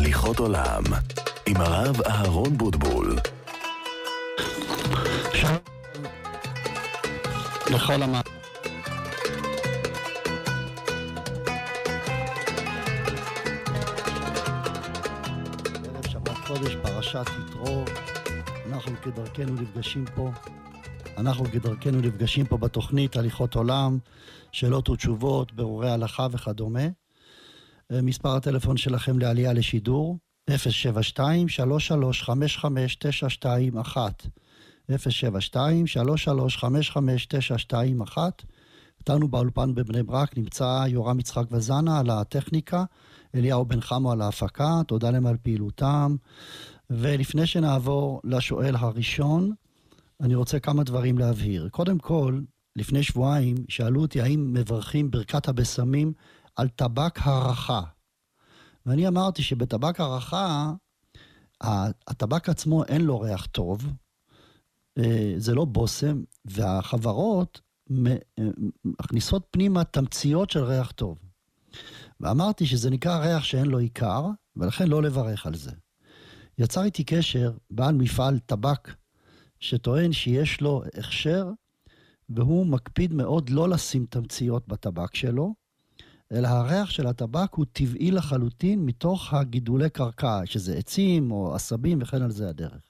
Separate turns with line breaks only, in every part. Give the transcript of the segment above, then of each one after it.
הליכות עולם, עם הרב אהרון בוטבול.
לכל המ... ערב שבת קודש, פרשת יתרו, אנחנו כדרכנו נפגשים פה. אנחנו כדרכנו נפגשים פה בתוכנית הליכות עולם, שאלות ותשובות, ברורי הלכה וכדומה. מספר הטלפון שלכם לעלייה לשידור, 072-3355-921. 072-3355-921. איתנו באולפן בבני ברק נמצא יורם יצחק וזנה על הטכניקה, אליהו בן חמו על ההפקה, תודה להם על פעילותם. ולפני שנעבור לשואל הראשון, אני רוצה כמה דברים להבהיר. קודם כל, לפני שבועיים שאלו אותי האם מברכים ברכת הבשמים על טבק הערכה. ואני אמרתי שבטבק הערכה, הטבק עצמו אין לו ריח טוב, אה, זה לא בושם, והחברות מכניסות פנימה תמציות של ריח טוב. ואמרתי שזה נקרא ריח שאין לו עיקר, ולכן לא לברך על זה. יצר איתי קשר בעל מפעל טבק, שטוען שיש לו הכשר, והוא מקפיד מאוד לא לשים תמציות בטבק שלו, אלא הריח של הטבק הוא טבעי לחלוטין מתוך הגידולי קרקע, שזה עצים או עשבים וכן על זה הדרך.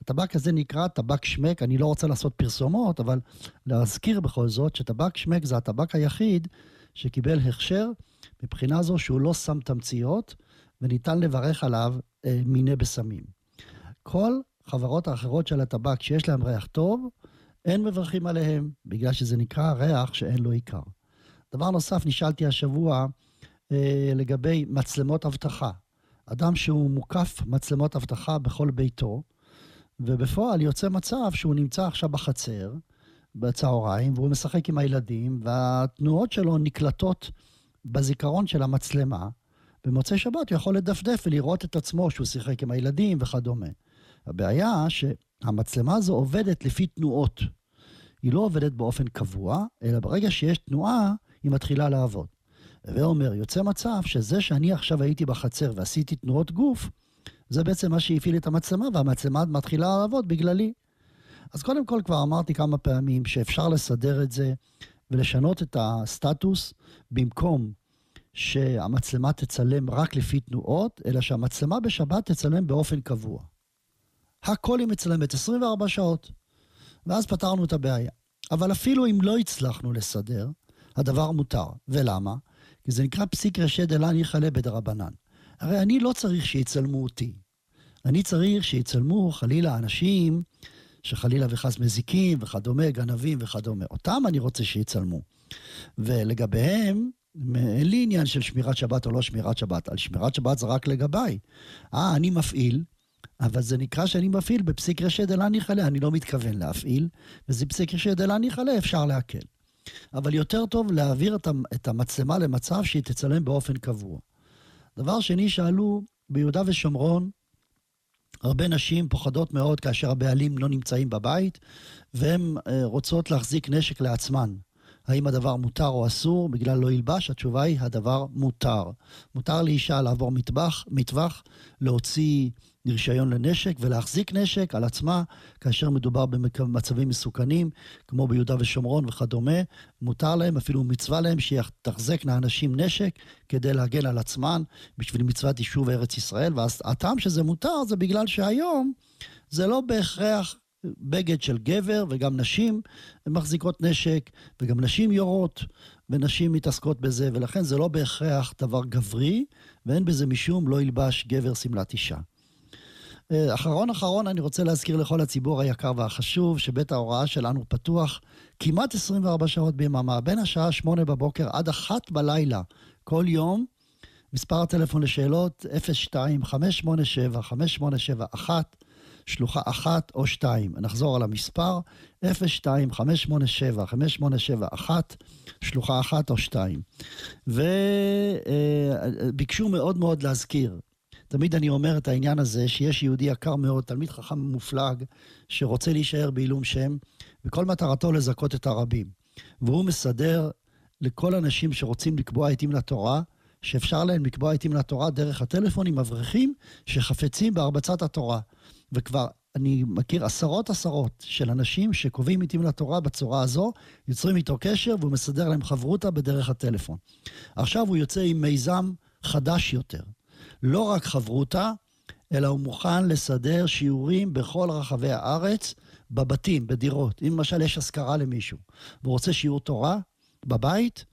הטבק הזה נקרא טבק שמק, אני לא רוצה לעשות פרסומות, אבל להזכיר בכל זאת שטבק שמק זה הטבק היחיד שקיבל הכשר מבחינה זו שהוא לא שם תמציות, וניתן לברך עליו אה, מיני בשמים. כל חברות האחרות של הטבק שיש להם ריח טוב, אין מברכים עליהם, בגלל שזה נקרא ריח שאין לו עיקר. דבר נוסף, נשאלתי השבוע אה, לגבי מצלמות אבטחה. אדם שהוא מוקף מצלמות אבטחה בכל ביתו, ובפועל יוצא מצב שהוא נמצא עכשיו בחצר, בצהריים, והוא משחק עם הילדים, והתנועות שלו נקלטות בזיכרון של המצלמה. במוצאי שבת הוא יכול לדפדף ולראות את עצמו שהוא שיחק עם הילדים וכדומה. הבעיה שהמצלמה הזו עובדת לפי תנועות. היא לא עובדת באופן קבוע, אלא ברגע שיש תנועה, היא מתחילה לעבוד. ואומר, יוצא מצב שזה שאני עכשיו הייתי בחצר ועשיתי תנועות גוף, זה בעצם מה שהפעיל את המצלמה, והמצלמה מתחילה לעבוד בגללי. אז קודם כל כבר אמרתי כמה פעמים שאפשר לסדר את זה ולשנות את הסטטוס במקום שהמצלמה תצלם רק לפי תנועות, אלא שהמצלמה בשבת תצלם באופן קבוע. הכל היא מצלמת 24 שעות. ואז פתרנו את הבעיה. אבל אפילו אם לא הצלחנו לסדר, הדבר מותר. ולמה? כי זה נקרא פסיק רשד אלא ניחלה בדרבנן. הרי אני לא צריך שיצלמו אותי. אני צריך שיצלמו חלילה אנשים שחלילה וחס מזיקים וכדומה, גנבים וכדומה. אותם אני רוצה שיצלמו. ולגביהם, אין לי עניין של שמירת שבת או לא שמירת שבת. על שמירת שבת זה רק לגביי. אה, אני מפעיל, אבל זה נקרא שאני מפעיל בפסיק רשת דלה ניחלה, אני לא מתכוון להפעיל, וזה פסיק רשת דלה ניחלה, אפשר להקל. אבל יותר טוב להעביר את המצלמה למצב שהיא תצלם באופן קבוע. דבר שני, שאלו ביהודה ושומרון, הרבה נשים פוחדות מאוד כאשר הבעלים לא נמצאים בבית, והן אה, רוצות להחזיק נשק לעצמן. האם הדבר מותר או אסור בגלל לא ילבש? התשובה היא, הדבר מותר. מותר לאישה לעבור מטבח, מטווח, להוציא רישיון לנשק ולהחזיק נשק על עצמה, כאשר מדובר במצבים מסוכנים, כמו ביהודה ושומרון וכדומה, מותר להם, אפילו מצווה להם, שיתחזקנה אנשים נשק כדי להגן על עצמן בשביל מצוות יישוב ארץ ישראל, והטעם שזה מותר זה בגלל שהיום זה לא בהכרח בגד של גבר, וגם נשים מחזיקות נשק, וגם נשים יורות, ונשים מתעסקות בזה, ולכן זה לא בהכרח דבר גברי, ואין בזה משום לא ילבש גבר שמלת אישה. אה, אחרון אחרון, אני רוצה להזכיר לכל הציבור היקר והחשוב, שבית ההוראה שלנו פתוח כמעט 24 שעות ביממה, בין השעה 8 בבוקר עד 1 בלילה, כל יום. מספר הטלפון לשאלות 02-587-5871, שלוחה אחת או שתיים. נחזור על המספר 02-587-5871, שלוחה אחת או שתיים. וביקשו אה, מאוד מאוד להזכיר תמיד אני אומר את העניין הזה, שיש יהודי יקר מאוד, תלמיד חכם מופלג, שרוצה להישאר בעילום שם, וכל מטרתו לזכות את הרבים. והוא מסדר לכל אנשים שרוצים לקבוע עתים לתורה, שאפשר להם לקבוע עתים לתורה דרך הטלפון עם אברכים שחפצים בהרבצת התורה. וכבר אני מכיר עשרות עשרות של אנשים שקובעים עתים לתורה בצורה הזו, יוצרים איתו קשר והוא מסדר להם חברותה בדרך הטלפון. עכשיו הוא יוצא עם מיזם חדש יותר. לא רק חברותה, אלא הוא מוכן לסדר שיעורים בכל רחבי הארץ, בבתים, בדירות. אם למשל יש אזכרה למישהו והוא רוצה שיעור תורה בבית,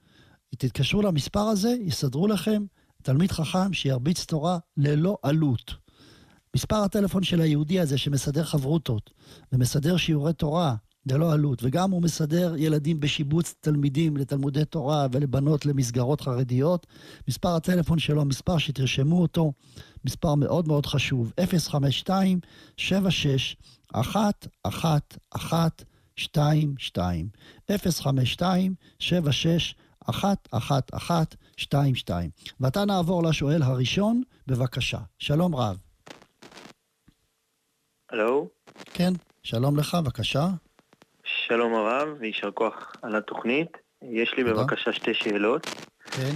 תתקשרו למספר הזה, יסדרו לכם תלמיד חכם שירביץ תורה ללא עלות. מספר הטלפון של היהודי הזה שמסדר חברותות ומסדר שיעורי תורה ללא עלות, וגם הוא מסדר ילדים בשיבוץ תלמידים לתלמודי תורה ולבנות למסגרות חרדיות. מספר הטלפון שלו, מספר שתרשמו אותו, מספר מאוד מאוד חשוב, 052 76 11122 052 76 11122 ועתה נעבור לשואל הראשון, בבקשה. שלום רב.
הלו?
כן, שלום לך, בבקשה.
שלום הרב, ויישר כוח על התוכנית. יש לי. בבקשה שתי שאלות.
כן,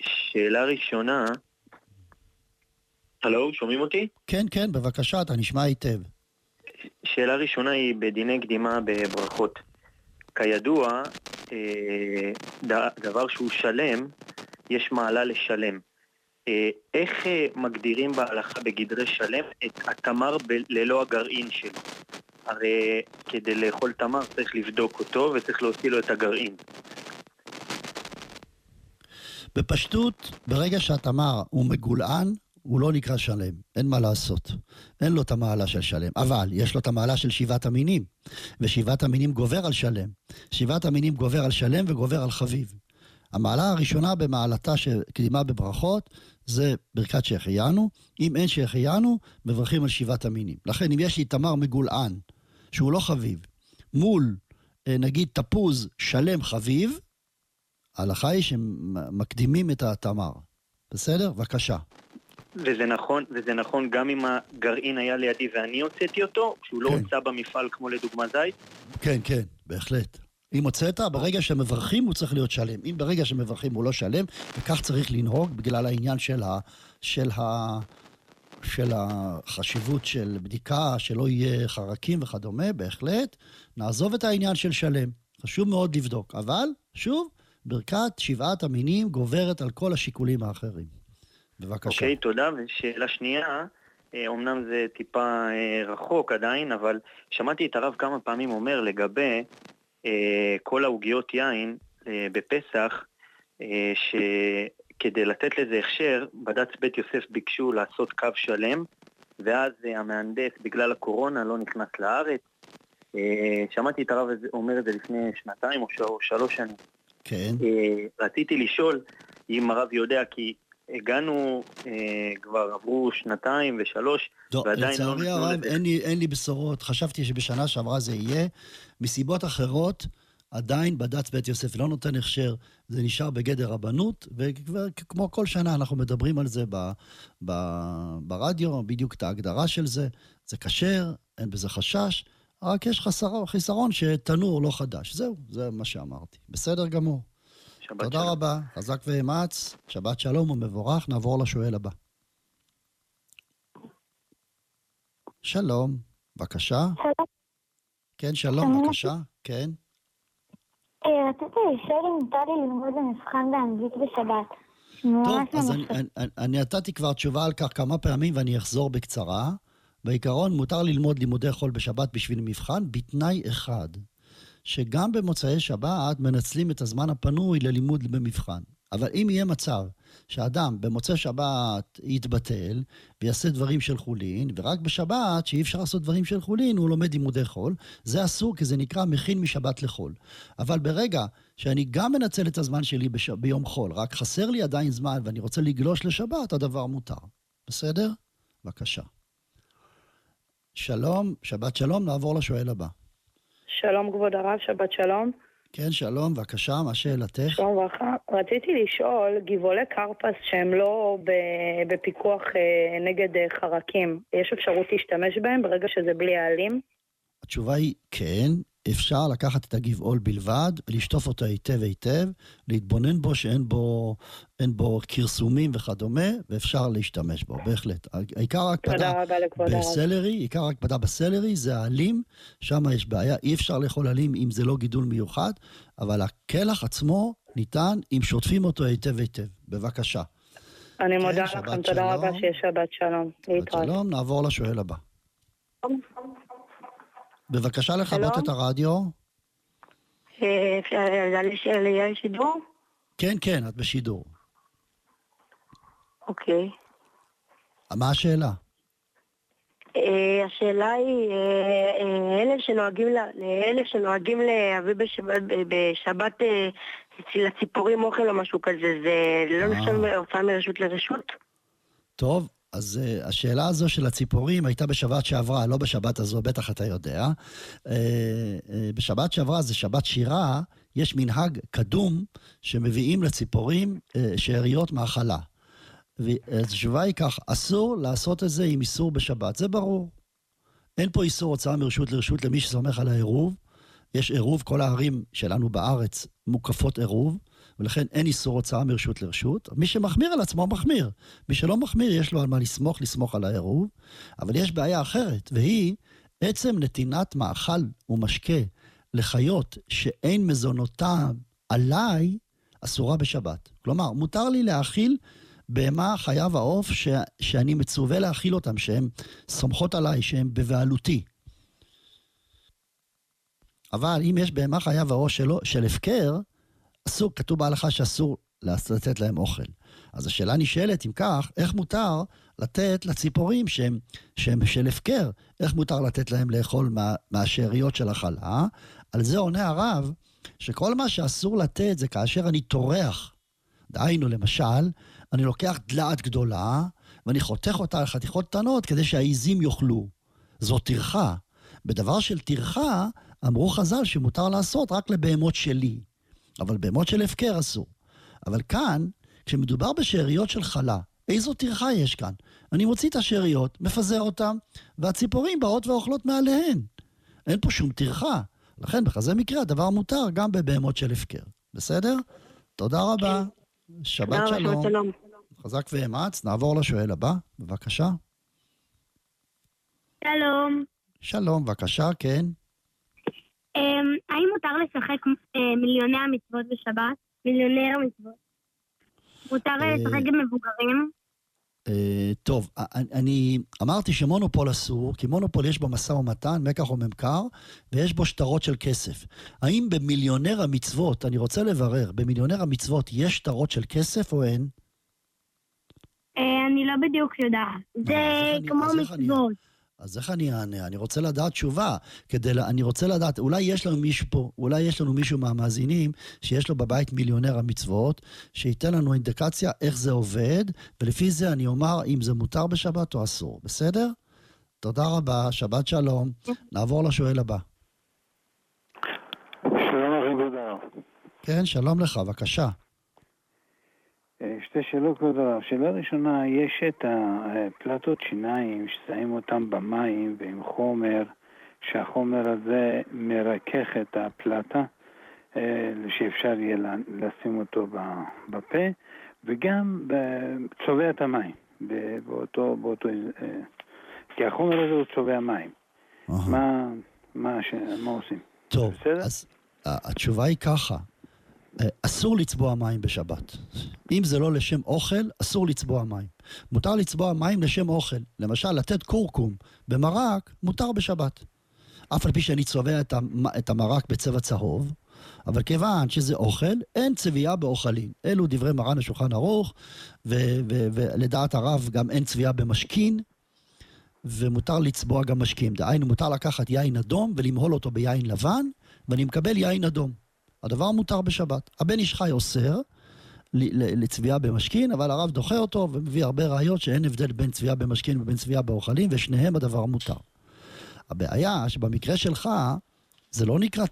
שאלה ראשונה... הלו, שומעים אותי?
כן, כן, בבקשה, אתה נשמע היטב.
שאלה ראשונה היא בדיני קדימה בברכות. כידוע, אה, דבר שהוא שלם, יש מעלה לשלם. אה, איך אה, מגדירים בהלכה בגדרי שלם את התמר ב- ללא הגרעין שלו? הרי כדי לאכול תמר צריך לבדוק אותו וצריך להוציא לו את הגרעין.
בפשטות, ברגע שהתמר הוא מגולען, הוא לא נקרא שלם, אין מה לעשות. אין לו את המעלה של שלם, אבל יש לו את המעלה של שבעת המינים, ושבעת המינים גובר על שלם. שבעת המינים גובר על שלם וגובר על חביב. המעלה הראשונה במעלתה של קדימה בברכות זה ברכת שהחיינו. אם אין שהחיינו, מברכים על שבעת המינים. לכן אם יש לי תמר מגולען, שהוא לא חביב, מול אה, נגיד תפוז שלם חביב, ההלכה היא שמקדימים את התמר. בסדר? בבקשה.
וזה נכון, וזה נכון גם אם הגרעין היה לידי ואני הוצאתי אותו, כשהוא לא
כן.
הוצא במפעל כמו לדוגמה זית,
כן, כן, בהחלט. אם הוצאת, ברגע שמברכים הוא צריך להיות שלם. אם ברגע שמברכים הוא לא שלם, וכך צריך לנהוג בגלל העניין של, ה, של, ה, של החשיבות של בדיקה, שלא יהיה חרקים וכדומה, בהחלט. נעזוב את העניין של שלם. חשוב מאוד לבדוק. אבל, שוב, ברכת שבעת המינים גוברת על כל השיקולים האחרים. בבקשה.
אוקיי, תודה. ושאלה שנייה, אה, אומנם זה טיפה אה, רחוק עדיין, אבל שמעתי את הרב כמה פעמים אומר לגבי אה, כל העוגיות יין אה, בפסח, שכדי לתת לזה הכשר, בד"ץ בית יוסף ביקשו לעשות קו שלם, ואז אה, המהנדס, בגלל הקורונה, לא נכנס לארץ. אה, שמעתי את הרב אומר את זה לפני שנתיים או שלוש שנים.
כן.
אה, רציתי לשאול אם הרב יודע, כי הגענו, אה, כבר עברו שנתיים ושלוש,
לא,
ועדיין לא
לצערי הרב. אין לי, אין לי בשורות. חשבתי שבשנה שעברה זה יהיה. מסיבות אחרות, עדיין בד"ץ בית יוסף לא נותן הכשר, זה נשאר בגדר רבנות, וכמו כל שנה אנחנו מדברים על זה ב, ב, ברדיו, בדיוק את ההגדרה של זה. זה כשר, אין בזה חשש, רק יש חסר, חיסרון שתנור לא חדש. זהו, זה מה שאמרתי. בסדר גמור.
שבת
תודה
שלום.
רבה, חזק ואמץ, שבת שלום ומבורך. נעבור לשואל הבא. שלום, בבקשה.
שלום.
כן, שלום, בבקשה. כן.
אה, רציתי לשאול אם מותר לי ללמוד במבחן באנגלית בשבת.
טוב, אז. אני, אני נתתי כבר תשובה על כך כמה פעמים ואני אחזור בקצרה. בעיקרון, מותר ללמוד לימודי חול בשבת בשביל מבחן, בתנאי אחד, שגם במוצאי שבת מנצלים את הזמן הפנוי ללימוד במבחן. אבל אם יהיה מצב שאדם במוצאי שבת יתבטל ויעשה דברים של חולין, ורק בשבת, שאי אפשר לעשות דברים של חולין, הוא לומד לימודי חול, זה אסור כי זה נקרא מכין משבת לחול. אבל ברגע שאני גם מנצל את הזמן שלי בש... ביום חול, רק חסר לי עדיין זמן ואני רוצה לגלוש לשבת, הדבר מותר. בסדר? בבקשה. שלום, שבת שלום, נעבור לשואל הבא.
שלום כבוד הרב, שבת שלום.
כן, שלום, בבקשה, מה שאלתך?
שלום וברכה. רציתי לשאול, גבעולי כרפס שהם לא בפיקוח אה, נגד אה, חרקים, יש אפשרות להשתמש בהם ברגע שזה בלי העלים?
התשובה היא כן, אפשר לקחת את הגבעול בלבד, לשטוף אותו היטב היטב, להתבונן בו שאין בו, בו כרסומים וכדומה, ואפשר להשתמש בו, בהחלט. העיקר ההקפדה בסלרי, עיקר ההקפדה בסלרי זה העלים, שם יש בעיה, אי אפשר לאכול עלים אם זה לא גידול מיוחד, אבל הקלח עצמו ניתן אם שוטפים אותו היטב היטב. בבקשה.
אני כן, מודה לכם, תודה רבה שיש שבת שלום.
שבת שלום, נעבור לשואל הבא. בבקשה לכבות את הרדיו.
אה, אפשר לדעת שידור?
כן, כן, את בשידור.
אוקיי.
מה השאלה?
אה, השאלה היא, אה, אלה שנוהגים, אלה שנוהגים להביא בשבת, בשבת לציפורים אוכל או משהו כזה, זה לא נחשב הופעה מרשות לרשות?
טוב, אז uh, השאלה הזו של הציפורים הייתה בשבת שעברה, לא בשבת הזו, בטח אתה יודע. Uh, uh, בשבת שעברה, זה שבת שירה, יש מנהג קדום שמביאים לציפורים uh, שאריות מאכלה. התשובה היא כך, אסור לעשות את זה עם איסור בשבת, זה ברור. אין פה איסור הוצאה מרשות לרשות למי שסומך על העירוב. יש עירוב, כל הערים שלנו בארץ מוקפות עירוב. ולכן אין איסור הוצאה מרשות לרשות. מי שמחמיר על עצמו, מחמיר. מי שלא מחמיר, יש לו על מה לסמוך, לסמוך על העירוב. אבל יש בעיה אחרת, והיא עצם נתינת מאכל ומשקה לחיות שאין מזונותם עליי, אסורה בשבת. כלומר, מותר לי להאכיל בהמה, חיה ועוף, ש... שאני מצווה להאכיל אותם, שהן סומכות עליי, שהן בבעלותי. אבל אם יש בהמה, חיה ועוף שלו, של הפקר, אסור, כתוב בהלכה שאסור לתת להם אוכל. אז השאלה נשאלת, אם כך, איך מותר לתת לציפורים שהם, שהם של הפקר, איך מותר לתת להם לאכול מה, מהשאריות של החלה? על זה עונה הרב, שכל מה שאסור לתת זה כאשר אני טורח. דהיינו, למשל, אני לוקח דלעת גדולה, ואני חותך אותה לחתיכות קטנות כדי שהעיזים יאכלו. זו טרחה. בדבר של טרחה, אמרו חז"ל שמותר לעשות רק לבהמות שלי. אבל בהמות של הפקר אסור. אבל כאן, כשמדובר בשאריות של חלה, איזו טרחה יש כאן? אני מוציא את השאריות, מפזר אותן, והציפורים באות ואוכלות מעליהן. אין פה שום טרחה. לכן, בכזה מקרה, הדבר מותר גם בבהמות של הפקר. בסדר? תודה רבה. שבת שלום. שלום. חזק ואמץ. נעבור לשואל הבא, בבקשה.
שלום.
שלום, בבקשה, כן.
אמ, האם מותר לשחק אה, מיליוני המצוות בשבת? מיליוני המצוות. מותר אה, לשחק עם מבוגרים?
אה, טוב, אני אמרתי שמונופול אסור, כי מונופול יש בו משא ומתן, מקח או ממכר, ויש בו שטרות של כסף. האם במיליונר המצוות, אני רוצה לברר, במיליונר המצוות יש שטרות של כסף או אין?
אני לא בדיוק יודעת. זה כמו מצוות.
אז איך אני אענה? אני רוצה לדעת תשובה. כדי, אני רוצה לדעת, אולי יש לנו מישהו פה, אולי יש לנו מישהו מהמאזינים שיש לו בבית מיליונר המצוות, שייתן לנו אינדיקציה איך זה עובד, ולפי זה אני אומר אם זה מותר בשבת או אסור, בסדר? תודה רבה, שבת שלום. נעבור לשואל הבא.
שלום אחי גודר.
כן, שלום לך, בבקשה.
אה, שתי שאלות כבוד הרב. שאלה ראשונה, יש את הפלטות שיניים ששמים אותם במים ועם חומר, שהחומר הזה מרכך את הפלטה, אה, שאפשר יהיה לשים אותו בפה, וגם צובע את המים באותו, באותו, אה, כי החומר הזה הוא צובע מים. מה, מה, מה עושים?
טוב, בסדר? אז התשובה היא ככה, אסור לצבוע מים בשבת. אם זה לא לשם אוכל, אסור לצבוע מים. מותר לצבוע מים לשם אוכל. למשל, לתת קורקום במרק, מותר בשבת. אף על פי שאני צובע את המרק בצבע צהוב, אבל כיוון שזה אוכל, אין צביעה באוכלים. אלו דברי מרן השולחן ערוך, ולדעת הרב גם אין צביעה במשכין, ומותר לצבוע גם משקים. דהיינו, מותר לקחת יין אדום ולמהול אותו ביין לבן, ואני מקבל יין אדום. הדבר מותר בשבת. הבן איש חי אוסר לצביעה במשכין, אבל הרב דוחה אותו ומביא הרבה ראיות שאין הבדל בין צביעה במשכין ובין צביעה באוכלים, ושניהם הדבר מותר. הבעיה שבמקרה שלך, זה לא נקרא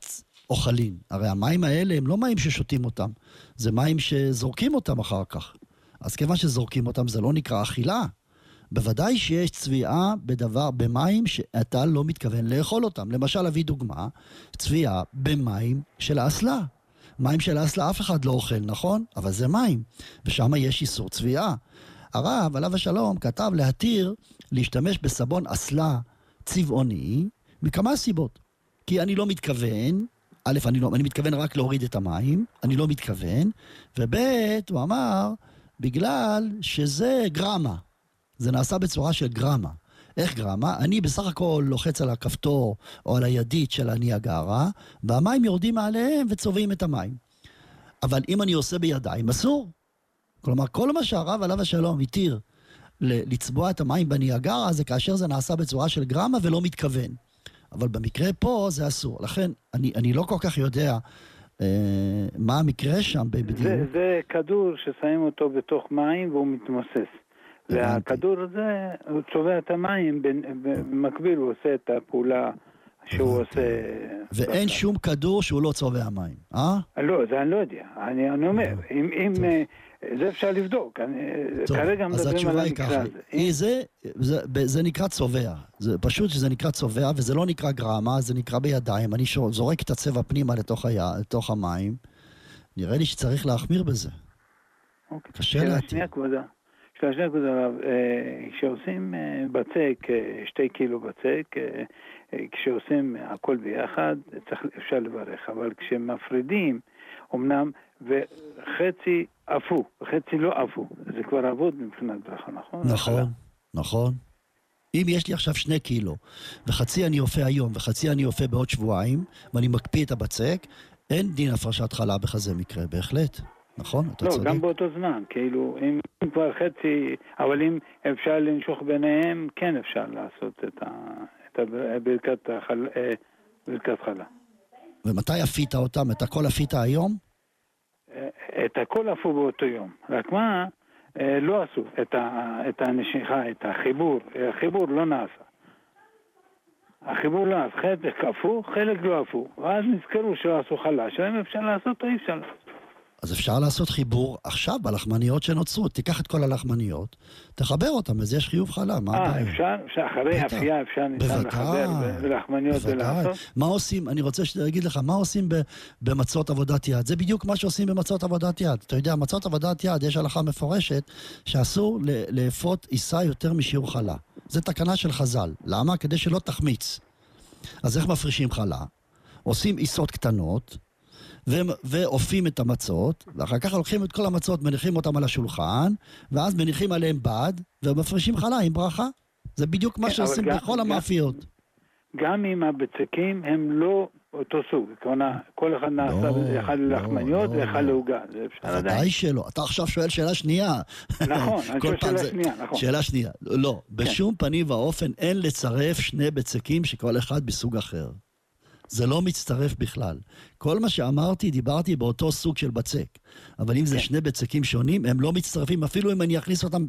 אוכלים. הרי המים האלה הם לא מים ששותים אותם, זה מים שזורקים אותם אחר כך. אז כיוון שזורקים אותם זה לא נקרא אכילה. בוודאי שיש צביעה בדבר, במים שאתה לא מתכוון לאכול אותם. למשל, אביא דוגמה, צביעה במים של האסלה. מים של האסלה אף אחד לא אוכל, נכון? אבל זה מים, ושם יש איסור צביעה. הרב, עליו השלום, כתב להתיר להשתמש בסבון אסלה צבעוני מכמה סיבות. כי אני לא מתכוון, א', אני, לא, אני מתכוון רק להוריד את המים, אני לא מתכוון, וב', הוא אמר, בגלל שזה גרמה. זה נעשה בצורה של גרמה. איך גרמה? אני בסך הכל לוחץ על הכפתור או על הידית של הניאגרה, והמים יורדים מעליהם וצובעים את המים. אבל אם אני עושה בידיים, אסור. כלומר, כל מה שהרב עליו השלום התיר לצבוע את המים בניאגרה זה כאשר זה נעשה בצורה של גרמה ולא מתכוון. אבל במקרה פה זה אסור. לכן, אני, אני לא כל כך יודע אה, מה המקרה שם בדיוק.
זה, זה כדור ששמים אותו בתוך מים והוא מתמוסס. והכדור הזה, הוא צובע את המים, במקביל הוא עושה את הפעולה שהוא עושה...
ואין שום כדור שהוא לא צובע מים, אה?
לא, זה אני לא יודע. אני, אומר, אם... אם זה אפשר לבדוק, כרגע מדברים על המקרה הזה.
זה, זה, זה נקרא צובע, זה פשוט שזה נקרא צובע וזה לא נקרא גרמה, זה נקרא בידיים, אני זורק את הצבע פנימה לתוך, היה, לתוך המים, נראה לי שצריך להחמיר בזה.
אוקיי. קשה להתאים. שאלה שנייה כבוד הרב, כשעושים אה, בצק, אה, שתי קילו בצק, אה, כשעושים הכל ביחד, צריך, אפשר לברך, אבל כשמפרידים, אמנם, וחצי עפו, וחצי לא עפו, זה כבר אבוד מבחינת ברכה, נכון?
נכון, נכון. אם יש לי עכשיו שני קילו, וחצי אני אופה היום, וחצי אני אופה בעוד שבועיים, ואני מקפיא את הבצק, אין דין הפרשת חלה בכזה מקרה, בהחלט. נכון, אתה
לא,
צודק.
לא, גם באותו זמן, כאילו, אם כבר חצי, אבל אם אפשר לנשוך ביניהם, כן אפשר לעשות את, ה, את ברכת, החל, אה, חלה.
ומתי אפית אותם? את הכל אפית היום?
אה, את הכל עפו באותו יום. רק מה, אה, לא עשו את, ה, את הנשיכה, את החיבור. החיבור לא נעשה. החיבור לא עשה. חלק עפו, חלק לא עפו. ואז נזכרו שלא עשו חלה. שאלה אם אפשר לעשות או אי אפשר לעשות.
אז אפשר לעשות חיבור עכשיו בלחמניות שנוצרו. תיקח את כל הלחמניות, תחבר אותם, אז יש חיוב חלה, מה
הבעיה? אה, אפשר? שאחרי אפייה אפשר ניתן לחבר בלחמניות ולעשות?
מה עושים, אני רוצה להגיד לך, מה עושים במצות עבודת יד? זה בדיוק מה שעושים במצות עבודת יד. אתה יודע, מצות עבודת יד, יש הלכה מפורשת שאסור לאפות עיסה יותר משיעור חלה. זה תקנה של חז"ל. למה? כדי שלא תחמיץ. אז איך מפרישים חלה? עושים עיסות קטנות, ואופים את המצות, ואחר כך לוקחים את כל המצות, מניחים אותם על השולחן, ואז מניחים עליהם בד, ומפרישים חלה עם ברכה. זה בדיוק מה כן, שעושים בכל גם, המאפיות.
גם אם הבצקים הם לא אותו סוג, כלומר, כל אחד נעשה לא, אחד לא, ללחמניות לא, ואחד לא. לעוגה, זה אפשר לדעת.
ודאי שלא, אתה עכשיו שואל שאלה שנייה.
נכון, אני שואל שאלה זה... שנייה, נכון.
שאלה שנייה, לא, כן. בשום פנים ואופן אין לצרף שני בצקים שכל אחד בסוג אחר. זה לא מצטרף בכלל. כל מה שאמרתי, דיברתי באותו סוג של בצק. אבל אם זה כן. שני בצקים שונים, הם לא מצטרפים, אפילו אם אני אכניס אותם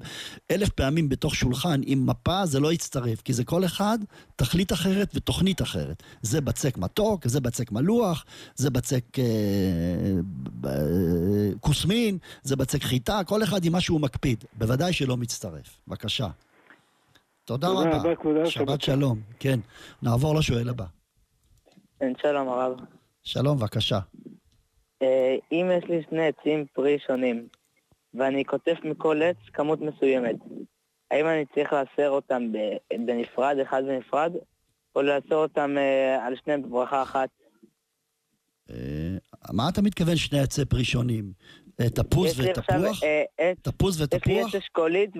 אלף פעמים בתוך שולחן עם מפה, זה לא יצטרף, כי זה כל אחד תכלית אחרת ותוכנית אחרת. זה בצק מתוק, זה בצק מלוח, זה בצק אה, אה, כוסמין, זה בצק חיטה, כל אחד עם מה שהוא מקפיד. בוודאי שלא מצטרף. בבקשה. תודה, תודה רבה. רבה שבת שלום. כן, נעבור לשואל הבא.
כן, שלום הרב.
שלום, בבקשה.
אה, אם יש לי שני עצים פרי שונים, ואני קוטף מכל עץ כמות מסוימת, האם אני צריך לאסר אותם בנפרד, אחד בנפרד, או לאסר אותם אה, על שניהם בברכה אחת?
אה, מה אתה מתכוון שני עצי פרי שונים? תפוז ותפוח? תפוז ותפוח?
יש לי עץ אשכולית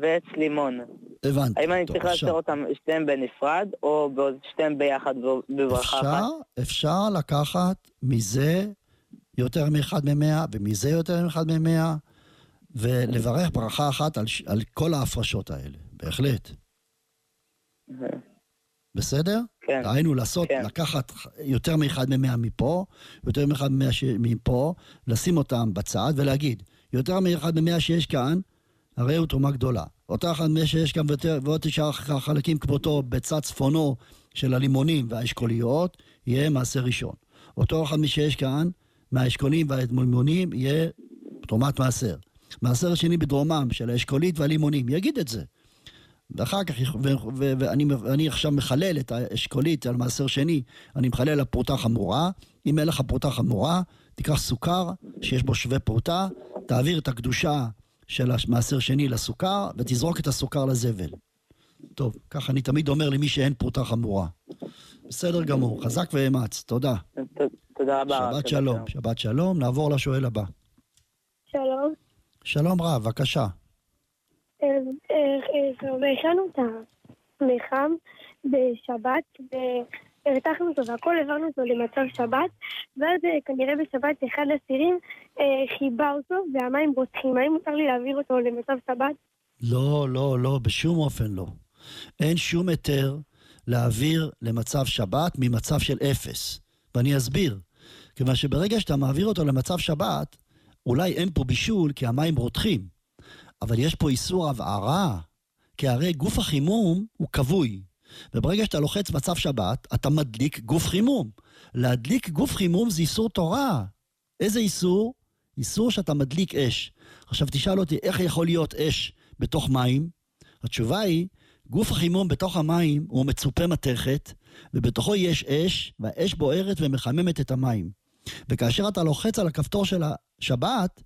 ועץ לימון.
הבנתי.
האם אני צריך לאשר אותם שתיהם בנפרד, או שתיהם ביחד בברכה אחת?
אפשר לקחת מזה יותר מאחד ממאה, ומזה יותר מאחד ממאה, ולברך ברכה אחת על, על כל ההפרשות האלה, בהחלט. בסדר?
כן.
דהיינו לעשות, כן. לקחת יותר מאחד ממאה מפה, יותר מאחד ממאה מפה, לשים אותם בצד ולהגיד, יותר מאחד ממאה שיש כאן, הרי הוא תרומה גדולה. אותה אחת ממאה שיש כאן ועוד תשעה חלקים כמותו בצד צפונו של הלימונים והאשכוליות, יהיה מעשה ראשון. אותו אחד שיש כאן, מהאשכולים והלימונים, יהיה תרומת מעשר. מעשר שני בדרומם של האשכולית והלימונים, יגיד את זה. ואחר כך, ואני עכשיו מחלל את האשכולית על מעשר שני, אני מחלל לפרוטה חמורה. אם אין לך פרוטה חמורה, תיקח סוכר שיש בו שווה פרוטה, תעביר את הקדושה של המעשר שני לסוכר, ותזרוק את הסוכר לזבל. טוב, ככה אני תמיד אומר למי שאין פרוטה חמורה. בסדר גמור, חזק ואמץ, תודה.
תודה רבה.
שבת שלום, שבת שלום. נעבור לשואל הבא.
שלום.
שלום רב, בבקשה.
והכנו את המחם בשבת, והרתחנו אותו והכל, העברנו אותו למצב שבת, ואז כנראה בשבת אחד הסירים חיבה אותו והמים רותחים. האם מותר לי להעביר אותו למצב שבת?
לא, לא, לא, בשום אופן לא. אין שום היתר להעביר למצב שבת ממצב של אפס. ואני אסביר. כיוון שברגע שאתה מעביר אותו למצב שבת, אולי אין פה בישול כי המים רותחים. אבל יש פה איסור הבערה, כי הרי גוף החימום הוא כבוי. וברגע שאתה לוחץ מצב שבת, אתה מדליק גוף חימום. להדליק גוף חימום זה איסור תורה. איזה איסור? איסור שאתה מדליק אש. עכשיו תשאל אותי, איך יכול להיות אש בתוך מים? התשובה היא, גוף החימום בתוך המים הוא מצופה מתכת, ובתוכו יש אש, והאש בוערת ומחממת את המים. וכאשר אתה לוחץ על הכפתור של השבת,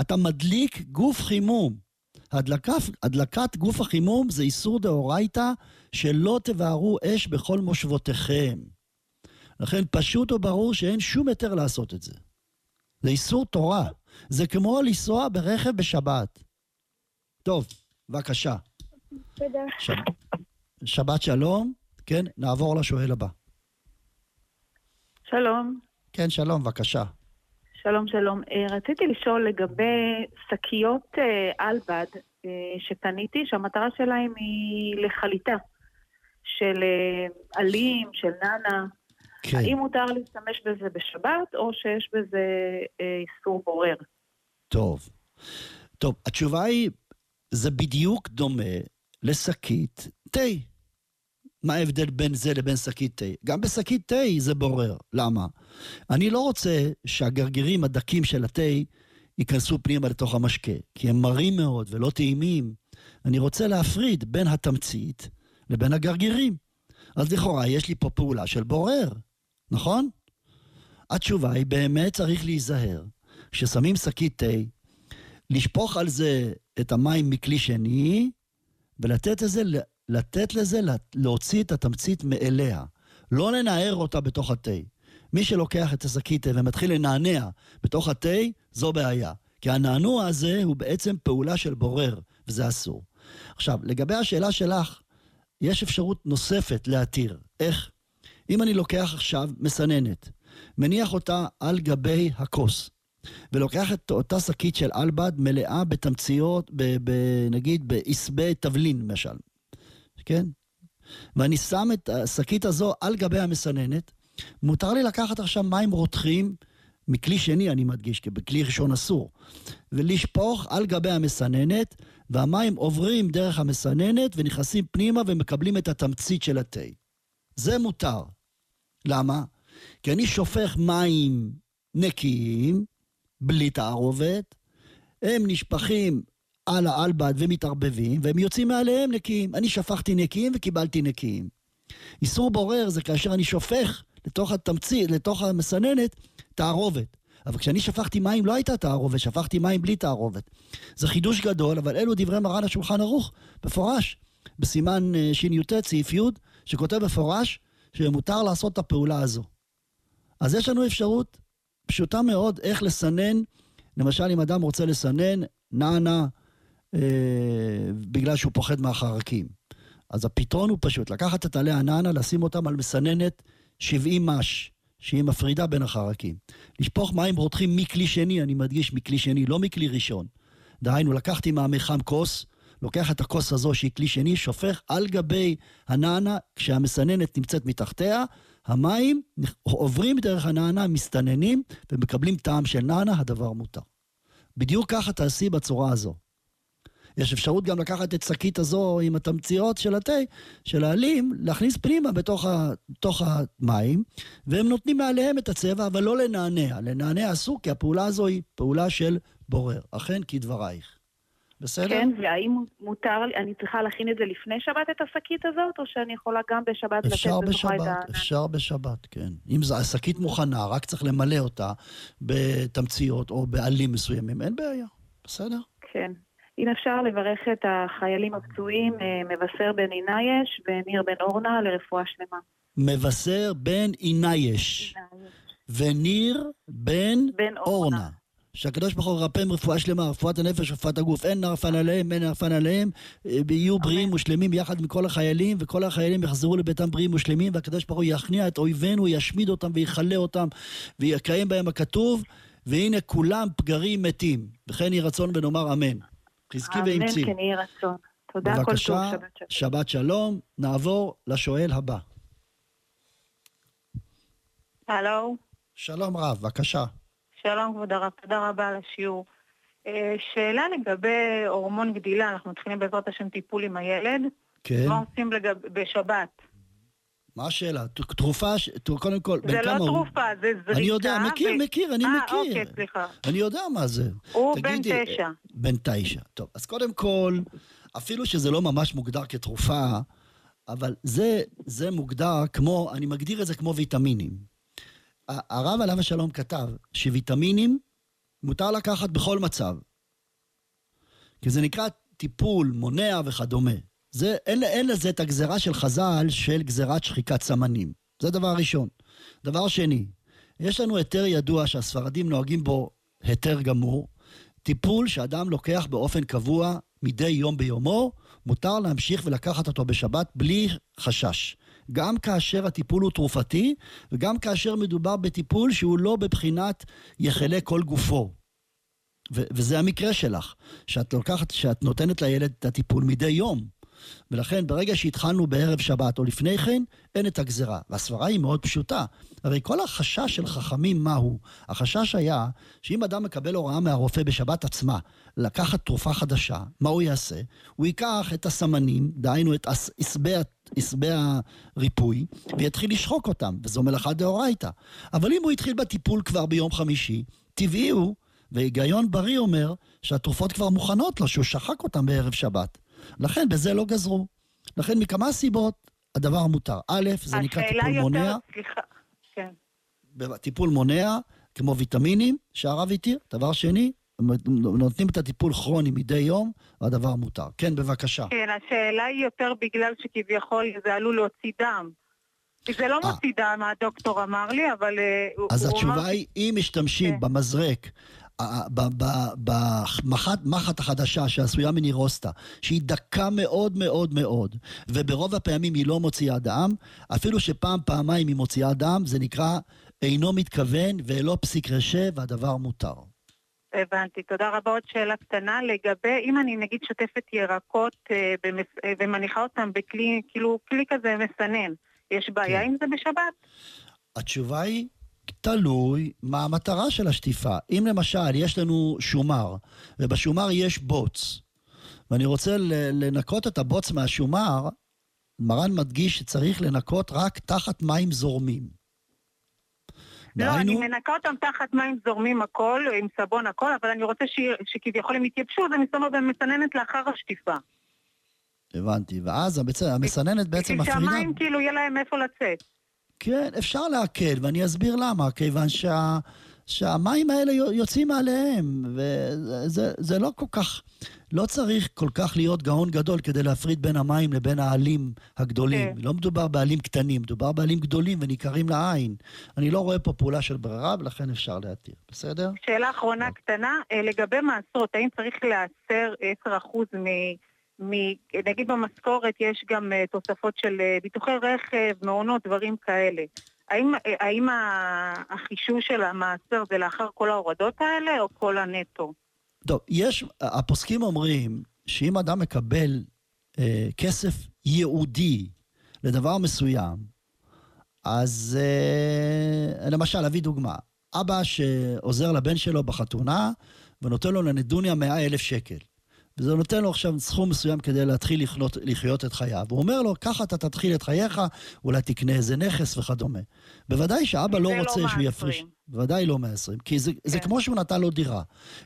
אתה מדליק גוף חימום. הדלקת, הדלקת גוף החימום זה איסור דאורייתא שלא תבערו אש בכל מושבותיכם. לכן פשוט וברור שאין שום היתר לעשות את זה. זה איסור תורה. זה כמו לנסוע ברכב בשבת. טוב, בבקשה.
תודה.
ש... שבת שלום. כן, נעבור לשואל הבא.
שלום.
כן, שלום, בבקשה.
שלום, שלום. אה, רציתי לשאול לגבי שקיות אה, אלבד אה, שקניתי, שהמטרה שלהם היא לחליטה של עלים, של נאנה. כן. האם מותר להשתמש בזה בשבת, או שיש בזה איסור בורר?
טוב. טוב, התשובה היא, זה בדיוק דומה לשקית תה. מה ההבדל בין זה לבין שקית תה? גם בשקית תה זה בורר. למה? אני לא רוצה שהגרגירים הדקים של התה ייכנסו פנימה לתוך המשקה, כי הם מרים מאוד ולא טעימים. אני רוצה להפריד בין התמצית לבין הגרגירים. אז לכאורה יש לי פה פעולה של בורר, נכון? התשובה היא באמת צריך להיזהר. כששמים שקית תה, לשפוך על זה את המים מכלי שני, ולתת לזה לתת לזה, להוציא את התמצית מאליה. לא לנער אותה בתוך התה. מי שלוקח את השקית ומתחיל לנענע בתוך התה, זו בעיה. כי הנענוע הזה הוא בעצם פעולה של בורר, וזה אסור. עכשיו, לגבי השאלה שלך, יש אפשרות נוספת להתיר. איך? אם אני לוקח עכשיו מסננת, מניח אותה על גבי הכוס, ולוקח את אותה שקית של אלבד מלאה בתמציות, ב, ב, נגיד בעשבי תבלין למשל, כן? ואני שם את השקית הזו על גבי המסננת, מותר לי לקחת עכשיו מים רותחים, מכלי שני אני מדגיש, כי בכלי ראשון אסור, ולשפוך על גבי המסננת, והמים עוברים דרך המסננת ונכנסים פנימה ומקבלים את התמצית של התה. זה מותר. למה? כי אני שופך מים נקיים, בלי תערובת, הם נשפכים על האלבד ומתערבבים, והם יוצאים מעליהם נקיים. אני שפכתי נקיים וקיבלתי נקיים. איסור בורר זה כאשר אני שופך לתוך התמצית, לתוך המסננת, תערובת. אבל כשאני שפכתי מים לא הייתה תערובת, שפכתי מים בלי תערובת. זה חידוש גדול, אבל אלו דברי מרן השולחן ערוך, מפורש, בסימן אה, שי"ט, סעיף י', שכותב מפורש שמותר לעשות את הפעולה הזו. אז יש לנו אפשרות פשוטה מאוד איך לסנן, למשל אם אדם רוצה לסנן נענה, אה, בגלל שהוא פוחד מהחרקים. אז הפתרון הוא פשוט, לקחת את עלי הנענה, לשים אותם על מסננת 70 מש, שהיא מפרידה בין החרקים. לשפוך מים רותחים מכלי שני, אני מדגיש מכלי שני, לא מכלי ראשון. דהיינו, לקחתי מהמחם כוס, לוקח את הכוס הזו שהיא כלי שני, שופך על גבי הנענה, כשהמסננת נמצאת מתחתיה, המים עוברים דרך הנענה, מסתננים ומקבלים טעם של נענה, הדבר מותר. בדיוק ככה תעשי בצורה הזו. יש אפשרות גם לקחת את שקית הזו עם התמציות של התה, של העלים, להכניס פנימה בתוך, ה, בתוך המים, והם נותנים מעליהם את הצבע, אבל לא לנענע. לנענע אסור, כי הפעולה הזו היא פעולה של בורר. אכן כדברייך. בסדר?
כן, והאם מותר אני צריכה להכין את זה לפני שבת, את השקית הזאת, או שאני יכולה גם בשבת לתת בתוכה את ה...
אפשר בשבת, כן. אם זו השקית מוכנה, רק צריך למלא אותה בתמציות או בעלים מסוימים, אין בעיה, בסדר?
כן. אם אפשר לברך את החיילים הפצועים, אה, מבשר בן עינייש וניר בן אורנה לרפואה שלמה.
מבשר בן עינייש וניר בן
בן
אורנה.
אורנה.
שהקדוש ברוך הוא ירפאם רפואה שלמה, רפואת הנפש, רפואת הגוף. אין נרפן עליהם, אין נרפן עליהם. אה, יהיו בריאים ושלמים יחד עם כל החיילים, וכל החיילים יחזרו לביתם בריאים ושלמים, והקדוש ברוך הוא יכניע את אויבינו, ישמיד אותם ויכלה אותם, ויקיים בהם הכתוב, והנה כולם פגרים מתים. וכן יהי רצון ונאמר אמן. חזקי
אמן,
ואמצי.
כן יהי רצון. תודה, כל טוב,
בבקשה,
שבת שלום.
שבת שלום. נעבור לשואל הבא.
הלו,
שלום רב, בבקשה.
שלום כבוד הרב, תודה רבה על השיעור. אה, שאלה לגבי הורמון גדילה, אנחנו מתחילים בעזרת השם טיפול עם הילד.
כן.
מה עושים לגב... בשבת?
מה השאלה? תרופה, ש- קודם כל,
זה
בן
לא
כמה הוא?
תרופה, זה זריקה.
אני יודע, מכיר,
ו-
מכיר, אני
אה,
מכיר.
אוקיי, סליחה.
אני יודע מה זה.
הוא בן
תגידי,
תשע.
בן תשע. טוב, אז קודם כל, אפילו שזה לא ממש מוגדר כתרופה, אבל זה, זה מוגדר כמו, אני מגדיר את זה כמו ויטמינים. הרב עליו השלום כתב שוויטמינים מותר לקחת בכל מצב. כי זה נקרא טיפול מונע וכדומה. זה, אין, אין לזה את הגזרה של חז"ל של גזירת שחיקת סמנים. זה דבר ראשון. דבר שני, יש לנו היתר ידוע שהספרדים נוהגים בו היתר גמור. טיפול שאדם לוקח באופן קבוע מדי יום ביומו, מותר להמשיך ולקחת אותו בשבת בלי חשש. גם כאשר הטיפול הוא תרופתי, וגם כאשר מדובר בטיפול שהוא לא בבחינת יחלה כל גופו. ו- וזה המקרה שלך, שאת לוקחת, שאת נותנת לילד את הטיפול מדי יום. ולכן ברגע שהתחלנו בערב שבת או לפני כן, אין את הגזרה. והסברה היא מאוד פשוטה. הרי כל החשש של חכמים מהו? החשש היה שאם אדם מקבל הוראה מהרופא בשבת עצמה לקחת תרופה חדשה, מה הוא יעשה? הוא ייקח את הסמנים, דהיינו את עש- עשבי עשבי הריפוי, ויתחיל לשחוק אותם, וזו מלאכה דאורייתא. אבל אם הוא התחיל בטיפול כבר ביום חמישי, טבעי הוא, והיגיון בריא אומר שהתרופות כבר מוכנות לו, שהוא שחק אותן בערב שבת. לכן בזה לא גזרו. לכן מכמה סיבות הדבר מותר. א', זה נקרא טיפול
יותר,
מונע,
סליחה, כן.
טיפול מונע, כמו ויטמינים, שהרב התיר. דבר שני, נותנים את הטיפול כרוני מדי יום, והדבר מותר. כן, בבקשה.
כן, השאלה היא יותר בגלל שכביכול זה עלול להוציא דם. זה לא
אה.
מוציא דם, הדוקטור אמר לי, אבל אה, הוא
אז
הוא אמר...
התשובה היא, אם משתמשים
כן.
במזרק, במחט החדשה שעשויה מנירוסטה, שהיא דקה מאוד מאוד מאוד, וברוב הפעמים היא לא מוציאה דם, אפילו שפעם, פעמיים היא מוציאה דם, זה נקרא אינו מתכוון ולא פסיק רשה, והדבר מותר.
הבנתי, תודה רבה. עוד שאלה קטנה לגבי, אם אני נגיד שוטפת ירקות אה, במס, אה, ומניחה אותם בכלי, כאילו, כלי כזה מסנן, יש בעיה
כן.
עם זה בשבת?
התשובה היא, תלוי מה המטרה של השטיפה. אם למשל יש לנו שומר, ובשומר יש בוץ, ואני רוצה לנקות את הבוץ מהשומר, מרן מדגיש שצריך לנקות רק תחת מים זורמים.
לא, אני
דהיינו,
מנקה אותם תחת מים זורמים הכל, עם סבון הכל, אבל אני רוצה ש... שכביכול הם יתייבשו, אז אני שמה במסננת לאחר השטיפה.
הבנתי, ואז המצ- המסננת בעצם
בשביל
מפרידה.
שהמים כאילו יהיה להם איפה לצאת.
כן, אפשר להקל, ואני אסביר למה, כיוון שה, שהמים האלה יו- יוצאים מעליהם, וזה זה לא כל כך, לא צריך כל כך להיות גאון גדול כדי להפריד בין המים לבין העלים הגדולים.
כן.
לא מדובר בעלים קטנים, מדובר בעלים גדולים וניכרים לעין. אני לא רואה פה פעולה של ברירה, ולכן אפשר להתיר, בסדר?
שאלה אחרונה קטנה, אה, לגבי מעשרות, האם צריך להסר 10% מ... מ... נגיד במשכורת יש גם אה, תוספות של אה, ביטוחי רכב, מעונות, דברים כאלה. האם, אה, האם ה- החישוב של המעשר זה לאחר כל ההורדות האלה או כל הנטו?
טוב, יש, הפוסקים אומרים שאם אדם מקבל אה, כסף ייעודי לדבר מסוים, אז אה, למשל, אביא דוגמה. אבא שעוזר לבן שלו בחתונה ונותן לו לנדוניה 100 אלף שקל. וזה נותן לו עכשיו סכום מסוים כדי להתחיל לחיות, לחיות את חייו. הוא אומר לו, ככה אתה תתחיל את חייך, אולי תקנה איזה נכס וכדומה. בוודאי שאבא לא
זה לא
רוצה שהוא
120.
יפריש. בוודאי לא 120, כי זה, זה
כן.
כמו שהוא נתן לו דירה.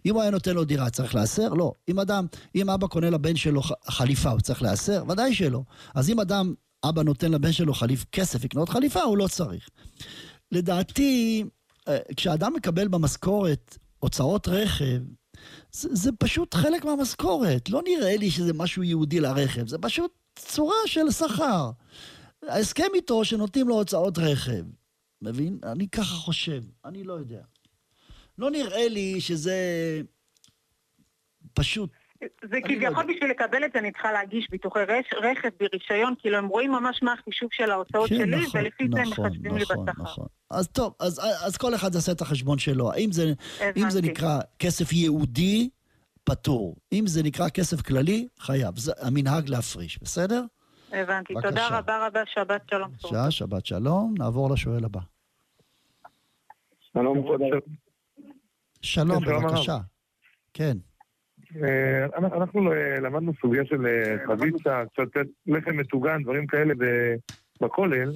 אם הוא היה נותן לו דירה, צריך להסר? לא. אם אדם, אם אבא קונה לבן שלו חליפה, הוא צריך להסר? ודאי שלא. אז אם אדם, אבא נותן לבן שלו חליף, כסף לקנות חליפה, הוא לא צריך. לדעתי, אה, כשאדם מקבל במשכורת הוצאות רכב, זה, זה פשוט חלק מהמשכורת. לא נראה לי שזה משהו ייעודי לרכב, זה פשוט צורה של שכר. ההסכם איתו שנותנים לו הוצאות רכב. מבין? אני ככה חושב, אני לא יודע. לא נראה לי שזה פשוט...
זה כביכול
לא.
בשביל לקבל את זה אני צריכה להגיש ביטוחי רש- רכב ברישיון, כאילו הם רואים ממש מה החישוב של ההוצאות
כן,
שלי,
נכון,
ולפי זה הם
נכון,
מחשבים לי
נכון,
בשכר.
נכון. אז טוב, אז, אז כל אחד יעשה את החשבון שלו. האם זה, אם זה. נקרא כסף ייעודי, פטור. אם זה נקרא כסף כללי, חייב. זה המנהג להפריש, בסדר?
הבנתי.
בבקשה.
תודה רבה רבה, שבת שלום.
שעה, שבת שלום. נעבור לשואל הבא.
שלום.
שלום,
שלום
בבקשה. כן.
אה, אנחנו- אה, למדנו סוגיה של אה, חביצה, קצת לחם מטוגן, דברים כאלה בכולל.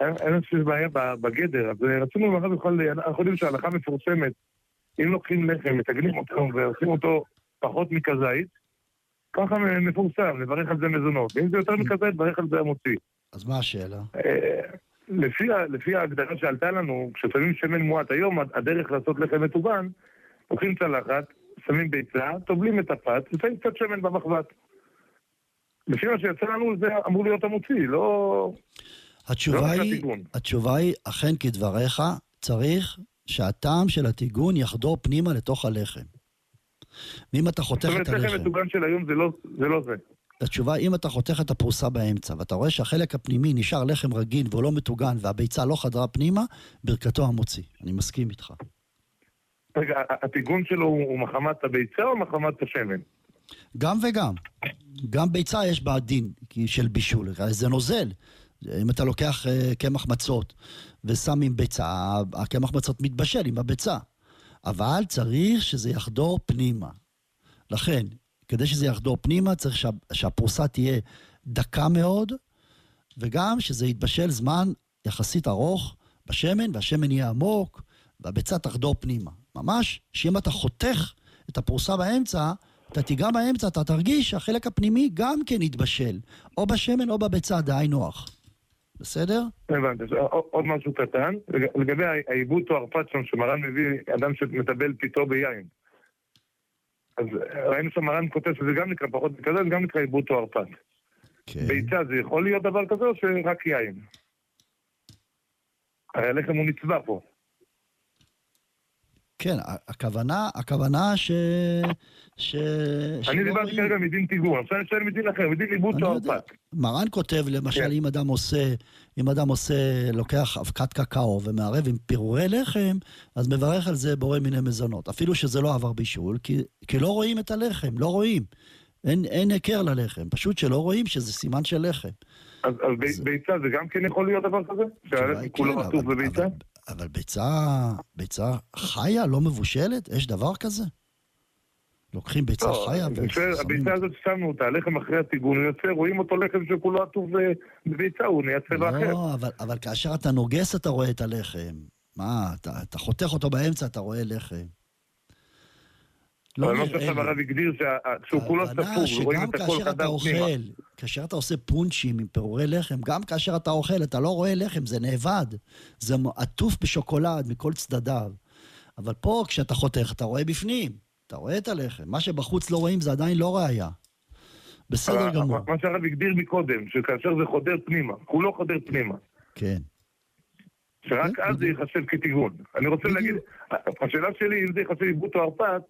אין אין איזושהי בעיה בגדר, אז רצינו לומר בכלל, אנחנו יודעים שההלכה מפורסמת, אם לוקחים לחם, מתגנים אותו ועושים אותו פחות מכזית, ככה מפורסם, לברך על זה מזונות. ואם זה יותר מכזית, לברך על זה המוציא.
אז מה השאלה?
לפי, לפי ההגדרה שעלתה לנו, כששמים שמן מועט היום, הדרך לעשות לחם מטוגן, לוקחים צלחת, שמים ביצה, טובלים את הפת, ושמים קצת שמן במחבת. לפי מה שיצא לנו זה אמור להיות המוציא, לא...
התשובה
לא
היא. התשובה היא, אכן כדבריך, צריך שהטעם של הטיגון יחדור פנימה לתוך הלחם. ואם אתה
זאת
חותך
אומרת,
את
לחם
הלחם,
מטוגן של היום זה לא זה. לא זה.
התשובה, אם אתה חותך את הפרוסה באמצע, ואתה רואה שהחלק הפנימי נשאר לחם רגיל והוא לא מטוגן, והביצה לא חדרה פנימה, ברכתו המוציא. אני מסכים איתך.
רגע, הטיגון שלו הוא מחמת הביצה או מחמת השמן?
גם וגם. גם ביצה יש בה דין של בישול, זה נוזל. אם אתה לוקח אה, קמח מצות ושם עם ביצה, הקמח מצות מתבשל עם הביצה. אבל צריך שזה יחדור פנימה. לכן, כדי שזה יחדור פנימה, צריך שה, שהפרוסה תהיה דקה מאוד, וגם שזה יתבשל זמן יחסית ארוך בשמן, והשמן יהיה עמוק, והביצה תחדור פנימה. ממש, שאם אתה חותך את הפרוסה באמצע, אתה תיגע באמצע, אתה תרגיש שהחלק הפנימי גם כן יתבשל, או בשמן או בביצה, דהיינו נוח. בסדר?
הבנתי. אז עוד- משהו קטן, לג- לגבי העיבוד הרפת שם, שמרן מביא אדם שמטבל פיתו ביין. אז ראינו שמרן כותב שזה גם נקרא פחות זה גם נקרא עיבוד או הרפת.
כן.
ביצה זה יכול להיות דבר כזה או שרק יין? הרי הלחם הוא נצבע פה.
כן, הכוונה, הכוונה ש... ש...
אני דיברתי כרגע מדין עכשיו אני שואל מדין אחר, מדין עיבוד. הרפת.
מרן כותב, למשל,
כן.
אם אדם עושה, אם אדם עושה, לוקח אבקת קקאו ומערב עם פירורי לחם, אז מברך על זה בורא מיני מזונות. אפילו שזה לא עבר בישול, כי, כי לא רואים את הלחם, לא רואים. אין, אין היכר ללחם, פשוט שלא רואים שזה סימן של לחם.
אז אז בי- ביצה זה גם כן יכול להיות דבר כזה? שהלחם כולו
כן,
עטוף
אבל-
בביצה?
אבל, ביצה, ביצה חיה, לא מבושלת? יש דבר כזה? לוקחים ביצה
לא,
חיה ושמים
הביצה הזאת ששמנו אותה, הלחם אחרי הטיגון, יוצא, רואים אותו לחם שכולו עטוף אה, בביצה, הוא נהיה צבע אחר.
לא, אבל, אבל כאשר אתה נוגס אתה רואה את הלחם. מה, אתה, אתה חותך אותו באמצע, אתה רואה לחם.
אבל מה
נראה
שעכשיו
לי.
הרב הגדיר שה- שהוא כולו ספוג, רואים את הכל חדר פנימה.
כאשר אתה עושה פונצ'ים עם פירורי לחם, גם כאשר אתה אוכל, אתה לא רואה לחם, זה נאבד. זה עטוף בשוקולד מכל צדדיו. אבל פה, כשאתה חותך, אתה רואה בפנים. אתה רואה את הלחם. מה שבחוץ לא רואים זה עדיין לא ראייה. בסדר
אבל
גמור.
מה שהרב הגדיר מקודם, שכאשר זה חודר פנימה, כולו חודר פנימה.
כן.
שרק אז זה ייחשב כטיגון. אני רוצה להגיד, השאלה שלי, אם זה ייחשב עיבוד או הרפת,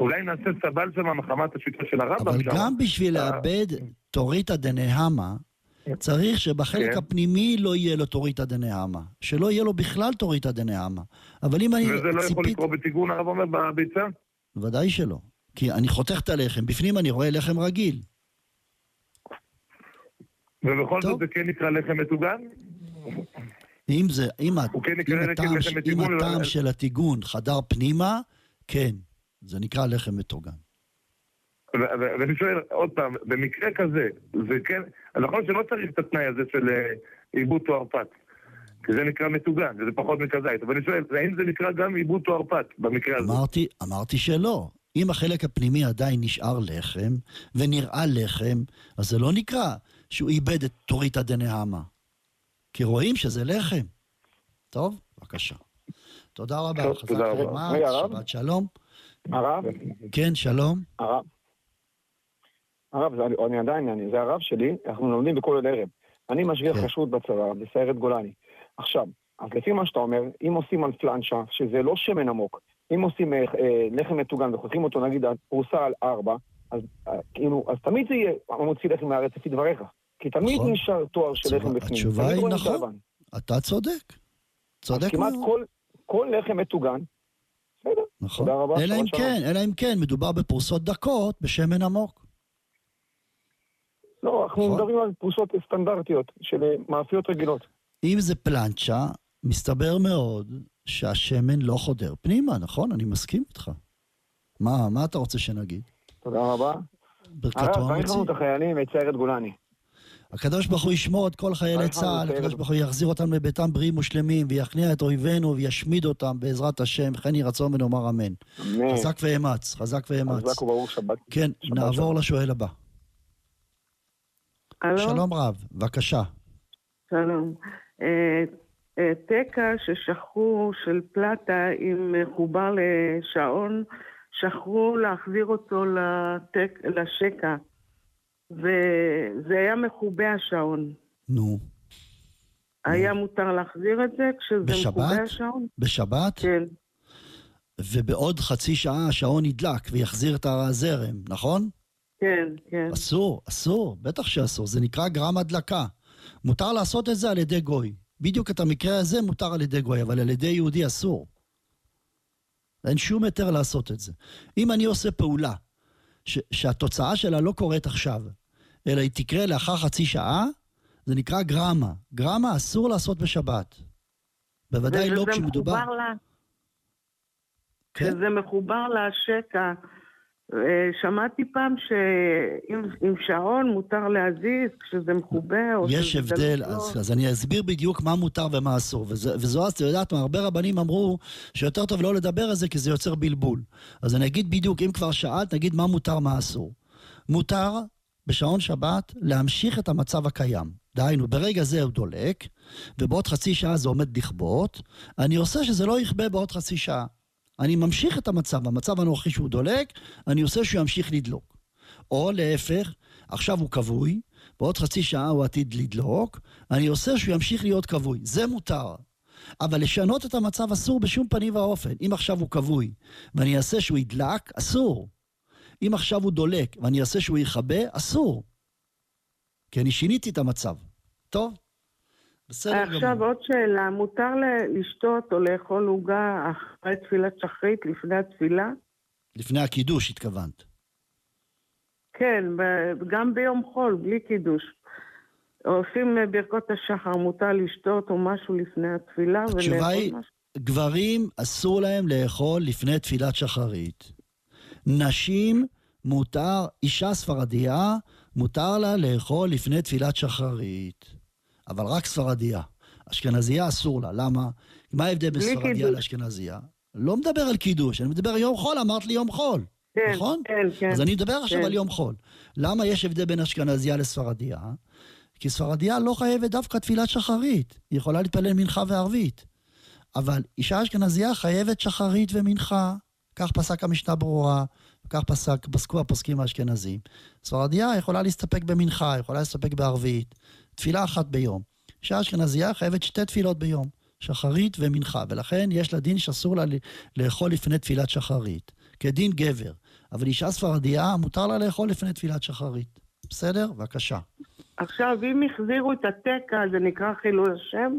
אולי נעשה סבל שם מחמת השיטה של הרמב"ם
אבל
שם.
גם בשביל
אה,
לאבד תוריתא דנהמה, צריך שבחלק
כן.
הפנימי לא יהיה לו תוריתא דנהמה. שלא יהיה לו בכלל תוריתא דנהמה. אבל אם אני
וזה לא יכול. לקרות בטיגון, הרב אומר, בביצה?
ודאי שלא. כי אני חותך את הלחם, בפנים אני רואה לחם רגיל.
ובכל
טוב.
זאת זה כן נקרא לחם מטוגן?
אם זה, אם,
כן
אם הטעם, ש- אם הטעם של הטיגון חדר פנימה, כן, זה נקרא לחם
ו- ואני שואל עוד פעם, במקרה כזה, זה כן, נכון שלא צריך את התנאי הזה של אה, עיבוד תואר פת, כי זה נקרא מטוגן, וזה פחות מכזית, אבל אני שואל, האם זה נקרא גם עיבוד תואר פת במקרה הזה?
אמרתי, אמרתי שלא. אם החלק הפנימי עדיין נשאר לחם, ונראה לחם, אז זה לא נקרא שהוא איבד את תוריתא דנהמה. כי רואים שזה לחם. טוב? בבקשה. תודה רבה. חזק. ואמץ? שבת שלום.
הרב?
כן, שלום.
הרב? הרב, זה, אני עדיין, אני, זה הרב שלי, אנחנו לומדים בכל ערב. אני משגיח
כן.
כשרות בצבא, בסיירת גולני. עכשיו, אז לפי מה שאתה אומר, אם עושים על פלנצ'ה, שזה לא שמן עמוק, אם עושים אה, אה, לחם מטוגן וחותכים אותו נגיד פרוסה על ארבע, אז אה, כאילו, אז תמיד זה יהיה המוציא לחם מהארץ לפי דבריך. כי תמיד
נכון.
נשאר תואר של לחם בפנים.
התשובה היא נכון. אתה צודק. צודק
אז כמעט
מאוד.
כל, כל לחם מטוגן, בסדר.
נכון.
תודה רבה,
אלא אם. כן, אלא אם כן, מדובר בפרוסות דקות בשמן עמוק.
לא, אנחנו
נכון.
מדברים על פרוסות סטנדרטיות של אה, מאפיות רגילות.
אם זה פלנצ'ה, מסתבר מאוד שהשמן לא חודר פנימה, נכון? אני מסכים איתך. מה, מה אתה רוצה שנגיד?
תודה רבה.
ברכתו
הרב. לנו את החיילים ואת סיירת גולני.
הקדוש ברוך הוא ישמור את כל חיילי צה"ל,
סיירת.
הקדוש ברוך הוא יחזיר אותם לביתם בריאים ושלמים, ויכניע את אויבינו וישמיד אותם בעזרת השם, כן יהי רצון ונאמר אמן.
אמן.
חזק ואמץ, חזק ואמץ.
חזק וברוך שבת.
כן,
שבת
נעבור. לשואל הבא.
הלו?
שלום רב, בבקשה.
שלום. אה, אה, תקע ששכחו של פלטה עם מחובר לשעון, שכחו להחזיר אותו לתק, לשקע. וזה היה מחובה השעון.
נו,
היה מותר להחזיר את זה כשזה
בשבת?
מחובה השעון?
בשבת?
כן,
ובעוד חצי שעה השעון ידלק ויחזיר את הזרם, נכון?
כן, כן.
אסור, אסור, בטח שאסור, זה נקרא גרם הדלקה. מותר לעשות את זה על ידי גוי. בדיוק את המקרה הזה מותר על ידי גוי, אבל על ידי יהודי אסור. אין שום היתר לעשות את זה. אם אני עושה פעולה ש- שהתוצאה שלה לא קורית עכשיו, אלא היא תקרה לאחר חצי שעה, זה נקרא גרמה. גרמה אסור לעשות בשבת. בוודאי לא כשמדובר...
מחובר ל-
כן?
כשזה מחובר לשקע. אה, שמעתי פעם שעם עם שעון מותר להזיז כשזה מחובה או
יש
שזה
הבדל, אז. אז אני אסביר בדיוק מה מותר ומה אסור. וזה, וזו, את יודעת מה, הרבה רבנים אמרו שיותר טוב לא לדבר על זה כי זה יוצר בלבול. אז אני אגיד בדיוק, אם כבר שאלת, נגיד מה מותר, מה אסור. מותר בשעון שבת להמשיך את המצב הקיים. דהיינו, ברגע זה הוא דולק, ובעוד חצי שעה זה עומד לכבות, אני עושה שזה לא יכבה בעוד חצי שעה. אני ממשיך את המצב, המצב הנוכחי שהוא דולק, אני עושה שהוא ימשיך לדלוק. או להפך, עכשיו הוא כבוי, בעוד חצי שעה הוא עתיד לדלוק, אני עושה שהוא ימשיך להיות כבוי. זה מותר. אבל לשנות את המצב אסור בשום פנים ואופן. אם עכשיו הוא כבוי ואני אעשה שהוא ידלק, אסור. אם עכשיו הוא דולק ואני אעשה שהוא יכבה, אסור. כי אני שיניתי את המצב. טוב? בסדר
עכשיו
גמור.
עוד שאלה, מותר לשתות או לאכול עוגה אחרי תפילת שחרית, לפני התפילה?
לפני הקידוש התכוונת.
כן, גם ביום חול, בלי קידוש. עושים אה, ברכות השחר, מותר לשתות או משהו לפני התפילה
התשובה היא,
משהו?
גברים אסור להם לאכול לפני תפילת שחרית. נשים מותר, אישה ספרדיה, מותר לה לאכול לפני תפילת שחרית. אבל רק ספרדיה. אשכנזייה אסור לה, למה? מה ההבדל בין ספרדיה
קידוש.
לאשכנזייה? לא מדבר על קידוש, אני מדבר יום חול, אמרת לי יום חול.
כן,
נכון?
כן, כן.
אז אני מדבר עכשיו
כן.
על יום חול. למה יש הבדל בין אשכנזייה לספרדיה? כי ספרדיה לא חייבת דווקא תפילת שחרית, היא יכולה להתפלל מנחה וערבית. אבל אישה אשכנזייה חייבת שחרית ומנחה, כך פסק המשנה ברורה, כך פסק, פסקו הפוסקים האשכנזים. ספרדיה יכולה להסתפק במנחה, יכולה להסתפק בערבית, תפילה אחת ביום. אישה אשכנזייה חייבת שתי תפילות ביום, שחרית ומנחה, ולכן יש לה דין שאסור לה לאכול לפני תפילת שחרית, כדין גבר. אבל אישה ספרדיה, מותר לה לאכול לפני תפילת שחרית. בסדר? בבקשה.
עכשיו, אם החזירו את התקע, זה נקרא חילול השם?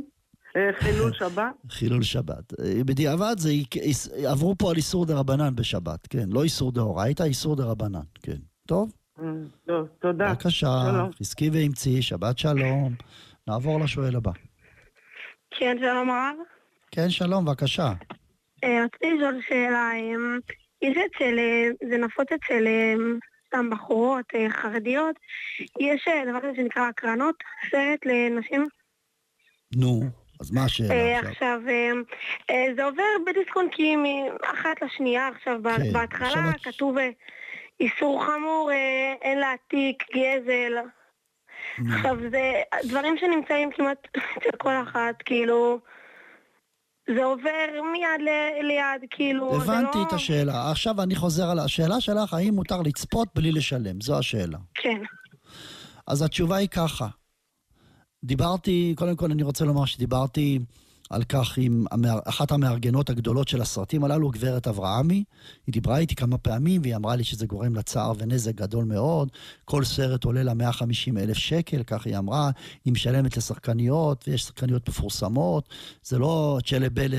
חילול שבת?
חילול שבת. בדיעבד זה, עברו פה על איסור דה רבנן בשבת, כן, לא איסור דאורייתא, איסור דה רבנן, כן. טוב?
אה, טוב, תודה.
בבקשה. חזקי ואמצי, שבת שלום. נעבור לשואל הבא.
כן, שלום הרב.
כן, שלום, בבקשה.
אה, רציתי לשאול שאלה, אה, יש אצל, אה, זה נפוץ אצל
סתם בחורות חרדיות, יש דבר כזה שנקרא הקרנות, סרט לנשים.
נו, אז מה השאלה
אה,
עכשיו?
עכשיו, אה, אה, זה עובר בדיסקונקים מאחת לשנייה. עכשיו,
כן,
בהתחלה
עכשיו
כתוב איסור חמור, אין להעתיק, גזל. עכשיו, זה דברים שנמצאים כמעט אצל כל אחת, כאילו... זה עובר מיד ל- ליד, כאילו, זה לא...
הבנתי את השאלה. עכשיו אני חוזר על השאלה שלך, האם מותר לצפות בלי לשלם? זו השאלה.
כן.
אז התשובה היא ככה. דיברתי, קודם כל אני רוצה לומר שדיברתי על כך עם אחת המארגנות הגדולות של הסרטים הללו, גברת אברהמי. היא דיברה איתי כמה פעמים והיא אמרה לי שזה גורם לה צער ונזק גדול מאוד. כל סרט עולה לה 150 אלף שקל, כך היא אמרה. היא משלמת לשחקניות, ויש שחקניות מפורסמות. זה לא צ'לבל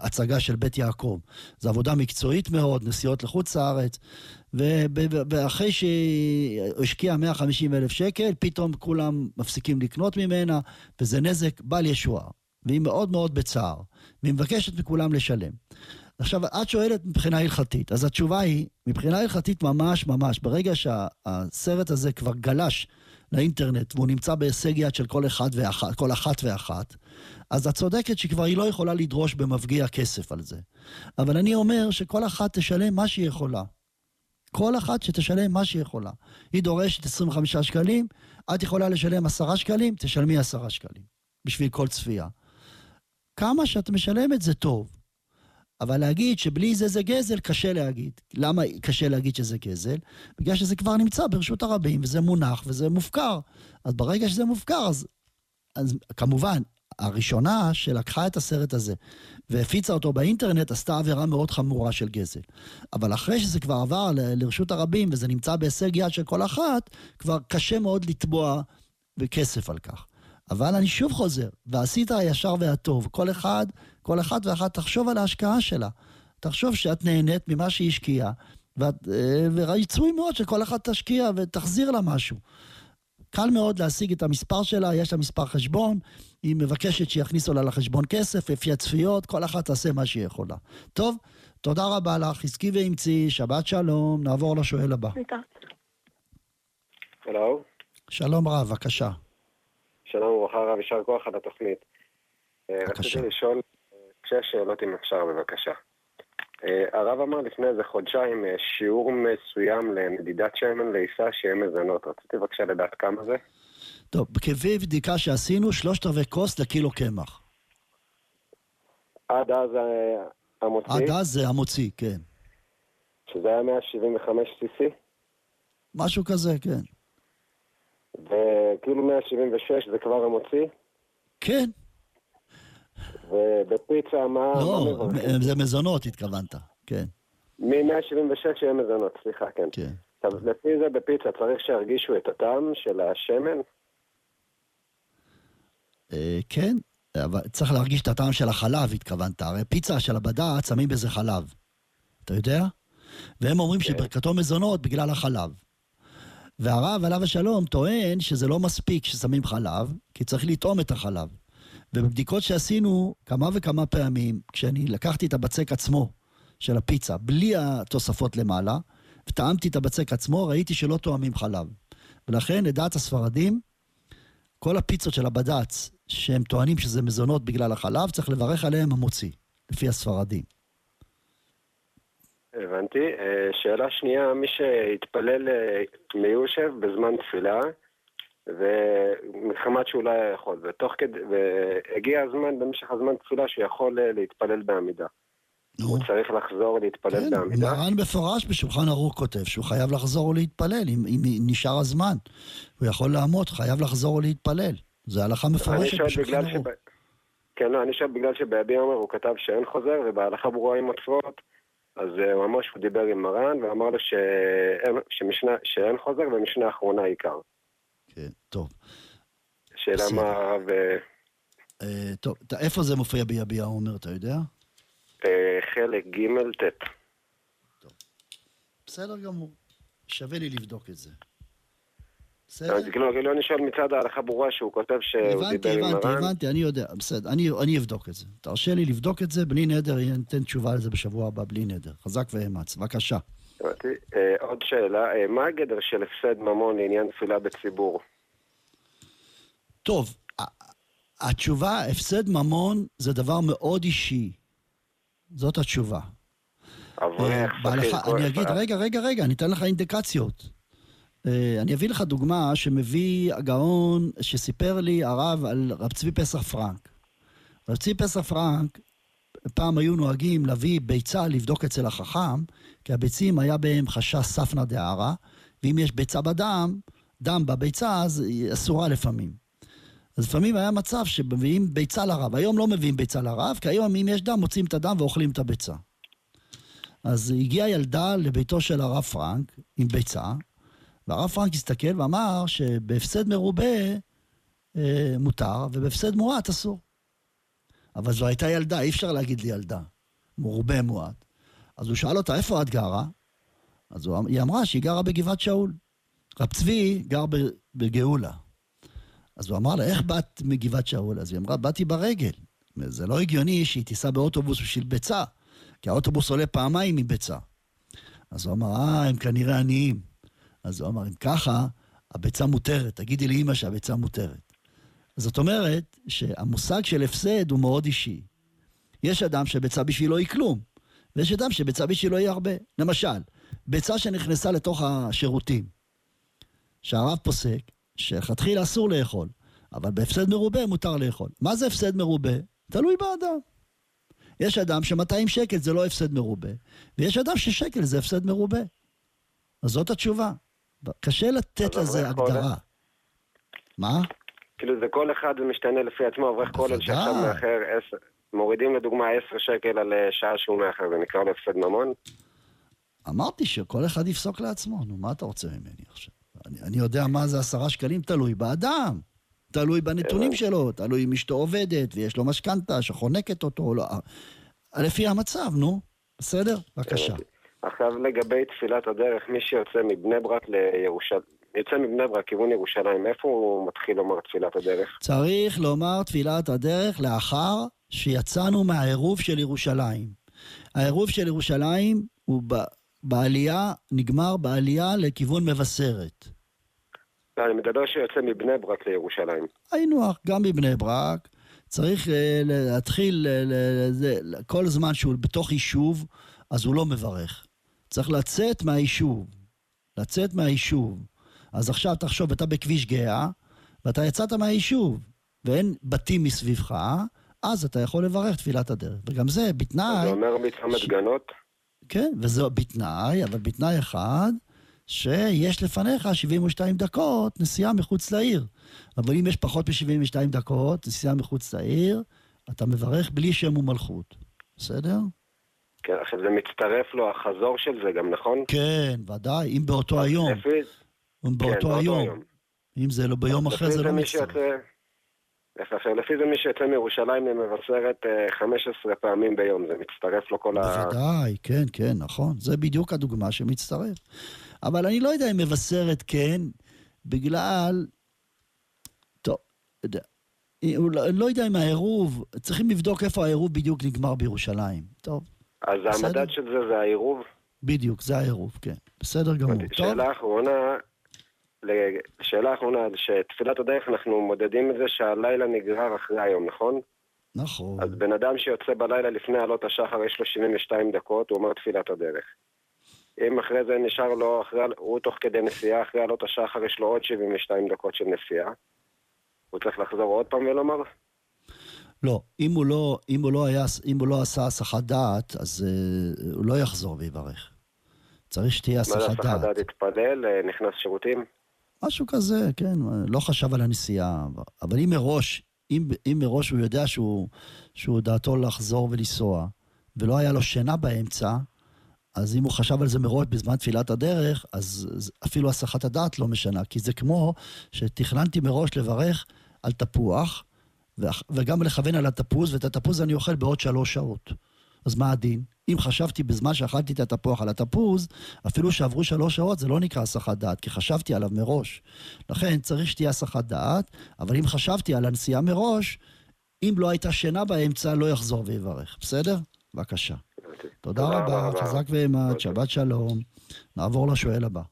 הצגה של בית יעקב. זו עבודה מקצועית מאוד, נסיעות לחוץ לארץ. ואחרי שהיא השקיעה 150 אלף שקל, פתאום כולם מפסיקים לקנות ממנה, וזה נזק בל ישוער. והיא מאוד מאוד בצער, והיא מבקשת מכולם לשלם. עכשיו, את שואלת מבחינה הלכתית, אז התשובה היא, מבחינה הלכתית ממש ממש, ברגע שהסרט הזה כבר גלש לאינטרנט, והוא נמצא בהישג יד של כל אחד ואחת, כל אחת ואחת, אז את צודקת שכבר היא לא יכולה לדרוש במפגיע כסף על זה. אבל אני אומר שכל אחת תשלם מה שהיא יכולה. כל אחת שתשלם מה שהיא יכולה. היא דורשת 25 שקלים, את יכולה לשלם 10 שקלים, תשלמי 10 שקלים, בשביל כל צפייה. כמה שאת משלמת זה טוב. אבל להגיד שבלי זה זה גזל, קשה להגיד. למה קשה להגיד שזה גזל? בגלל שזה כבר נמצא ברשות הרבים, וזה מונח וזה מופקר. אז ברגע שזה מופקר, אז, אז כמובן, הראשונה שלקחה את הסרט הזה והפיצה אותו באינטרנט, עשתה עבירה מאוד חמורה של גזל. אבל אחרי שזה כבר עבר ל- לרשות הרבים וזה נמצא בהישג יד של כל אחת, כבר קשה מאוד לתבוע בכסף על כך. אבל אני שוב חוזר, ועשית הישר והטוב. כל אחד, כל אחת ואחת תחשוב על ההשקעה שלה. תחשוב שאת נהנית ממה שהיא השקיעה, אה, ורצוי מאוד שכל אחת תשקיע ותחזיר לה משהו. קל מאוד להשיג את המספר שלה, יש לה מספר חשבון, היא מבקשת שיכניסו לה לחשבון כסף, לפי הצפיות, כל אחת תעשה מה שהיא יכולה. טוב, תודה רבה לך, חזקי ואמצי, שבת שלום, נעבור לשואל הבא. שלום רב, בבקשה.
שלום וברכה רב, יישר כוח על התוכנית. אה,
בבקשה.
רציתי לשאול אה, שתי שאלות אם אפשר בבקשה. אה, הרב אמר לפני איזה חודשיים שיעור מסוים למדידת שמן לעיסה שיהיה מזונות. רציתי בבקשה לדעת כמה זה.
טוב, כפי בדיקה שעשינו, שלושת רבעי כוס לקילו קמח.
עד אז המוציא,
עד אז זה המוציא, כן.
שזה היה 175 cc,
משהו כזה, כן.
וכאילו 176 זה כבר המוציא,
כן.
ובפיצה מה...
לא,
מה?
מ- זה מזונות התכוונת, כן.
מ-176 שיהיה מזונות, סליחה, כן.
כן.
עכשיו, לפי זה בפיצה צריך שירגישו את הטעם של השמן?
אה, כן, אבל צריך להרגיש את הטעם של החלב, התכוונת. הרי פיצה של הבד"ץ שמים בזה חלב. אתה יודע? והם אומרים שברכתו מזונות בגלל החלב. והרב, עליו השלום, טוען שזה לא מספיק ששמים חלב, כי צריך לטעום את החלב. ובבדיקות שעשינו כמה וכמה פעמים, כשאני לקחתי את הבצק עצמו של הפיצה, בלי התוספות למעלה, וטעמתי את הבצק עצמו, ראיתי שלא טועמים חלב. ולכן, לדעת הספרדים, כל הפיצות של הבד"ץ, שהם טוענים שזה מזונות בגלל החלב, צריך לברך עליהם המוציא, לפי הספרדים.
הבנתי. אה, שאלה שנייה, מי שהתפלל אה, מיושב בזמן תפילה, ומחמת שהוא לא היה יכול, ותוך כדי, והגיע הזמן במשך הזמן תפילה שהוא יכול אה, להתפלל בעמידה. הוא צריך לחזור להתפלל
כן,
בעמידה?
מרן מפורש בשולחן ערוך כותב שהוא חייב לחזור ולהתפלל, אם, אם נשאר הזמן. הוא יכול לעמוד, חייב לחזור ולהתפלל. זו הלכה מפורשת בשולחן ערוך.
שב... כן, לא, אני שואל בגלל שביביע אומר הוא כתב שאין חוזר, ובהלכה ברורה עם עוצבות, אז אה, הוא אמר שהוא דיבר עם מרן, ואמר לו שאין, שמשנה, שאין חוזר ומשנה אחרונה עיקר.
כן, טוב.
שאלה
בסדר.
מה. אה,
אה, טוב, ת- איפה זה מופיע ביביע עומר, אתה יודע?
אה, חלק ג' ט'.
בסדר גמור. שווה לי לבדוק את זה.
אז כאילו, כאילו אני שואל מצד ההלכה ברורה שהוא כותב שהוא
הבנתי,
דיבר עם
הבנתי,
מרן.
הבנתי, אני יודע, בסדר, אני, אני אבדוק את זה. תרשה לי לבדוק את זה, בלי נדר, אני אתן תשובה לזה בשבוע הבא, בלי נדר. חזק ואמץ, בבקשה.
הבנתי. אה, עוד שאלה, אה, מה הגדר של הפסד ממון לעניין תפילה בציבור?
טוב, התשובה, הפסד ממון זה דבר מאוד אישי. זאת התשובה.
אברך,
אה,
שכיר,
אני אגיד. רגע, רגע, רגע, אני אתן לך אינדיקציות. אה, אני אביא לך דוגמה שמביא הגאון שסיפר לי הרב על רב צבי פסח פרנק. רב צבי פסח פרנק, פעם היו נוהגים להביא ביצה לבדוק אצל החכם, כי הביצים היה בהם חשש ספנא דהרא, ואם יש ביצה בדם, דם בביצה, אז היא אסורה לפעמים. אז לפעמים היה מצב שמביאים ביצה לרב. היום לא מביאים ביצה לרב, כי היום אם יש דם, מוצאים את הדם ואוכלים את הביצה. אז הגיעה ילדה לביתו של הרב פרנק עם ביצה, והרב פרנק הסתכל ואמר שבהפסד מרובה אה, מותר, ובהפסד מועט אסור. אבל זו הייתה ילדה, אי אפשר להגיד לי ילדה. מרובה מועט. אז הוא שאל אותה, איפה את גרה? אז הוא, היא אמרה שהיא גרה בגבעת שאול. רב צבי גר בגאולה. אז הוא אמר לה, איך באת מגבעת שאול? אז היא אמרה, באתי ברגל. זה לא הגיוני שהיא תיסע באוטובוס בשביל ביצה, כי האוטובוס עולה פעמיים מביצה. אז הוא אמר, אה, הם כנראה עניים. אז הוא אמר, אם ככה, הביצה מותרת. תגידי לאמא שהביצה מותרת. זאת אומרת שהמושג של הפסד הוא מאוד אישי. יש אדם שביצה בשבילו היא כלום, ויש אדם שביצה בשבילו היא הרבה. למשל, ביצה שנכנסה לתוך השירותים, שהרב פוסק שלכתחילה אסור לאכול, אבל בהפסד מרובה מותר לאכול. מה זה הפסד מרובה? תלוי באדם. יש אדם ש-200 שקל זה לא הפסד מרובה, ויש אדם ששקל זה הפסד מרובה. אז זאת התשובה. קשה לתת לזה? הגדרה. מה?
כאילו זה כל אחד משתנה לפי עצמו, אברך כולל שעכשיו. מאחר עשר, מורידים לדוגמה 10 שקל על אה, שעה שהוא מאחר, זה נקרא לו הפסד ממון?
אמרתי שכל אחד יפסוק לעצמו, נו, מה אתה רוצה ממני עכשיו? אני, אני יודע מה זה עשרה שקלים, תלוי באדם. תלוי בנתונים שלו, תלוי אם אשתו עובדת ויש לו משכנתה שחונקת אותו או לא. אה, לפי המצב, נו. בסדר? בבקשה.
עכשיו לגבי תפילת הדרך, מי שיוצא מבני ברק לירושלים, יוצא מבני ברק כיוון ירושלים, איפה הוא מתחיל לומר תפילת הדרך?
צריך לומר תפילת הדרך לאחר שיצאנו מהעירוב של ירושלים. העירוב של ירושלים הוא ב, בעלייה, נגמר בעלייה לכיוון מבשרת.
לא, אני מדבר שיוצא מבני ברק לירושלים.
היינו גם מבני ברק, צריך אה, להתחיל, אה, כל זמן שהוא בתוך יישוב, אז הוא לא מברך. צריך לצאת מהיישוב. לצאת מהיישוב. אז עכשיו תחשוב, אתה בכביש גאה, ואתה יצאת מהיישוב, ואין בתים מסביבך, אז אתה יכול לברך תפילת הדרך. וגם זה בתנאי...
זה אומר מצומת גנות?
כן, וזה בתנאי, אבל בתנאי אחד, שיש לפניך 72 דקות נסיעה מחוץ לעיר. אבל אם יש פחות מ-72 דקות נסיעה מחוץ לעיר, אתה מברך בלי שם ומלכות. בסדר?
כן, עכשיו זה מצטרף לו החזור של זה גם, נכון?
כן, ודאי, אם באותו היום.
לפי...
אם באותו
באותו
היום.
היום.
אם זה לא ביום אחרי
לפי
זה לא מצטרף.
עכשיו לפי זה מי שיוצא מירושלים למבשרת אה, 15 פעמים ביום, זה מצטרף לו כל ה...
בוודאי, כן, כן, נכון. זה בדיוק הדוגמה שמצטרף. אבל אני לא יודע אם מבשרת כן, בגלל... טוב, יודע. לא- אני לא יודע אם העירוב, צריכים לבדוק איפה העירוב בדיוק נגמר בירושלים. טוב,
אז
בסדר.
המדד של זה זה העירוב?
בדיוק, זה העירוב, כן. בסדר גמור. טוב,
שאלה אחרונה, שאלה אחרונה, שתפילת הדרך אנחנו מודדים את זה שהלילה נגרר אחרי היום, נכון?
נכון.
אז בן אדם שיוצא בלילה לפני עלות השחר יש לו 72 דקות, הוא אומר תפילת הדרך. אם אחרי זה נשאר לו, אחרי, הוא תוך כדי נסיעה, אחרי עלות השחר יש לו עוד 72 דקות של נסיעה. הוא צריך לחזור עוד פעם ולומר?
לא, אם הוא לא, אם הוא לא, היה, אם הוא לא עשה הסחת דעת, אז uh, הוא לא יחזור ויברך. צריך שתהיה
מה זה
הסחת
הסחת
דעת.
דעת? התפלל, אה, נכנס שירותים?
משהו כזה, כן, לא חשב על הנסיעה. אבל אם מראש, אם, אם מראש הוא יודע שהוא, שהוא דעתו לחזור ולנסוע, ולא היה לו שינה באמצע, אז אם הוא חשב על זה מראש בזמן תפילת הדרך, אז אפילו הסחת הדעת לא משנה. כי זה כמו שתכננתי מראש לברך על תפוח, וגם לכוון על התפוז, ואת התפוז אני אוכל בעוד שלוש שעות. אז מה הדין? אם חשבתי בזמן שאכלתי את התפוח על התפוז, אפילו שעברו שלוש שעות זה לא נקרא הסחת דעת, כי חשבתי עליו מראש. לכן צריך שתהיה הסחת דעת, אבל אם חשבתי על הנסיעה מראש, אם לא הייתה שינה באמצע, לא יחזור ויברך. בסדר? בבקשה. תודה רבה, חזק ואימת, שבת שלום. נעבור לשואל הבא.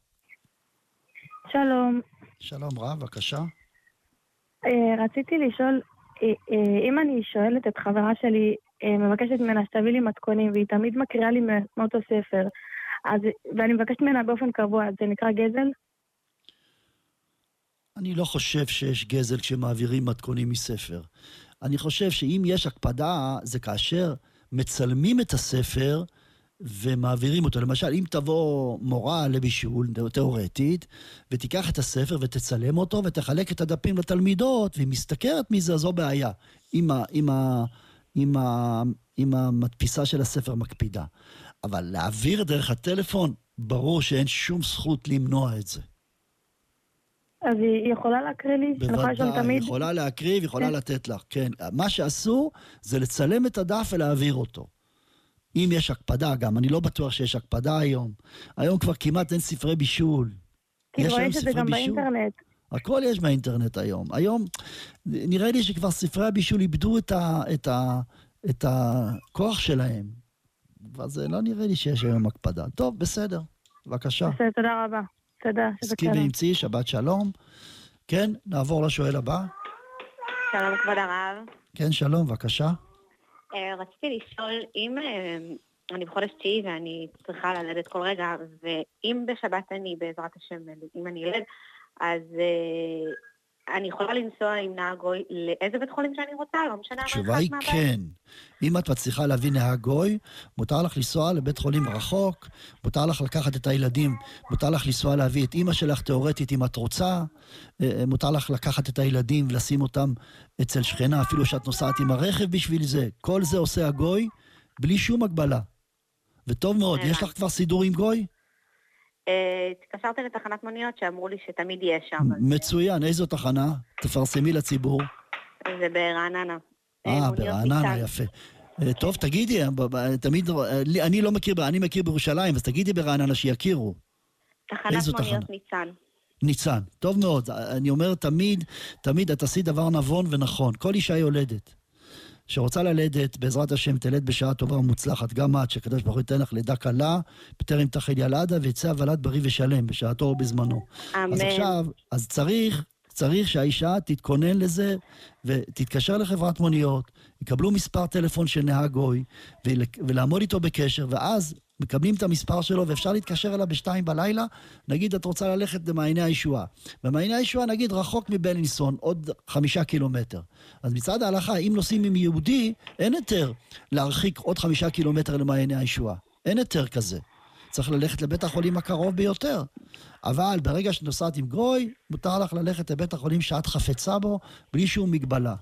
שלום.
שלום רב, בבקשה.
אה, רציתי לשאול, אם אני שואלת את חברה שלי, מבקשת ממנה שתביא לי מתכונים, והיא תמיד מקריאה לי מאותו ספר, אז, ואני מבקשת ממנה באופן קבוע, זה נקרא גזל?
אני לא חושב שיש גזל כשמעבירים מתכונים מספר. אני חושב שאם יש הקפדה, זה כאשר מצלמים את הספר ומעבירים אותו. למשל, אם תבוא מורה לבישול, תיאורטית, ותיקח את הספר ותצלם אותו ותחלק את הדפים לתלמידות, והיא מסתכרת מזה, זו בעיה. אם, ה, אם, ה, אם, ה, אם המדפיסה של הספר מקפידה. אבל להעביר דרך הטלפון, ברור שאין שום זכות למנוע את זה.
אז היא יכולה להקריא לי?
בוודאי, היא יכולה להקריא ויכולה כן. לתת לך, כן. מה שאסור זה לצלם את הדף ולהעביר אותו. אם יש הקפדה גם, אני לא בטוח שיש הקפדה היום. היום כבר כמעט אין ספרי בישול.
כאילו יש את זה גם בישול. באינטרנט.
הכל יש באינטרנט היום. היום, נראה לי שכבר ספרי הבישול איבדו את, ה, את, ה, את הכוח שלהם. זה לא נראה לי שיש היום הקפדה. טוב, בסדר, בבקשה.
בסדר, תודה רבה. תודה,
שזה. סקי ואמצעי, שבת שלום. כן, נעבור לשואל הבא.
שלום, כבוד הרב.
כן, שלום, בבקשה.
אה, רציתי לשאול, אם אה, אני בחודש תשיעי ואני צריכה ללדת כל רגע, ואם בשבת אני, בעזרת השם, אם אני ילד, אז אה, אני יכולה לנסוע עם נהג גוי לאיזה בית חולים שאני רוצה? לא משנה
התשובה היא כן. אם את מצליחה להביא נהג גוי, מותר לך לנסוע לבית חולים רחוק, מותר לך לקחת את הילדים, מותר לך לנסוע להביא את אימא שלך תאורטית אם את רוצה, אה, מותר לך לקחת את הילדים ולשים אותם אצל שכנה, אפילו שאת נוסעת עם הרכב בשביל זה. כל זה עושה הגוי בלי שום הגבלה. וטוב מאוד, יש לך כבר סידור עם גוי?
אה, התקשרתי לתחנת מוניות שאמרו לי שתמיד יהיה שם.
מצוין, איזו תחנה? תפרסמי לציבור.
זה ברעננה.
אה, ברעננה, יפה. אה, טוב, תגידי, תמיד, אני לא מכיר, אני מכיר בירושלים, אז תגידי ברעננה שיכירו.
תחנת מוניות ניצן.
ניצן, טוב מאוד. אני אומר תמיד, תמיד את עשית דבר נבון ונכון. כל אישה יולדת. שרוצה ללדת, בעזרת השם תלד בשעה טובה ומוצלחת. גם את, שקדוש ברוך הוא ייתן לך לידה קלה, בטרם תחל ילדה, ויצא הוולד בריא ושלם, בשעתו ובזמנו.
אמן.
אז עכשיו, אז צריך, צריך שהאישה תתכונן לזה, ותתקשר לחברת מוניות, יקבלו מספר טלפון של נהג גוי, ולעמוד איתו בקשר, ואז מקבלים את המספר שלו ואפשר להתקשר אליו בשתיים בלילה, נגיד את רוצה ללכת למעייני הישועה. במעייני הישועה נגיד רחוק מבלינסון, עוד חמישה קילומטר. אז מצד ההלכה, אם נוסעים עם יהודי, אין היתר להרחיק עוד חמישה קילומטר למעייני הישועה. אין היתר כזה. צריך ללכת לבית החולים הקרוב ביותר. אבל ברגע שאת נוסעת עם גוי, מותר לך ללכת לבית החולים שאת חפצה בו, בלי שום מגבלה.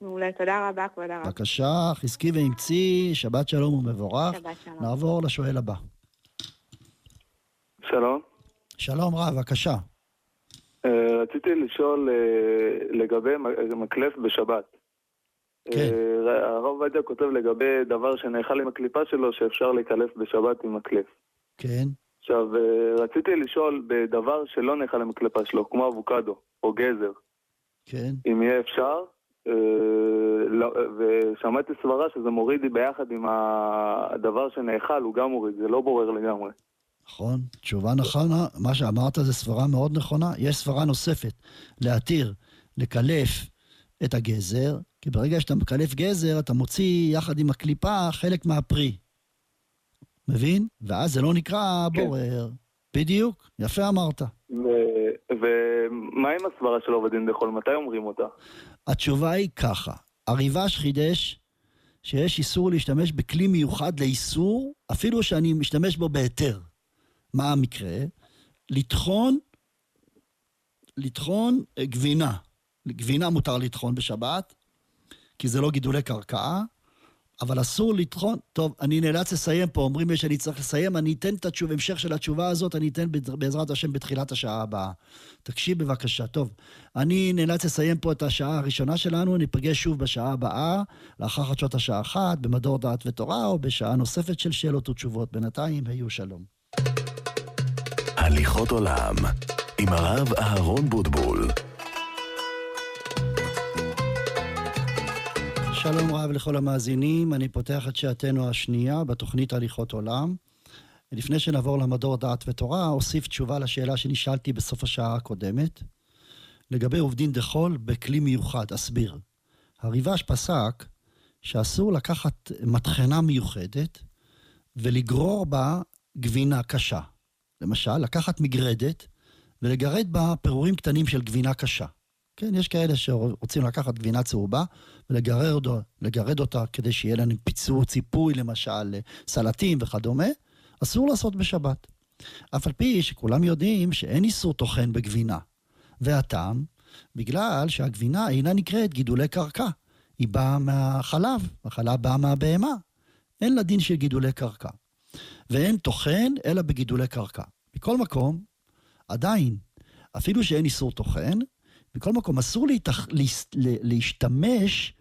מעולה, תודה רבה, כבוד הרב.
בבקשה, חזקי ואמצי, שבת שלום ומבורך.
שבת שלום.
נעבור לשואל הבא.
שלום.
שלום רב, בבקשה.
Uh, רציתי לשאול uh, לגבי מקלף בשבת.
כן.
הרב עובדיה כותב לגבי דבר שנאכל עם הקליפה שלו, שאפשר להיקלף בשבת עם מקלף.
כן.
עכשיו, רציתי לשאול בדבר שלא נאכל עם הקליפה שלו, כמו אבוקדו או גזר.
כן.
אם יהיה אפשר, אה, ושמעתי סברה שזה מוריד ביחד עם הדבר שנאכל, הוא גם מוריד, זה לא בורר לגמרי.
נכון, תשובה נכונה, מה שאמרת זה סברה מאוד נכונה. יש סברה נוספת, להתיר, לקלף את הגזר, כי ברגע שאתה מקלף גזר, אתה מוציא יחד עם הקליפה חלק מהפרי. מבין? ואז זה לא נקרא כן. בורר. בדיוק, יפה אמרת.
ומה עם הסברה של עובד דין דחול? מתי אומרים אותה?
התשובה היא ככה, הריבש חידש שיש איסור להשתמש בכלי מיוחד לאיסור, אפילו שאני משתמש בו בהיתר. מה המקרה? לטחון, לטחון אה, גבינה. גבינה מותר לטחון בשבת, כי זה לא גידולי קרקע, אבל אסור לטחון. טוב, אני נאלץ לסיים פה, אומרים לי שאני צריך לסיים, אני אתן את התשוב, המשך של התשובה הזאת, אני אתן בעזרת השם בתחילת השעה הבאה. תקשיב בבקשה. טוב, אני נאלץ לסיים פה את השעה הראשונה שלנו, ניפגש שוב בשעה הבאה, לאחר חדשות השעה אחת, במדור דעת ותורה, או בשעה נוספת של שאלות ותשובות. בינתיים, היו שלום.
הליכות עולם, עם הרב אהרון בוטבול.
שלום רב לכל המאזינים, אני פותח את שעתנו השנייה בתוכנית הליכות עולם. לפני שנעבור למדור דעת ותורה, אוסיף תשובה לשאלה שנשאלתי בסוף השעה הקודמת. לגבי עובדין דחול בכלי מיוחד, אסביר. הריבש פסק שאסור לקחת מטחנה מיוחדת ולגרור בה גבינה קשה. למשל, לקחת מגרדת ולגרד בה פירורים קטנים של גבינה קשה. כן, יש כאלה שרוצים לקחת גבינה צהובה ולגרד אותה כדי שיהיה לנו פיצור, ציפוי, למשל, סלטים וכדומה, אסור לעשות בשבת. אף על פי שכולם יודעים שאין איסור טוחן בגבינה. והטעם, בגלל שהגבינה אינה נקראת גידולי קרקע. היא באה מהחלב, החלב בא מהבהמה. אין לה דין של גידולי קרקע. ואין טוחן אלא בגידולי קרקע. מכל מקום, עדיין, אפילו שאין איסור טוחן, מכל מקום אסור להתח... להשתמש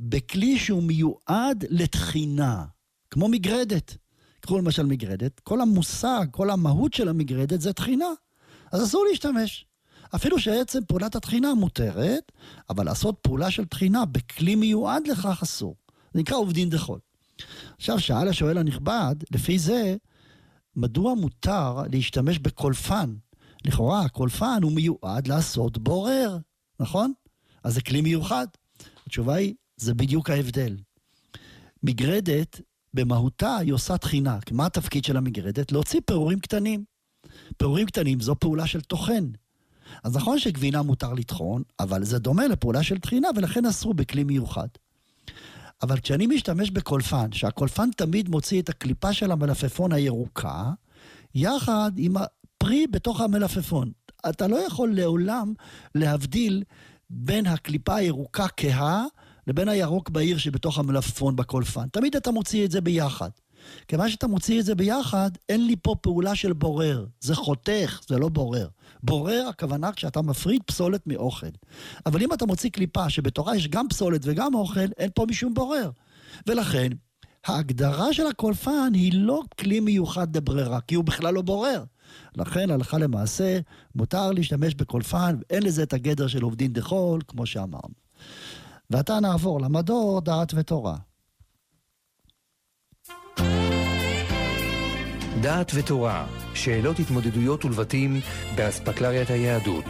בכלי שהוא מיועד לתחינה, כמו מגרדת. קחו למשל מגרדת, כל המושג, כל המהות של המגרדת זה תחינה. אז אסור להשתמש. אפילו שעצם פעולת התחינה מותרת, אבל לעשות פעולה של תחינה בכלי מיועד לכך אסור. זה נקרא עובדין דחול. עכשיו, שאל השואל הנכבד, לפי זה, מדוע מותר להשתמש בקולפן? לכאורה, הקולפן הוא מיועד לעשות בורר, נכון? אז זה כלי מיוחד. התשובה היא, זה בדיוק ההבדל. מגרדת, במהותה, היא עושה תחינה. מה התפקיד של המגרדת? להוציא פירורים קטנים. פירורים קטנים זו פעולה של טוחן. אז נכון שגבינה מותר לטחון, אבל זה דומה לפעולה של טחינה, ולכן אסור בכלי מיוחד. אבל כשאני משתמש בקולפן, שהקולפן תמיד מוציא את הקליפה של המלפפון הירוקה, יחד עם הפרי בתוך המלפפון. אתה לא יכול לעולם להבדיל בין הקליפה הירוקה כהה לבין הירוק בהיר שבתוך המלפפון בקולפן. תמיד אתה מוציא את זה ביחד. כיוון שאתה מוציא את זה ביחד, אין לי פה פעולה של בורר. זה חותך, זה לא בורר. בורר, הכוונה כשאתה מפריד פסולת מאוכל. אבל אם אתה מוציא קליפה שבתוכה יש גם פסולת וגם אוכל, אין פה משום בורר. ולכן, ההגדרה של הקולפן היא לא כלי מיוחד לברירה, כי הוא בכלל לא בורר. לכן, הלכה למעשה, מותר להשתמש בקולפן, ואין לזה את הגדר של עובדין דחול, כמו שאמרנו. ועתה נעבור למדור דעת ותורה.
דעת ותורה, שאלות התמודדויות ולבטים באספקלריית היהדות.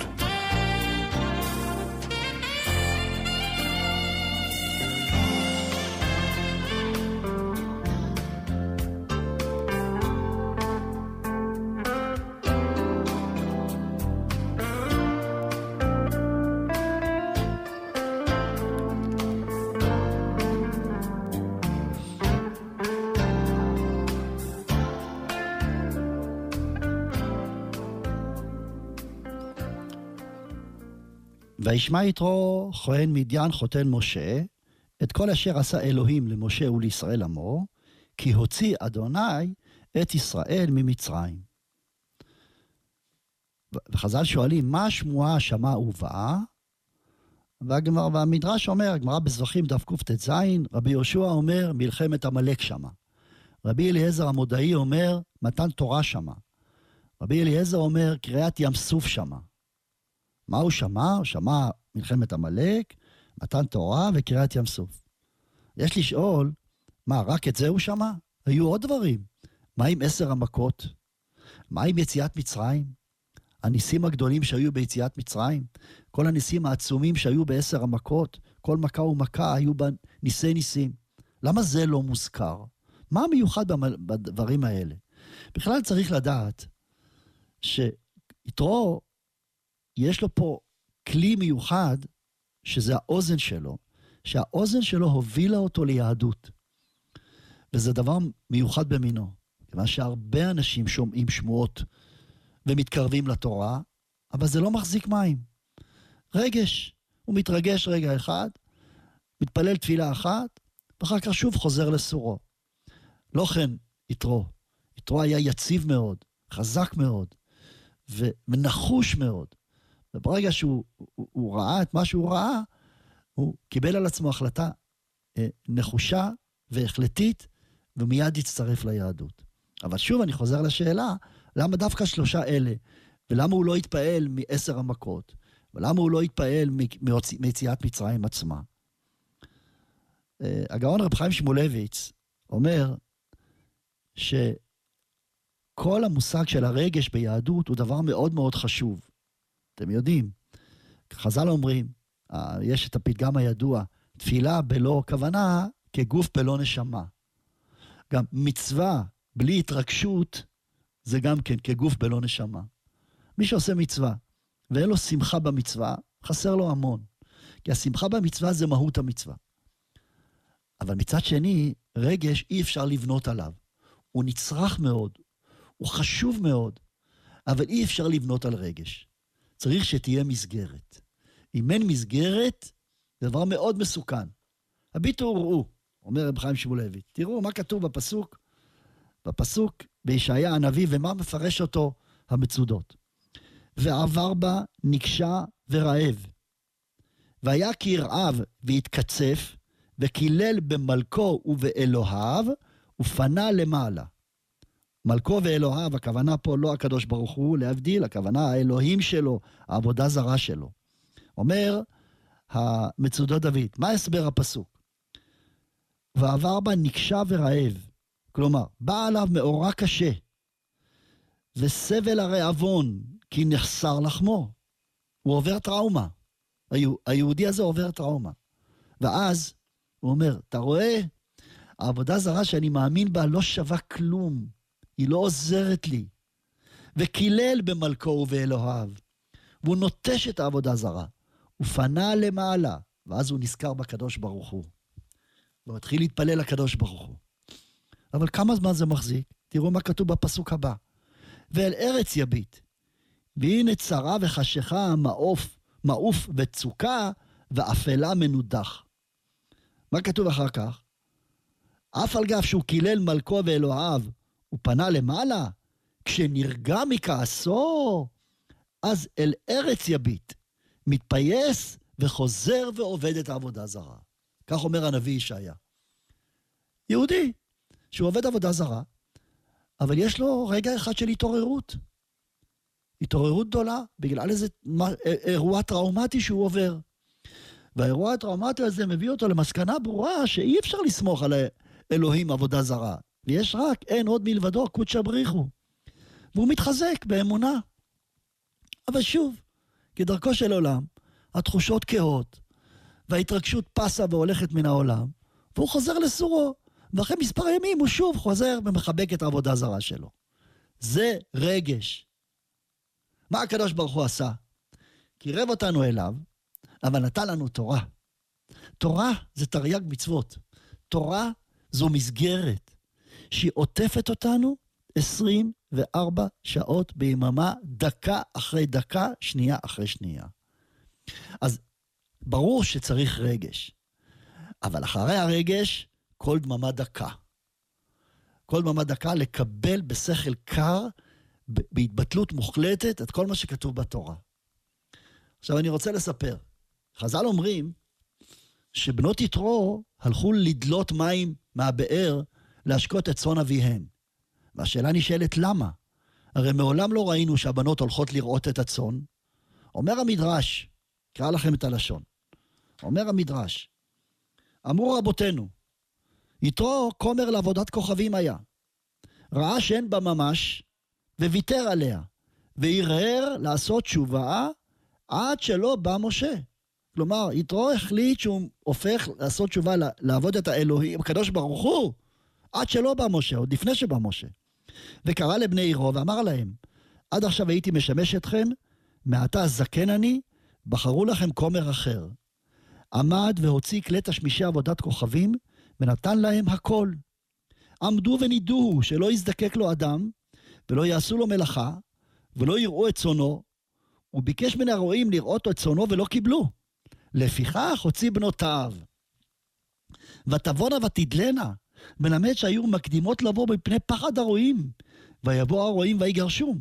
וישמע יתרו כהן מדיין חותן משה, את כל אשר עשה אלוהים למשה ולישראל עמו, כי הוציא אדוני את ישראל ממצרים. וחז"ל שואלים, מה השמועה שמע ובאה? והגמר, והמדרש אומר, הגמרא בזבחים דף קט"ז, רבי יהושע אומר, מלחמת עמלק שמה. רבי אליעזר המודעי אומר, מתן תורה שמה. רבי אליעזר אומר, קריאת ים סוף שמה. מה הוא שמע? הוא שמע מלחמת עמלק, מתן תורה וקריעת ים סוף. יש לשאול, מה, רק את זה הוא שמע? היו עוד דברים. מה עם עשר המכות? מה עם יציאת מצרים? הניסים הגדולים שהיו ביציאת מצרים? כל הניסים העצומים שהיו בעשר המכות? כל מכה ומכה היו בה ניסי ניסים. למה זה לא מוזכר? מה המיוחד בדברים האלה? בכלל צריך לדעת שיתרו יש לו פה כלי מיוחד, שזה האוזן שלו, שהאוזן שלו הובילה אותו ליהדות. וזה דבר מיוחד במינו, כיוון שהרבה אנשים שומעים שמועות ומתקרבים לתורה, אבל זה לא מחזיק מים. רגש, הוא מתרגש רגע אחד, מתפלל תפילה אחת, ואחר כך שוב חוזר לסורו. לא כן יתרו. יתרו היה יציב מאוד, חזק מאוד, ונחוש מאוד. וברגע שהוא הוא, הוא ראה את מה שהוא ראה, הוא קיבל על עצמו החלטה אה, נחושה והחלטית, ומיד הצטרף ליהדות. אבל שוב, אני חוזר לשאלה, למה דווקא שלושה אלה? ולמה הוא לא התפעל מעשר המכות? ולמה הוא לא התפעל מיציאת מצרים עצמה? אה, הגאון רב חיים שמואלביץ אומר שכל המושג של הרגש ביהדות הוא דבר מאוד מאוד חשוב. אתם יודעים, חז"ל אומרים, אה, יש את הפתגם הידוע, תפילה בלא כוונה כגוף בלא נשמה. גם מצווה בלי התרגשות זה גם כן כגוף בלא נשמה. מי שעושה מצווה ואין לו שמחה במצווה, חסר לו המון. כי השמחה במצווה זה מהות המצווה. אבל מצד שני, רגש אי אפשר לבנות עליו. הוא נצרך מאוד, הוא חשוב מאוד, אבל אי אפשר לבנות על רגש. צריך שתהיה מסגרת. אם אין מסגרת, זה דבר מאוד מסוכן. הביטו וראו, אומר רב חיים שמואלביץ. תראו מה כתוב בפסוק, בפסוק בישעיה הנביא, ומה מפרש אותו המצודות. ועבר בה נקשה ורעב. והיה כירעב והתקצף, וקילל במלכו ובאלוהיו, ופנה למעלה. מלכו ואלוהיו, הכוונה פה לא הקדוש ברוך הוא, להבדיל, הכוונה האלוהים שלו, העבודה זרה שלו. אומר המצודות דוד, מה הסבר הפסוק? ועבר בה נקשה ורעב. כלומר, בא עליו מאורע קשה, וסבל הרעבון, כי נחסר לחמו. הוא עובר טראומה. היהודי הזה עובר טראומה. ואז הוא אומר, אתה רואה? העבודה זרה שאני מאמין בה לא שווה כלום. היא לא עוזרת לי. וקילל במלכו ובאלוהיו. והוא נוטש את העבודה זרה. הוא פנה למעלה, ואז הוא נזכר בקדוש ברוך הוא. והוא התחיל להתפלל לקדוש ברוך הוא. אבל כמה זמן זה מחזיק? תראו מה כתוב בפסוק הבא. ואל ארץ יביט. והנה צרה וחשיכה, מעוף, מעוף וצוקה, ואפלה מנודח. מה כתוב אחר כך? אף על גב שהוא קילל מלכו ואלוהיו, הוא פנה למעלה, כשנרגע מכעסו, אז אל ארץ יביט, מתפייס וחוזר ועובד את העבודה זרה. כך אומר הנביא ישעיה. יהודי, שהוא עובד עבודה זרה, אבל יש לו רגע אחד של התעוררות. התעוררות גדולה בגלל איזה אירוע טראומטי שהוא עובר. והאירוע הטראומטי הזה מביא אותו למסקנה ברורה שאי אפשר לסמוך על אלוהים עבודה זרה. ויש רק, אין עוד מלבדו, קודשא בריחו. והוא מתחזק באמונה. אבל שוב, כדרכו של עולם, התחושות כהות, וההתרגשות פסה והולכת מן העולם, והוא חוזר לסורו. ואחרי מספר ימים הוא שוב חוזר ומחבק את העבודה הזרה שלו. זה רגש. מה הקדוש ברוך הוא עשה? קירב אותנו אליו, אבל נתן לנו תורה. תורה זה תרי"ג מצוות. תורה זו מסגרת שהיא עוטפת אותנו 24 שעות ביממה, דקה אחרי דקה, שנייה אחרי שנייה. אז ברור שצריך רגש, אבל אחרי הרגש כל דממה דקה. כל דממה דקה לקבל בשכל קר, בהתבטלות מוחלטת, את כל מה שכתוב בתורה. עכשיו אני רוצה לספר. חז"ל אומרים שבנות יתרו הלכו לדלות מים מהבאר להשקות את צאן אביהן. והשאלה נשאלת למה? הרי מעולם לא ראינו שהבנות הולכות לראות את הצאן. אומר המדרש, אקרא לכם את הלשון. אומר המדרש, אמרו רבותינו, יתרו כומר לעבודת כוכבים היה. ראה שאין בה ממש, וויתר עליה, והרהר לעשות תשובה עד שלא בא משה. כלומר, יתרו החליט שהוא הופך לעשות תשובה, לעבוד את האלוהים, הקדוש ברוך הוא, עד שלא בא משה, עוד לפני שבא משה. וקרא לבני עירו ואמר להם, עד עכשיו הייתי משמש אתכם, מעתה זקן אני, בחרו לכם כומר אחר. עמד והוציא כלי תשמישי עבודת כוכבים, ונתן להם הכל. עמדו ונידוהו, שלא יזדקק לו אדם, ולא יעשו לו מלאכה, ולא יראו את צונו. הוא ביקש מן הרועים לראות את צונו ולא קיבלו. לפיכך הוציא בנותיו. ותבואנה ותדלנה, מלמד שהיו מקדימות לבוא מפני פחד הרועים, ויבואו הרועים ויגרשום.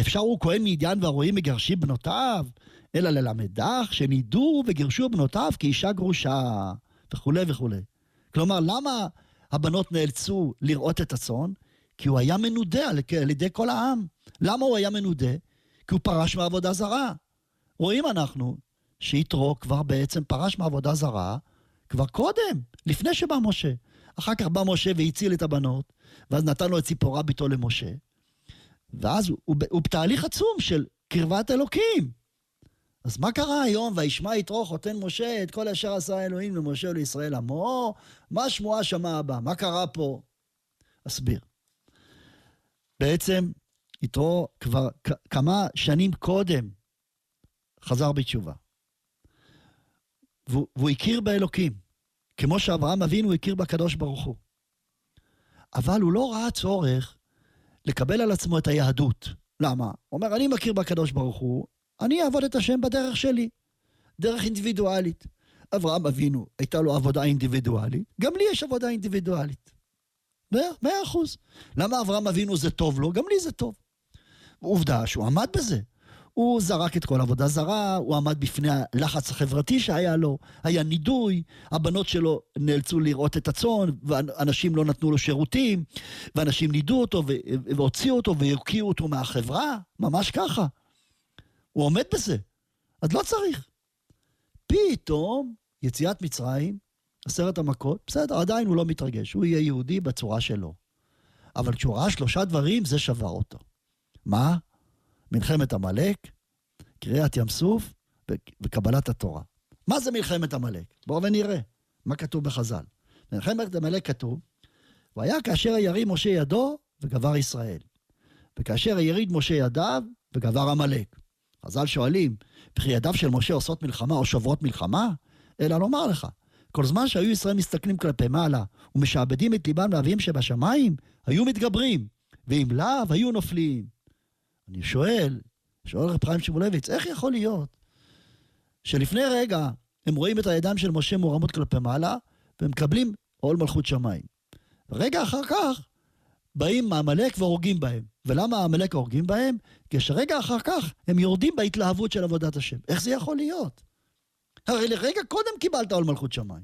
אפשר הוא כהן מידיין והרועים מגרשים בנותיו, אלא ללמדך שנידו וגירשו בנותיו כאישה גרושה, וכולי וכולי. כלומר, למה הבנות נאלצו לראות את הצאן? כי הוא היה מנודה על ידי כל העם. למה הוא היה מנודה? כי הוא פרש מעבודה זרה. רואים אנחנו שיתרו כבר בעצם פרש מעבודה זרה, כבר קודם, לפני שבא משה. אחר כך בא משה והציל את הבנות, ואז נתן לו את ציפורה ביתו למשה. ואז הוא, הוא, הוא בתהליך עצום של קרבת אלוקים. אז מה קרה היום? וישמע יתרו חותן משה את כל אשר עשה אלוהים למשה ולישראל עמו? מה השמועה שמע הבא? מה קרה פה? אסביר. בעצם יתרו כבר כמה שנים קודם חזר בתשובה. והוא, והוא הכיר באלוקים, כמו שאברהם אבינו הכיר בקדוש ברוך הוא. אבל הוא לא ראה צורך לקבל על עצמו את היהדות. למה? הוא אומר, אני מכיר בקדוש ברוך הוא, אני אעבוד את השם בדרך שלי, דרך אינדיבידואלית. אברהם אבינו, הייתה לו עבודה אינדיבידואלית, גם לי יש עבודה אינדיבידואלית. מאה אחוז. למה אברהם אבינו זה טוב לו? גם לי זה טוב. עובדה שהוא עמד בזה. הוא זרק את כל עבודה זרה, הוא עמד בפני הלחץ החברתי שהיה לו, היה נידוי, הבנות שלו נאלצו לראות את הצאן, ואנשים לא נתנו לו שירותים, ואנשים נידו אותו והוציאו אותו והוקיעו אותו מהחברה, ממש ככה. הוא עומד בזה, אז לא צריך. פתאום, יציאת מצרים, עשרת המכות, בסדר, עדיין הוא לא מתרגש, הוא יהיה יהודי בצורה שלו. אבל כשהוא ראה שלושה דברים, זה שבר אותו. מה? מלחמת עמלק, קריעת ים סוף וקבלת התורה. מה זה מלחמת עמלק? בואו ונראה מה כתוב בחז"ל. במלחמת עמלק כתוב, והיה כאשר ירים משה ידו וגבר ישראל. וכאשר יריד משה ידיו וגבר עמלק. חז"ל שואלים, וכי ידיו של משה עושות מלחמה או שוברות מלחמה? אלא לומר לך, כל זמן שהיו ישראל מסתכלים כלפי מעלה ומשעבדים את ליבם לאביהם שבשמיים, היו מתגברים, ואם לאו, היו נופלים. אני שואל, שואל רב חיים שמואלביץ, איך יכול להיות שלפני רגע הם רואים את הידיים של משה מורמות כלפי מעלה, ומקבלים עול מלכות שמיים. רגע אחר כך באים מעמלק והורגים בהם. ולמה עמלק הורגים בהם? כשרגע אחר כך הם יורדים בהתלהבות של עבודת השם. איך זה יכול להיות? הרי לרגע קודם קיבלת עול מלכות שמיים.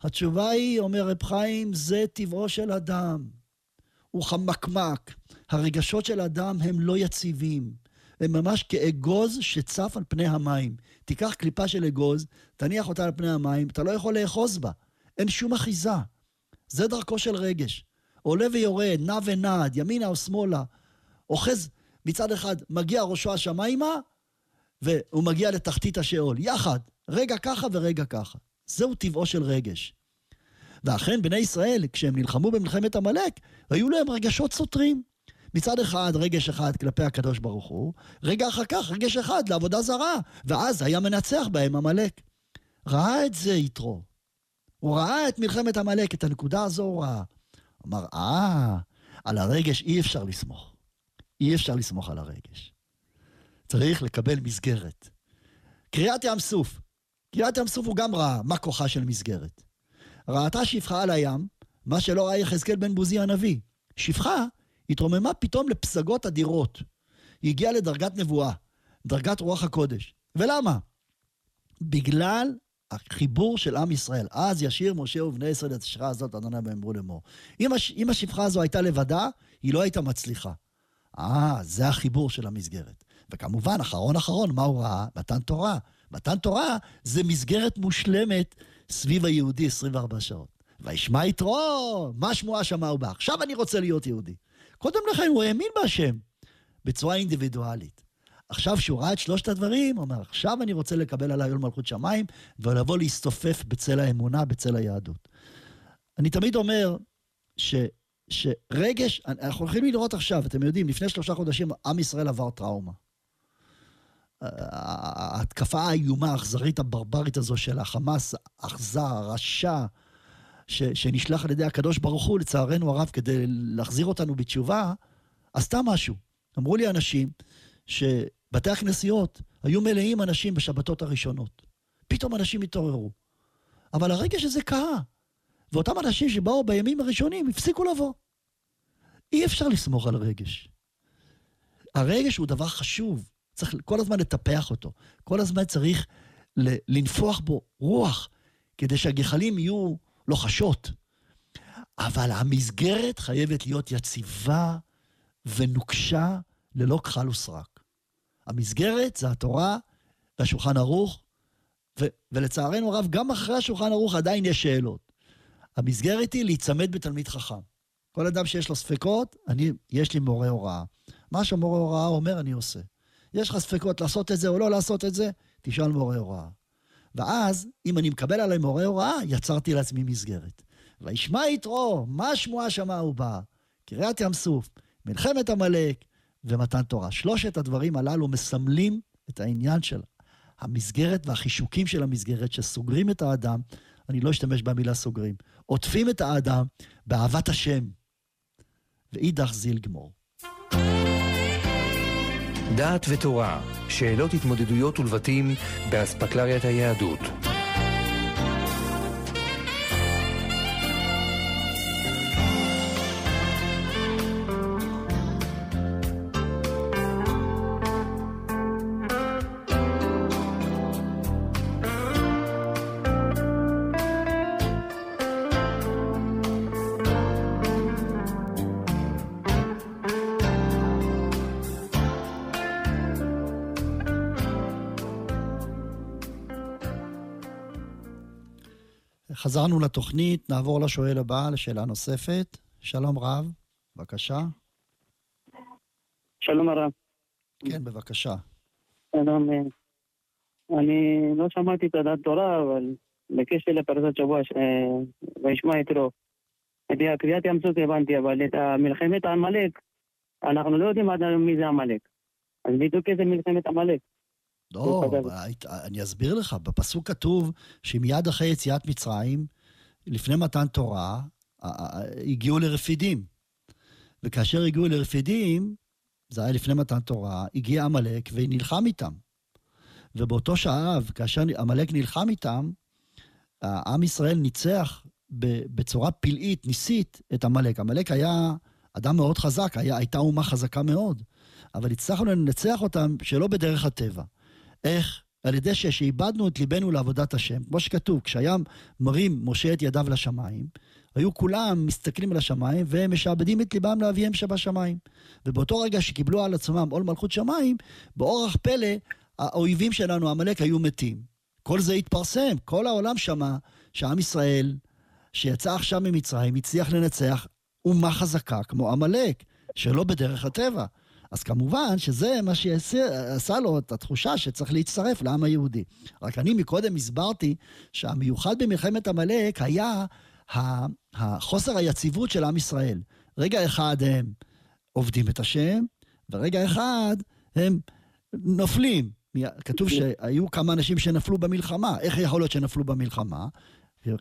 התשובה היא, אומר רב חיים, זה טבעו של אדם. הוא חמקמק. הרגשות של אדם הם לא יציבים. הם ממש כאגוז שצף על פני המים. תיקח קליפה של אגוז, תניח אותה על פני המים, אתה לא יכול לאחוז בה. אין שום אחיזה. זה דרכו של רגש. עולה ויורד, נע ונד, ימינה או שמאלה. אוחז מצד אחד, מגיע ראשו השמיימה, והוא מגיע לתחתית השאול. יחד, רגע ככה ורגע ככה. זהו טבעו של רגש. ואכן, בני ישראל, כשהם נלחמו במלחמת עמלק, היו להם רגשות סותרים. מצד אחד, רגש אחד כלפי הקדוש ברוך הוא, רגע אחר כך, רגש אחד לעבודה זרה, ואז היה מנצח בהם עמלק. ראה את זה יתרו. הוא ראה את מלחמת עמלק, את הנקודה הזו הוא ראה. אמר, אה, על הרגש אי אפשר לסמוך. אי אפשר לסמוך על הרגש. צריך לקבל מסגרת. קריעת ים סוף. קריעת ים סוף הוא גם ראה מה כוחה של מסגרת. ראתה שפחה על הים, מה שלא ראה יחזקאל בן בוזי הנביא. שפחה התרוממה פתאום לפסגות אדירות. היא הגיעה לדרגת נבואה, דרגת רוח הקודש. ולמה? בגלל החיבור של עם ישראל. אז ישיר משה ובני ישראל את השירה הזאת, אדוני ואמרו לאמור. אם, הש... אם השפחה הזו הייתה לבדה, היא לא הייתה מצליחה. אה, זה החיבור של המסגרת. וכמובן, אחרון אחרון, מה הוא ראה? מתן תורה. מתן תורה זה מסגרת מושלמת סביב היהודי 24 שעות. וישמע יתרו, מה שמועה שמע הוא בא? עכשיו אני רוצה להיות יהודי. קודם לכן הוא האמין בהשם, בצורה אינדיבידואלית. עכשיו שהוא ראה את שלושת הדברים, הוא אומר, עכשיו אני רוצה לקבל עליי עול מלכות שמיים, ולבוא להסתופף בצל האמונה, בצל היהדות. אני תמיד אומר ש, שרגש, אנחנו הולכים לראות עכשיו, אתם יודעים, לפני שלושה חודשים עם ישראל עבר טראומה. ההתקפה האיומה, האכזרית, הברברית הזו של החמאס, אכזר, רשע, ש, שנשלח על ידי הקדוש ברוך הוא, לצערנו הרב, כדי להחזיר אותנו בתשובה, עשתה משהו. אמרו לי אנשים שבתי הכנסיות היו מלאים אנשים בשבתות הראשונות. פתאום אנשים התעוררו. אבל הרגש הזה קרה. ואותם אנשים שבאו בימים הראשונים הפסיקו לבוא. אי אפשר לסמוך על רגש. הרגש הוא דבר חשוב, צריך כל הזמן לטפח אותו. כל הזמן צריך לנפוח בו רוח, כדי שהגחלים יהיו לוחשות. אבל המסגרת חייבת להיות יציבה ונוקשה ללא כחל וסרק. המסגרת זה התורה והשולחן ערוך ו- ולצערנו הרב, גם אחרי השולחן ערוך עדיין יש שאלות. המסגרת היא להיצמד בתלמיד חכם. כל אדם שיש לו ספקות, אני, יש לי מורה הוראה. מה שמורה הוראה אומר, אני עושה. יש לך ספקות לעשות את זה או לא לעשות את זה, תשאל מורה הוראה. ואז, אם אני מקבל עליי מורה הוראה, יצרתי לעצמי מסגרת. וישמע יתרו, מה השמועה שמה הוא בא? קריעת ים סוף, מלחמת עמלק ומתן תורה. שלושת הדברים הללו מסמלים את העניין של המסגרת והחישוקים של המסגרת שסוגרים את האדם, אני לא אשתמש במילה סוגרים, עוטפים את האדם באהבת השם, ואידך זיל גמור.
דעת ותורה, שאלות התמודדויות ולבטים באספקלריית היהדות.
חזרנו לתוכנית, נעבור לשואל הבא, לשאלה נוספת. שלום רב, בבקשה.
שלום הרב.
כן, בבקשה.
שלום. אה, אני לא שמעתי את הדת תורה, אבל בקשר לפרשת שבוע, אה, וישמע יתרו. את קריאת ים סוף הבנתי, אבל את מלחמת עמלק, אנחנו לא יודעים עד היום מי זה עמלק. אז בדיוק איזה מלחמת עמלק.
לא, אני אסביר לך. בפסוק כתוב שמיד אחרי יציאת מצרים, לפני מתן תורה, הגיעו לרפידים. וכאשר הגיעו לרפידים, זה היה לפני מתן תורה, הגיע עמלק ונלחם איתם. ובאותו שעה, כאשר עמלק נלחם איתם, עם ישראל ניצח בצורה פלאית, ניסית, את עמלק. עמלק היה אדם מאוד חזק, היה, הייתה אומה חזקה מאוד, אבל הצלחנו לנצח אותם שלא בדרך הטבע. איך? על ידי שאיבדנו את ליבנו לעבודת השם. כמו שכתוב, כשהיה מרים משה את ידיו לשמיים, היו כולם מסתכלים על השמיים והם משעבדים את ליבם לאביהם שבשמיים. ובאותו רגע שקיבלו על עצמם עול מלכות שמיים, באורח פלא, האויבים שלנו, עמלק, היו מתים. כל זה התפרסם, כל העולם שמע שעם ישראל, שיצא עכשיו ממצרים, הצליח לנצח אומה חזקה כמו עמלק, שלא בדרך הטבע. אז כמובן שזה מה שעשה לו את התחושה שצריך להצטרף לעם היהודי. רק אני מקודם הסברתי שהמיוחד במלחמת עמלק היה החוסר היציבות של עם ישראל. רגע אחד הם עובדים את השם, ורגע אחד הם נופלים. כתוב שהיו כמה אנשים שנפלו במלחמה. איך יכול להיות שנפלו במלחמה?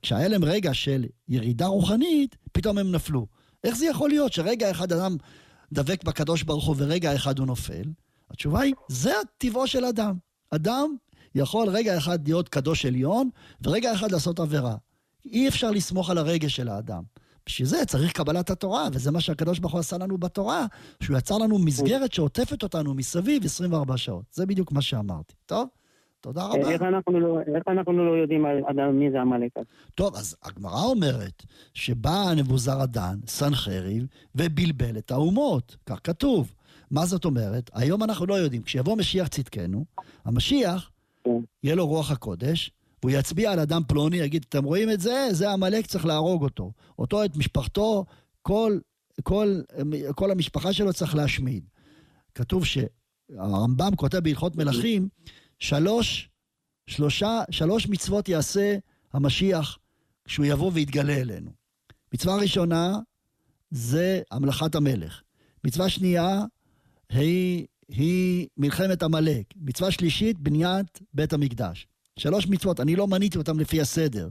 כשהיה להם רגע של ירידה רוחנית, פתאום הם נפלו. איך זה יכול להיות שרגע אחד אדם דבק בקדוש ברוך הוא ורגע אחד הוא נופל? התשובה היא, זה טבעו של אדם. אדם יכול רגע אחד להיות קדוש עליון, ורגע אחד לעשות עבירה. אי אפשר לסמוך על הרגש של האדם. בשביל זה צריך קבלת התורה, וזה מה שהקדוש ברוך הוא עשה לנו בתורה, שהוא יצר לנו מסגרת שעוטפת אותנו מסביב 24 שעות. זה בדיוק מה שאמרתי. טוב? תודה רבה.
איך אנחנו לא, איך אנחנו לא יודעים על מי זה עמלק?
טוב, אז הגמרא אומרת שבא נבוזרדן, סנחריב, ובלבל את האומות. כך כתוב. מה זאת אומרת? היום אנחנו לא יודעים. כשיבוא משיח צדקנו, המשיח, כן. יהיה לו רוח הקודש, והוא יצביע על אדם פלוני, יגיד, אתם רואים את זה? זה עמלק, צריך להרוג אותו. אותו, את משפחתו, כל, כל, כל המשפחה שלו צריך להשמיד. כתוב שהרמב"ם כותב בהלכות מלכים, שלוש, שלושה, שלוש מצוות יעשה המשיח כשהוא יבוא ויתגלה אלינו. מצווה ראשונה זה המלאכת המלך. מצווה שנייה היא, היא מלחמת עמלק. מצווה שלישית, בניית בית המקדש. שלוש מצוות, אני לא מניתי אותן לפי הסדר.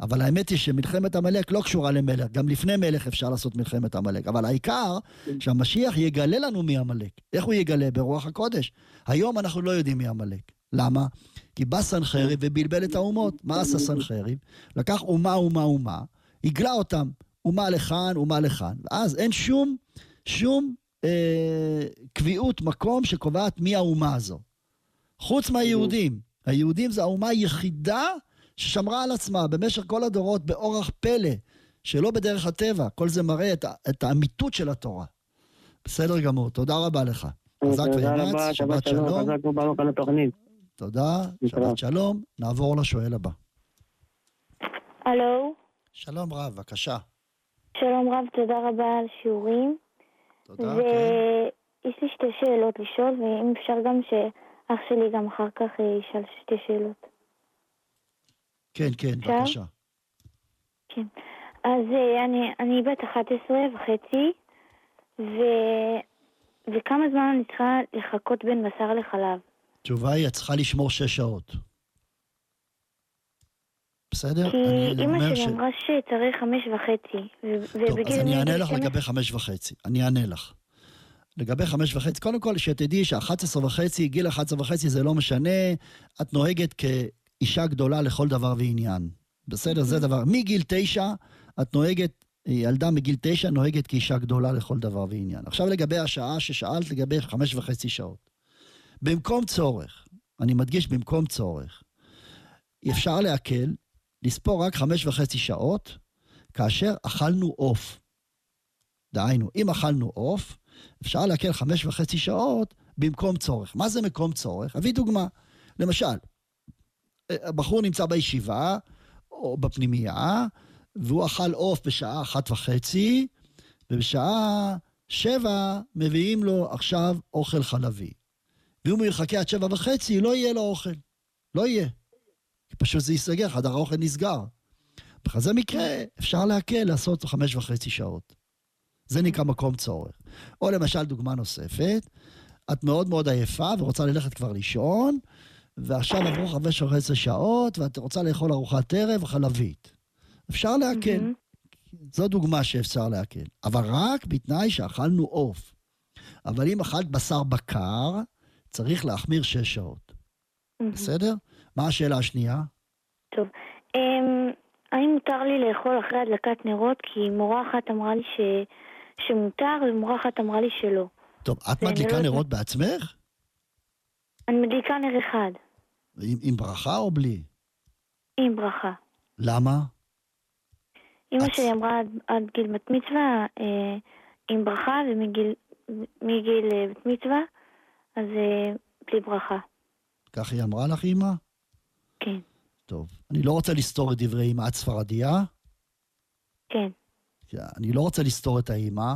אבל האמת היא שמלחמת עמלק לא קשורה למלך, גם לפני מלך אפשר לעשות מלחמת עמלק. אבל העיקר, שהמשיח יגלה לנו מי עמלק. איך הוא יגלה? ברוח הקודש. היום אנחנו לא יודעים מי עמלק. למה? כי בא סנחריב ובלבל את האומות. מה עשה סנחריב? לקח אומה, אומה, אומה, הגלה אותם. אומה לכאן, אומה לכאן. ואז אין שום, שום אה, קביעות מקום שקובעת מי האומה הזו. חוץ מהיהודים. היהודים זה האומה היחידה ששמרה על עצמה במשך כל הדורות באורח פלא, שלא בדרך הטבע. כל זה מראה את, את האמיתות של התורה. בסדר גמור, תודה רבה לך. חזק ואמץ, שבת שלום. תודה, שבת שלום. נעבור לשואל הבא.
הלו,
שלום רב, בבקשה.
שלום רב, תודה רבה על השיעורים.
תודה,
ויש לי שתי שאלות לשאול, ואם אפשר גם שאח שלי גם אחר כך אה, ישאל שתי שאלות.
כן, כן,
אפשר?
בבקשה.
כן. אז אה, אני, אני בת 11 וחצי, ו... וכמה זמן אני צריכה לחכות בין בשר לחלב?
התשובה היא, את צריכה לשמור שש שעות. בסדר?
כי אימא שלי
ש-
אמרה שצריך חמש וחצי. ו-
טוב, אז אני אענה לך
12
לגבי חמש וחצי. אני אענה לך. לגבי חמש וחצי, קודם כל, שתדעי ש-11 וחצי, גיל 11 וחצי זה לא משנה, את נוהגת כאישה גדולה לכל דבר ועניין. בסדר? זה דבר. מגיל תשע, את נוהגת, ילדה מגיל תשע נוהגת כאישה גדולה לכל דבר ועניין. עכשיו לגבי השעה ששאלת, לגבי חמש וחצי שעות. במקום צורך, אני מדגיש במקום צורך, אפשר להקל, לספור רק חמש וחצי שעות, כאשר אכלנו עוף. דהיינו, אם אכלנו עוף, אפשר להקל חמש וחצי שעות במקום צורך. מה זה מקום צורך? אביא דוגמה. למשל, הבחור נמצא בישיבה או בפנימייה, והוא אכל עוף בשעה אחת וחצי, ובשעה שבע מביאים לו עכשיו אוכל חלבי. ואם הוא יחכה עד שבע וחצי, לא יהיה לו אוכל. לא יהיה. כי פשוט זה ייסגר, חדר האוכל נסגר. בכזה מקרה אפשר להקל לעשות חמש וחצי שעות. זה נקרא מקום צורך. או למשל, דוגמה נוספת, את מאוד מאוד עייפה ורוצה ללכת כבר לישון, ועכשיו עברו חמש וחצי שעות, ואת רוצה לאכול ארוחת ערב חלבית. אפשר להקל. זו דוגמה שאפשר להקל. אבל רק בתנאי שאכלנו עוף. אבל אם אכלת בשר בקר, צריך להחמיר שש שעות. בסדר? מה השאלה השנייה?
טוב. אמ, האם מותר לי לאכול אחרי הדלקת נרות? כי מורה אחת אמרה לי ש... שמותר, ומורה אחת אמרה לי שלא.
טוב, את מדליקה
לא
נרות בעצמך?
אני מדליקה נר אחד,
עם, עם ברכה או בלי?
עם ברכה.
למה?
אמא שלי אמרה עד, עד גיל בת מצווה אה, עם ברכה, ומגיל מגיל אה, בת מצווה, אז אה, בלי ברכה.
כך היא אמרה לך, אמא?
כן.
טוב. אני לא רוצה לסתור את דברי אמא, את ספרדיה?
כן.
אני לא רוצה לסתור את האימא,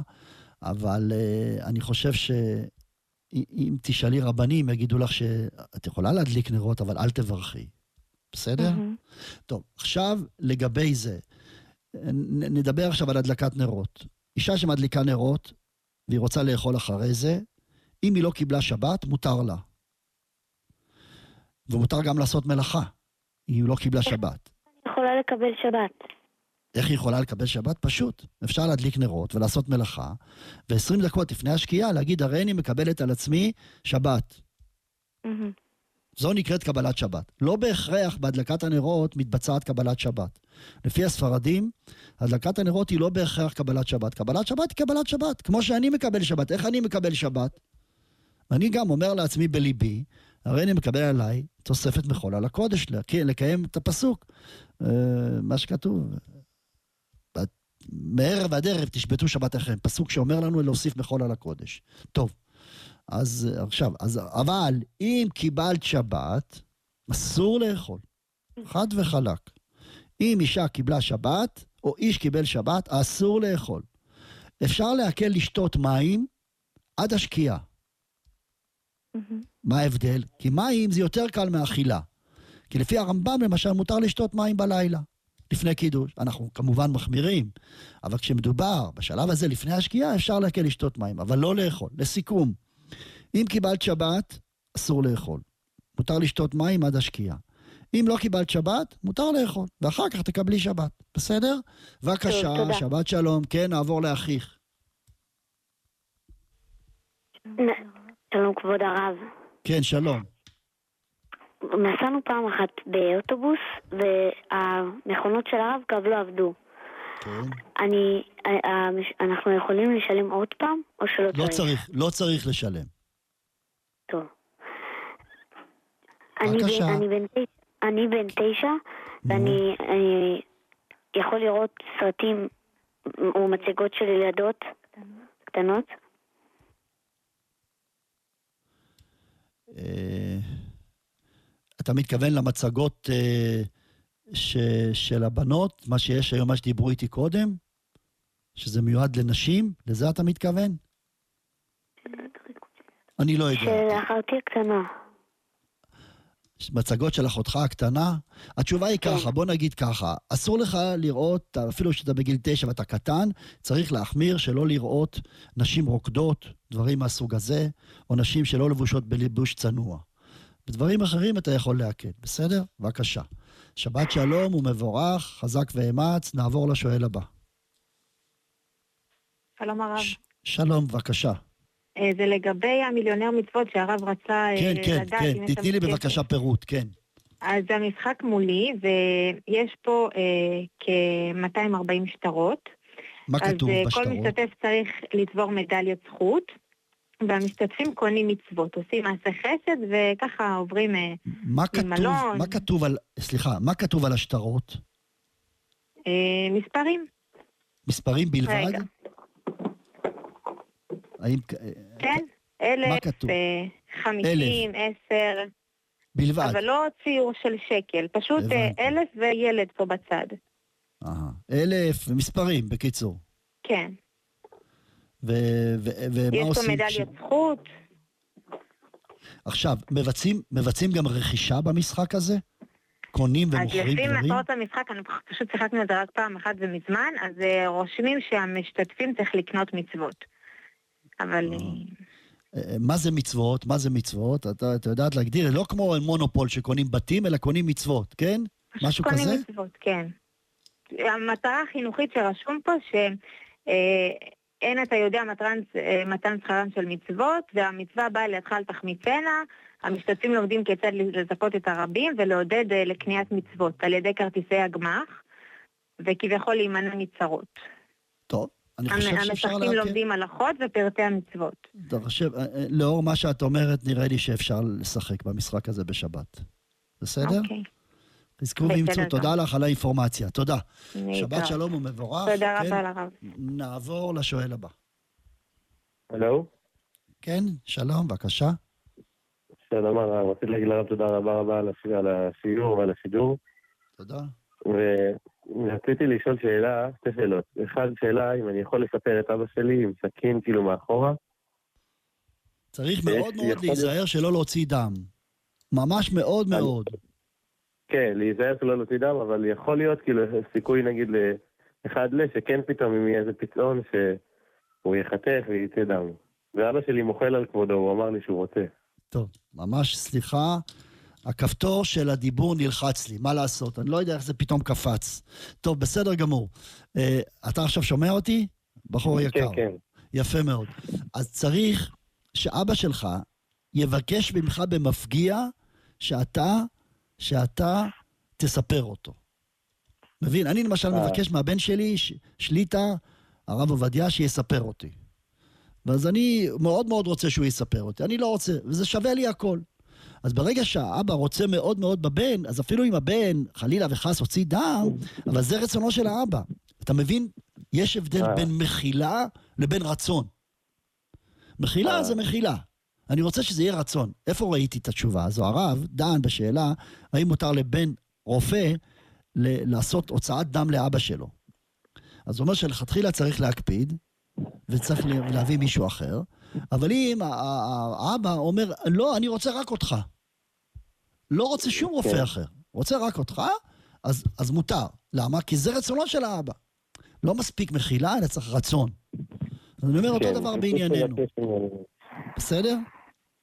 אבל uh, אני חושב שאם תשאלי רבנים, יגידו לך שאת יכולה להדליק נרות, אבל אל תברכי. בסדר? טוב, עכשיו לגבי זה, נ- נדבר עכשיו על הדלקת נרות. אישה שמדליקה נרות, והיא רוצה לאכול אחרי זה, אם היא לא קיבלה שבת, מותר לה. ומותר גם לעשות מלאכה, אם היא לא קיבלה שבת.
יכולה לקבל שבת.
איך היא יכולה לקבל שבת? פשוט. אפשר להדליק נרות ולעשות מלאכה, ו-20 דקות לפני השקיעה להגיד, הרי אני מקבלת על עצמי שבת. זו נקראת קבלת שבת. לא בהכרח בהדלקת הנרות מתבצעת קבלת שבת. לפי הספרדים, הדלקת הנרות היא לא בהכרח קבלת שבת. קבלת שבת היא קבלת שבת, כמו שאני מקבל שבת. איך אני מקבל שבת? אני גם אומר לעצמי בליבי, הרי אני מקבל עליי תוספת מחול על הקודש, לק- לקיים את הפסוק, אה, מה שכתוב. מערב עד ערב תשבתו שבתיכם, פסוק שאומר לנו להוסיף מחול על הקודש. טוב, אז עכשיו, אז, אבל אם קיבלת שבת, אסור לאכול. חד וחלק. אם אישה קיבלה שבת, או איש קיבל שבת, אסור לאכול. אפשר להקל לשתות מים עד השקיעה. מה ההבדל? כי מים זה יותר קל מאכילה. כי לפי הרמב"ם, למשל, מותר לשתות מים בלילה, לפני קידוש. אנחנו כמובן מחמירים, אבל כשמדובר בשלב הזה לפני השקיעה, אפשר להקל לשתות מים, אבל לא לאכול. לסיכום, אם קיבלת שבת, אסור לאכול. מותר לשתות מים עד השקיעה. אם לא קיבלת שבת, מותר לאכול, ואחר כך תקבלי שבת, בסדר? בבקשה. שבת שלום. כן, נעבור לאחיך.
שלום כבוד הרב.
כן, שלום.
נסענו פעם אחת באוטובוס, והמכונות של הרב-קו לא עבדו.
כן.
אני, אנחנו יכולים לשלם עוד פעם, או שלא
לא צריך, לא צריך לשלם.
טוב. אני
בבקשה.
אני בן תשע- ואני אני יכול לראות סרטים או מצגות של ילדות קטנות.
אתה מתכוון למצגות אה, ש, של הבנות, מה שיש היום, מה שדיברו איתי קודם? שזה מיועד לנשים? לזה אתה מתכוון? אני לא יודע.
של אחותי הקטנה.
מצגות של אחותך הקטנה? התשובה היא ככה, בוא נגיד ככה, אסור לך לראות, אפילו שאתה בגיל תשע ואתה קטן, צריך להחמיר שלא לראות נשים רוקדות, דברים מהסוג הזה, או נשים שלא לבושות בליבוש צנוע. בדברים אחרים אתה יכול להקל, בסדר? בבקשה. שבת שלום ומבורך, חזק ואמץ, נעבור לשואל הבא.
שלום הרב.
שלום, בבקשה.
אה, זה לגבי המיליונר מצוות שהרב רצה אה,
כן, כן,
לדעת
כן,
אם יש
תתני לי. בבקשה פירוט, כן.
אז המשחק מולי, ויש פה אה, כ-240 שטרות.
מה כתוב
אז אה,
בשטרות?
כל משתתף צריך לצבור מדליית זכות, והמשתתפים קונים מצוות, עושים מעשה חסד, וככה עוברים אה,
מה כתוב,
ממלון.
מה כתוב על, סליחה, מה כתוב על השטרות?
אה, מספרים.
מספרים בלבד?
רגע.
האם...
כן, אלף? אה, חמישים, עשר,
בלבד.
אבל לא ציור של שקל, פשוט אה, אלף וילד פה בצד.
אהה. אלף, מספרים, בקיצור.
כן.
ו- ו- ומה
יש
עושים?
מדליית זכות.
עכשיו, מבצעים, מבצעים גם רכישה במשחק הזה? קונים
אז
ומוכרים
לפי
דברים?
מטרות המשחק, אני פשוט שיחקנו את זה רק פעם אחת ומזמן, אז אה, רושמים שהמשתתפים צריך לקנות מצוות. אבל... אה,
אה, מה זה מצוות? מה זה מצוות? אתה, אתה יודעת להגדיר, לא כמו מונופול שקונים בתים, אלא קונים מצוות, כן? משהו
קונים
כזה?
מצוות, כן. המטרה החינוכית שרשום פה, שאין אתה יודע מתן, אה, מתן שכרם של מצוות, והמצווה באה לידך על תחמיצנה, המשתתפים לומדים כיצד לזכות את הרבים ולעודד אה, לקניית מצוות על ידי כרטיסי הגמ"ח, וכביכול להימנע מצרות.
טוב, אני חושב שאפשר
המשחקים
להקל.
לומדים הלכות ופרטי המצוות.
אתה חושב, אה, לאור מה שאת אומרת, נראה לי שאפשר לשחק במשחק הזה בשבת. בסדר?
אוקיי.
חזקו
גמור.
תודה לך על האינפורמציה. תודה. שבת שלום ומבורך.
תודה
כן?
רבה לרב.
נעבור לשואל הבא.
הלו?
כן, שלום, בבקשה.
שלום הרב, רציתי להגיד לרב תודה רבה רבה על השיעור ועל השידור.
תודה.
ורציתי לשאול שאלה, שתי שאלות. אחד, שאלה אם אני יכול לספר את אבא שלי עם סכין כאילו מאחורה.
צריך מאוד מאוד להיזהר שלא להוציא דם. ממש מאוד מאוד.
כן, להיזהר שלא להוציא דם, אבל יכול להיות כאילו סיכוי נגיד לאחד ל, שכן פתאום אם יהיה איזה פתאום שהוא ייחתך וייצא דם. ואבא שלי מוחל על כבודו, הוא אמר לי שהוא רוצה.
טוב, ממש סליחה. הכפתור של הדיבור נלחץ לי, מה לעשות? אני לא יודע איך זה פתאום קפץ. טוב, בסדר גמור. אה, אתה עכשיו שומע אותי? בחור יקר.
כן, כן.
יפה מאוד. אז צריך שאבא שלך יבקש ממך במפגיע שאתה, שאתה תספר אותו. מבין? אני למשל. מבקש מהבן שלי, ש- שליטה, הרב עובדיה, שיספר אותי. ואז אני מאוד מאוד רוצה שהוא יספר אותי. אני לא רוצה, וזה שווה לי הכל. אז ברגע שהאבא רוצה מאוד מאוד בבן, אז אפילו אם הבן, חלילה וחס, הוציא דם, אבל זה רצונו של האבא. אתה מבין? יש הבדל. בין מחילה לבין רצון. מחילה זה מחילה. אני רוצה שזה יהיה רצון. איפה ראיתי את התשובה הזו? הרב דן בשאלה האם מותר לבן רופא ל- לעשות הוצאת דם לאבא שלו. אז הוא אומר שלכתחילה צריך להקפיד, וצריך לה- להביא מישהו אחר, אבל אם האבא אומר, לא, אני רוצה רק אותך. לא רוצה שום רופא
כן.
אחר, רוצה רק אותך, אז, אז מותר. למה? כי זה רצונו של האבא. לא מספיק מחילה, אלא צריך רצון. אז אני אומר אותו
כן,
דבר בענייננו. בסדר?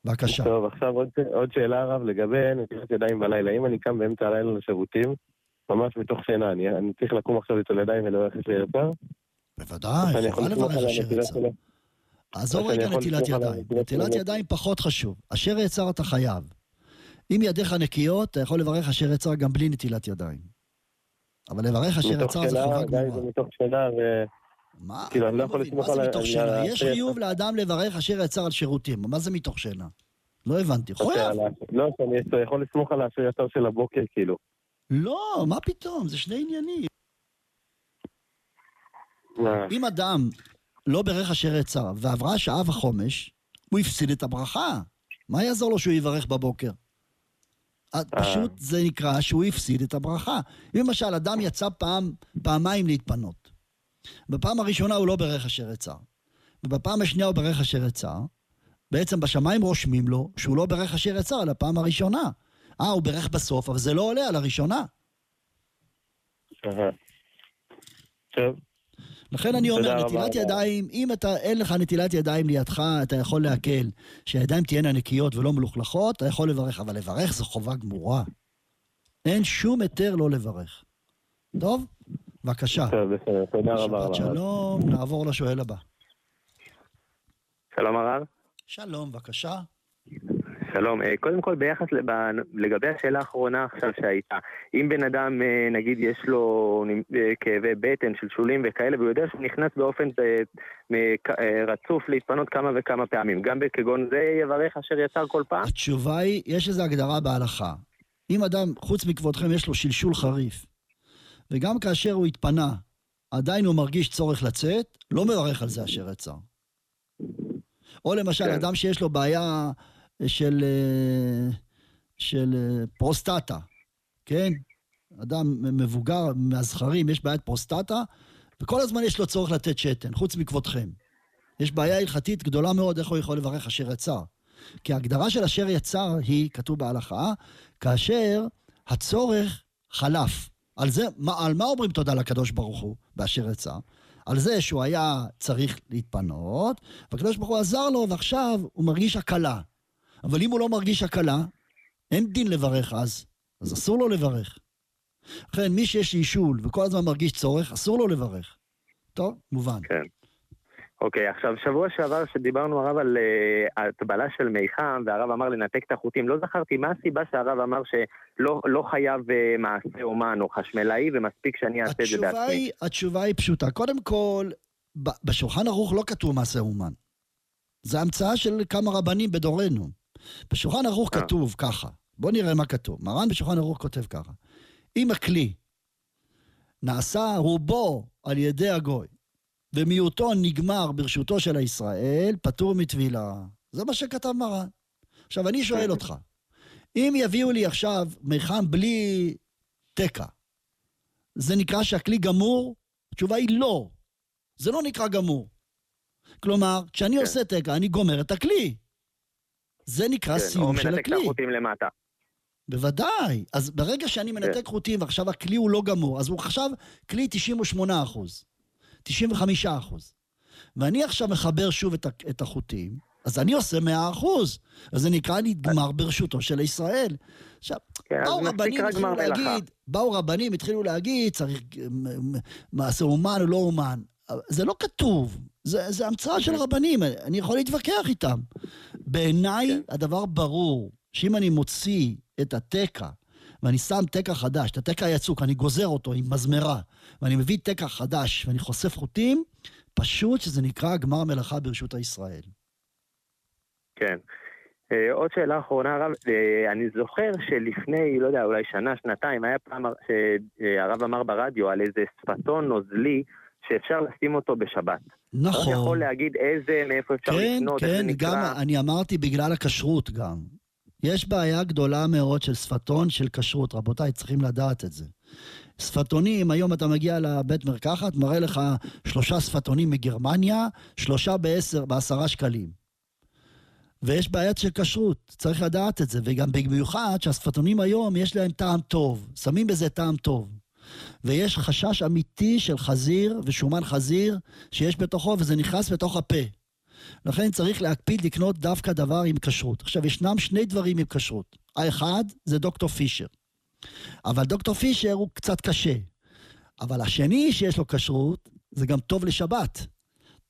בבקשה.
טוב, עכשיו עוד, עוד שאלה הרב לגבי נטילת ידיים בלילה. אם אני קם באמצע הלילה לשירותים, ממש מתוך שינה, אני, אני צריך לקום עכשיו ליטול ידיים ולברך את יצר?
בוודאי, חובה לברך אשר יצר. עזוב רגע נטילת ידיים. נטילת
ידיים?
פחות חשוב. אשר יצר אתה חייב. אם ידיך נקיות, אתה יכול לברך אשר יצר גם בלי נטילת ידיים. אבל לברך אשר
מתוך
יצר זה
שינה,
חובה
גם אם
גמורה.
זה מתוך שינה ו...
מה?
כאילו, אני לא
אני
יכול לסמוך
מה
על
זה
ה-
מתוך
על
שינה?
ה-
יש חיוב לאדם לברך אשר יצר על שירותים. מה זה מתוך שינה? לא הבנתי.
אוקיי,
חויב.
לא, שאני יכול לסמוך על האשר יצר של הבוקר, כאילו.
לא, מה פתאום? זה שני עניינים.
מה?
אם אדם לא ברך אשר יצר ועברה שעה וחומש, הוא הפסיד את הברכה. מה יעזור לו שהוא יברך בבוקר? אה, פשוט זה נקרא שהוא הפסיד את הברכה. אם למשל אדם יצא פעם, פעמיים להתפנות. בפעם הראשונה הוא לא ברך אשר יצר, ובפעם השנייה הוא ברך אשר יצר, בעצם בשמיים רושמים לו שהוא לא ברך אשר יצר על הפעם הראשונה. אה, הוא ברך בסוף, אבל זה לא עולה על הראשונה.
טוב.
לכן אני אומר, נטילת ידיים, אם אתה, אין לך נטילת ידיים לידך, אתה יכול להקל, שהידיים תהיינה נקיות ולא מלוכלכות, אתה יכול לברך, אבל לברך זו חובה גמורה. אין שום היתר לא לברך. טוב? בבקשה.
טוב, בסדר, תודה רבה.
שבת. שלום, נעבור לשואל הבא.
שלום הרב.
שלום, בבקשה.
שלום. אה, קודם כל, ביחס לגבי השאלה האחרונה עכשיו שהייתה, אם בן אדם, אה, נגיד, יש לו אה, כאבי בטן, שלשולים וכאלה, והוא יודע שהוא נכנס באופן רצוף להתפנות כמה וכמה פעמים, גם כגון זה יברך אשר יצר כל פעם?
התשובה היא, יש איזו הגדרה בהלכה. אם אדם, חוץ מכבודכם, יש לו שלשול חריף, וגם כאשר הוא התפנה, עדיין הוא מרגיש צורך לצאת, לא מברך על זה אשר יצר. או למשל,
כן.
אדם שיש לו בעיה של, אה, של אה, פרוסטטה, כן? אדם מבוגר, מהזכרים, יש בעיית פרוסטטה, וכל הזמן יש לו צורך לתת שתן, חוץ מכבודכם. יש בעיה הלכתית גדולה מאוד איך הוא יכול לברך אשר יצר. כי ההגדרה של אשר יצר היא, כתוב בהלכה, כאשר הצורך חלף. על זה, מה, על מה אומרים תודה לקדוש ברוך הוא באשר יצר? על זה שהוא היה צריך להתפנות, והקדוש ברוך הוא עזר לו, ועכשיו הוא מרגיש הקלה. אבל אם הוא לא מרגיש הקלה, אין דין לברך אז, אז אסור לו לברך. לכן, מי שיש אישול וכל הזמן מרגיש צורך, אסור לו לברך. טוב, מובן.
כן. אוקיי, עכשיו, שבוע שעבר שדיברנו הרב על אה, הטבלה של מיחם, והרב אמר לנתק את החוטים, לא זכרתי מה הסיבה שהרב אמר שלא לא חייב אה, מעשה אומן או חשמלאי, ומספיק שאני אעשה את זה בעצמי.
היא, התשובה היא פשוטה. קודם כל, בשולחן ערוך לא כתוב מעשה אומן. זה המצאה של כמה רבנים בדורנו. בשולחן ערוך כתוב ככה, בואו נראה מה כתוב. מרן בשולחן ערוך כותב ככה: אם הכלי נעשה רובו על ידי הגוי, ומיעוטו נגמר ברשותו של הישראל, פטור מטבילה. זה מה שכתב מרן. עכשיו, אני שואל אותך, אם יביאו לי עכשיו מיחם בלי תקע, זה נקרא שהכלי גמור? התשובה היא לא. זה לא נקרא גמור. כלומר, כשאני
כן.
עושה תקע, אני גומר את הכלי. זה נקרא
כן, או
סיום של
מנתק את
הכלי.
החוטים למטה.
בוודאי. אז ברגע שאני מנתק חוטים ועכשיו הכלי הוא לא גמור, אז הוא עכשיו כלי 98 אחוז, 95 אחוז. ואני עכשיו מחבר שוב את, את החוטים, אז אני עושה 100 אחוז. אז זה נקרא נגמר ברשותו של ישראל. עכשיו,
כן,
באו רבנים, התחילו
מלאכה.
להגיד, באו רבנים, התחילו להגיד, צריך מעשה אומן או לא אומן. זה לא כתוב, זה, זה המצאה של רבנים, אני יכול להתווכח איתם. בעיניי
כן.
הדבר ברור, שאם אני מוציא את התקע, ואני שם תקע חדש, את התקע היצוק, אני גוזר אותו עם מזמרה, ואני מביא תקע חדש, ואני חושף חוטים, פשוט שזה נקרא גמר מלאכה ברשות הישראל.
כן. אה, עוד שאלה אחרונה, הרב, אה, אני זוכר שלפני, לא יודע, אולי שנה, שנתיים, היה פעם שהרב אמר ברדיו על איזה שפתון נוזלי שאפשר לשים אותו בשבת.
נכון.
אתה יכול להגיד איזה, מאיפה אפשר
כן,
לקנות, איך זה
כן,
נקרא?
גם, אני אמרתי בגלל הכשרות גם. יש בעיה גדולה מאוד של שפתון של כשרות, רבותיי, צריכים לדעת את זה. שפתונים, היום אתה מגיע לבית מרקחת, מראה לך שלושה שפתונים מגרמניה, שלושה בעשר, בעשרה שקלים. ויש בעיית של כשרות, צריך לדעת את זה, וגם במיוחד שהשפתונים היום יש להם טעם טוב, שמים בזה טעם טוב. ויש חשש אמיתי של חזיר ושומן חזיר שיש בתוכו, וזה נכנס בתוך הפה. לכן צריך להקפיד לקנות דווקא דבר עם כשרות. עכשיו, ישנם שני דברים עם כשרות. האחד זה דוקטור פישר. אבל דוקטור פישר הוא קצת קשה. אבל השני שיש לו כשרות, זה גם טוב לשבת.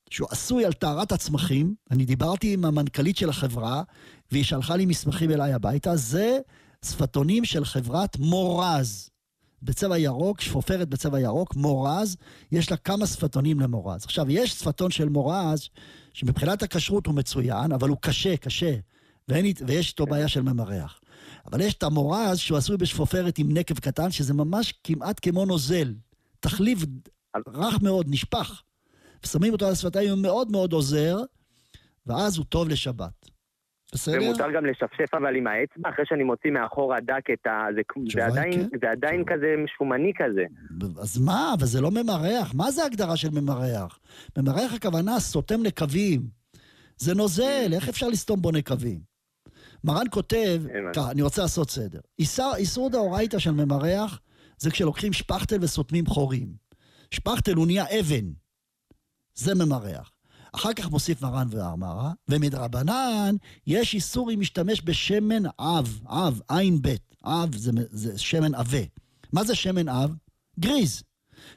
שהוא עשוי על טהרת הצמחים, אני דיברתי עם המנכ"לית של החברה, והיא שלחה לי מסמכים אליי הביתה, זה שפתונים של חברת מורז. בצבע ירוק, שפופרת בצבע ירוק, מורז, יש לה כמה שפתונים למורז. עכשיו, יש שפתון של מורז, שמבחינת הכשרות הוא מצוין, אבל הוא קשה, קשה, ואין, ויש איתו בעיה של ממרח. אבל יש את המורז שהוא עשוי בשפופרת עם נקב קטן, שזה ממש כמעט כמו נוזל. תחליף רך מאוד, נשפך. ושמים אותו על השפתיים, הוא מאוד מאוד עוזר, ואז הוא טוב לשבת. בסדר.
ומותר גם לשפשף אבל עם האצבע, אחרי שאני מוציא מאחור הדק את ה... זה, זה, עדיין,
כן.
זה עדיין כזה משומני כזה.
אז מה? אבל זה לא ממרח. מה זה הגדרה של ממרח? ממרח הכוונה סותם נקבים. זה נוזל, איך אפשר לסתום בו נקבים? מרן כותב, ככה, אני רוצה לעשות סדר. איסר, איסור דאורייתא של ממרח זה כשלוקחים שפכטל וסותמים חורים. שפכטל הוא נהיה אבן. זה ממרח. אחר כך מוסיף מרן ואמרה, ומדרבנן יש איסור אם משתמש בשמן אב, אב, עין בית. אב זה, זה שמן עבה. מה זה שמן אב? גריז.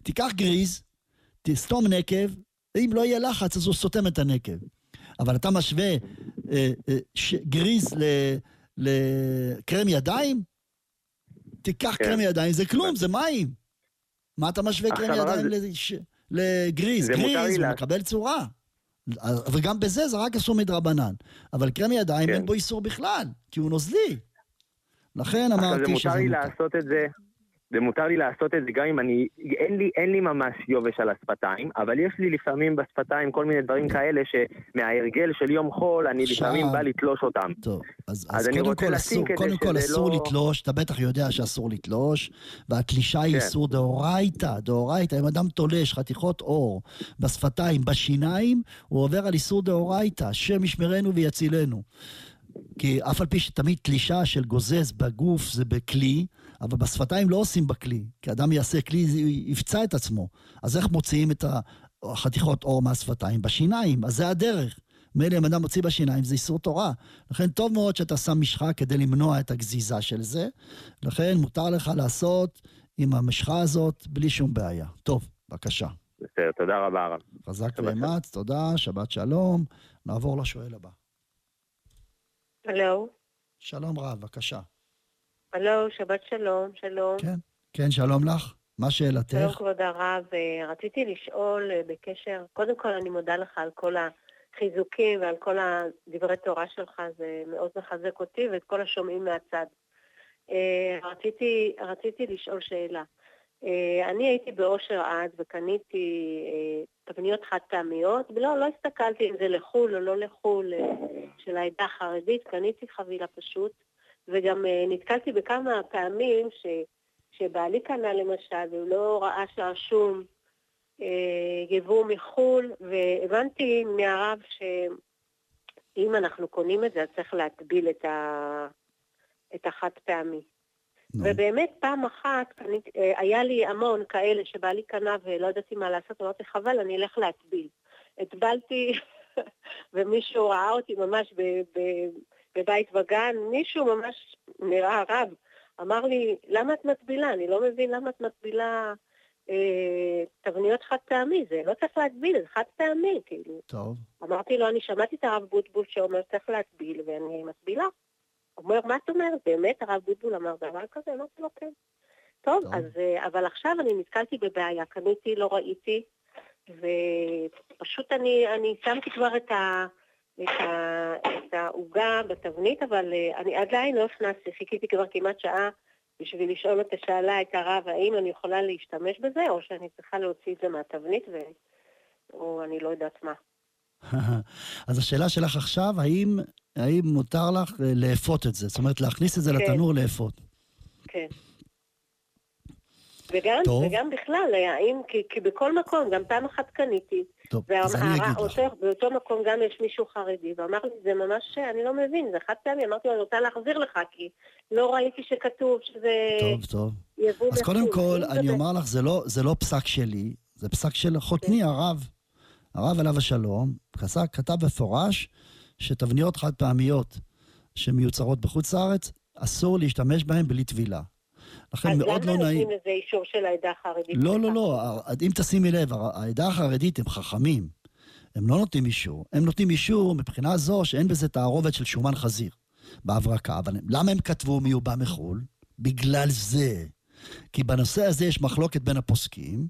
תיקח גריז, תסתום נקב, אם לא יהיה לחץ אז הוא סותם את הנקב. אבל אתה משווה גריז ל, לקרם ידיים? תיקח
כן.
קרם ידיים, זה כלום, זה מים. מה אתה משווה
עכשיו,
קרם
אבל
ידיים
זה-.
לגריז?
זה לי
גריז, הוא מקבל צורה. וגם בזה זה רק אסור מדרבנן. אבל קרם ידיים אין בו איסור בכלל, כי הוא נוזלי. לכן
זה
אמרתי
מותר
שזה
לי
מותר.
לעשות את זה, זה מותר לי לעשות את זה גם אם אני, אין לי, אין לי ממש יובש על השפתיים, אבל יש לי לפעמים בשפתיים כל מיני דברים כאלה שמההרגל של יום חול, אני
עכשיו-
לפעמים בא לתלוש אותם.
טוב, אז,
אז
אז קודם כל אסור, קודם כל אסור
לא-
לתלוש, אתה בטח יודע שאסור לתלוש, והתלישה היא
כן.
איסור דאורייתא, דאורייתא, אם אדם תולש חתיכות עור בשפתיים, בשיניים, הוא עובר על איסור דאורייתא, השם ישמרנו ויצילנו. כי אף על פי שתמיד תלישה של גוזז בגוף זה בכלי, אבל בשפתיים לא עושים בכלי. כי אדם יעשה כלי, זה יפצע את עצמו. אז איך מוציאים את החתיכות עור מהשפתיים? בשיניים, אז זה הדרך. מילא אם אדם מוציא בשיניים זה איסור תורה. לכן טוב מאוד שאתה שם משחה כדי למנוע את הגזיזה של זה. לכן מותר לך לעשות עם המשחה הזאת בלי שום בעיה. טוב, בבקשה.
בסדר, תודה רבה הרב.
חזק ואמץ, תודה, שבת שלום. נעבור לשואל הבא.
הלו,
שלום רב, בבקשה.
הלו, שבת שלום, שלום.
כן. כן, שלום לך. מה
שלום
שאלתך?
כבוד הרב, אה, רציתי לשאול אה, בקשר, קודם כל אני מודה לך על כל החיזוקים ועל כל הדברי תורה שלך, זה מאוד מחזק אותי ואת כל השומעים מהצד. אה, רציתי, רציתי לשאול שאלה. אני הייתי באושר עד וקניתי תבניות חד פעמיות, לא, לא הסתכלתי אם זה לחו"ל או לא לחו"ל, של העדה החרדית, קניתי חבילה פשוט, וגם אה, נתקלתי בכמה פעמים ש... שבעלי קנה למשל, והוא לא ראה שרשום אה, יבוא מחו"ל, והבנתי מהרב שאם אנחנו קונים את זה, אז צריך להטביל את, ה... את החד פעמי. ובאמת פעם אחת קנית, אה, היה לי המון כאלה שבעלי קנה ולא ידעתי מה לעשות, אמרתי חבל, אני אלך להטביל. הטבלתי ומישהו ראה אותי ממש ב- ב- בבית בגן, מישהו ממש נראה רב, אמר לי, למה את מטבילה? אני לא מבין למה את מטבילה אה, תבניות חד פעמי, זה לא צריך להטביל, זה חד פעמי, כאילו.
טוב.
אמרתי לו, אני שמעתי את הרב בוטבול שאומר צריך להטביל, ואני מטבילה. אומר, מה את אומרת? באמת הרב בוטבול אמר דבר כזה? אמרתי לו, כן. טוב,
טוב.
אז, אה, אבל עכשיו אני נתקלתי בבעיה, קניתי, לא ראיתי, ופשוט אני, אני שמתי כבר את ה... את העוגה בתבנית, אבל אה, אני עדיין לא הכנסתי, חיכיתי כבר כמעט שעה בשביל לשאול את השאלה, את הרב, האם אני יכולה להשתמש בזה, או שאני צריכה להוציא את זה מהתבנית, ו... או אני לא יודעת מה.
אז השאלה שלך עכשיו, האם, האם מותר לך אה, לאפות את זה? זאת אומרת, להכניס את זה
כן.
לתנור לאפות.
כן. וגם,
טוב.
וגם בכלל, האם, כי, כי בכל מקום, גם פעם אחת קניתי,
טוב, אז אני אגיד לך.
ואותו, באותו מקום גם יש מישהו חרדי, ואמר לי, זה ממש, אני לא מבין, זה חד פעמי, אמרתי לו, אני רוצה להחזיר לך, כי לא ראיתי שכתוב שזה
טוב, טוב.
יבוא
אז קודם
מחו"ל.
כל, אני אומר לך, זה לא, זה לא פסק שלי, זה פסק של חותני,
כן.
הרב. הרב עליו השלום, כתב, כתב בפורש שתבניות חד פעמיות שמיוצרות בחוץ לארץ, אסור להשתמש בהן בלי טבילה. לכן
אז
מאוד לא
למה
נעים.
נותנים לזה אישור של העדה החרדית?
לא, לא, לא, אם תשימי לב, העדה החרדית הם חכמים. הם לא נותנים אישור. הם נותנים אישור מבחינה זו שאין בזה תערובת של שומן חזיר בהברקה. אבל למה הם כתבו מיובא מחו"ל? בגלל זה. כי בנושא הזה יש מחלוקת בין הפוסקים,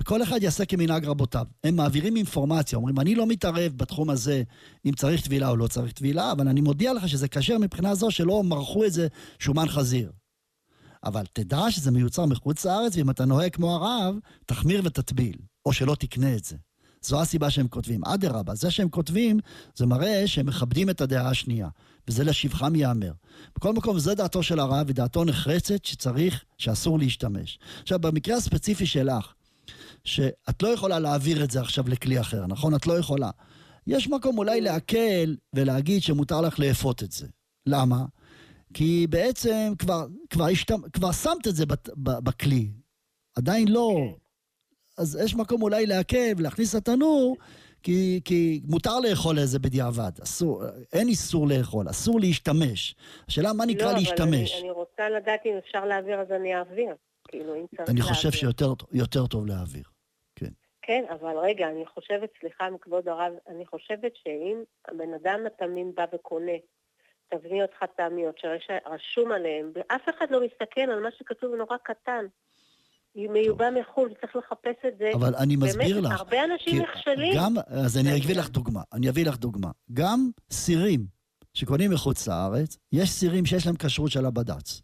וכל אחד יעשה כמנהג רבותיו. הם מעבירים אינפורמציה, אומרים, אני לא מתערב בתחום הזה אם צריך טבילה או לא צריך טבילה, אבל אני מודיע לך שזה כשר מבחינה זו שלא מרחו איזה שומן חזיר. אבל תדע שזה מיוצר מחוץ לארץ, ואם אתה נוהג כמו הרב, תחמיר ותטביל, או שלא תקנה את זה. זו הסיבה שהם כותבים. אדרבה, זה שהם כותבים, זה מראה שהם מכבדים את הדעה השנייה, וזה לשבחם ייאמר. בכל מקום, זו דעתו של הרב, ודעתו נחרצת שצריך, שאסור להשתמש. עכשיו, במקרה הספציפי שלך, שאת לא יכולה להעביר את זה עכשיו לכלי אחר, נכון? את לא יכולה. יש מקום אולי להקל ולהגיד שמותר לך לאפות את זה. למה? כי בעצם כבר, כבר, השתמ... כבר שמת את זה בת... בכלי, עדיין לא. אז יש מקום אולי להקל ולהכניס לתנור, כי, כי מותר לאכול את זה בדיעבד, אסור, אין איסור לאכול, אסור להשתמש. השאלה מה נקרא
לא,
להשתמש.
אבל אני, אני רוצה לדעת אם אפשר להעביר אז אני אעביר. כאילו, אם צריך
אני
להעביר.
חושב שיותר טוב להעביר.
כן, אבל רגע, אני חושבת, סליחה מכבוד הרב, אני חושבת שאם הבן אדם התמים בא וקונה תבניות חד פעמיות שרשום עליהן, ואף אחד לא מסתכל על מה שכתוב נורא קטן, היא מיובא מחו"ל, צריך לחפש את זה.
אבל אני מסביר
באמת,
לך.
הרבה אנשים נכשלים.
גם, אז אני אביא לך דוגמה, אני אביא לך דוגמה. גם סירים שקונים מחוץ לארץ, יש סירים שיש להם כשרות של הבד"ץ.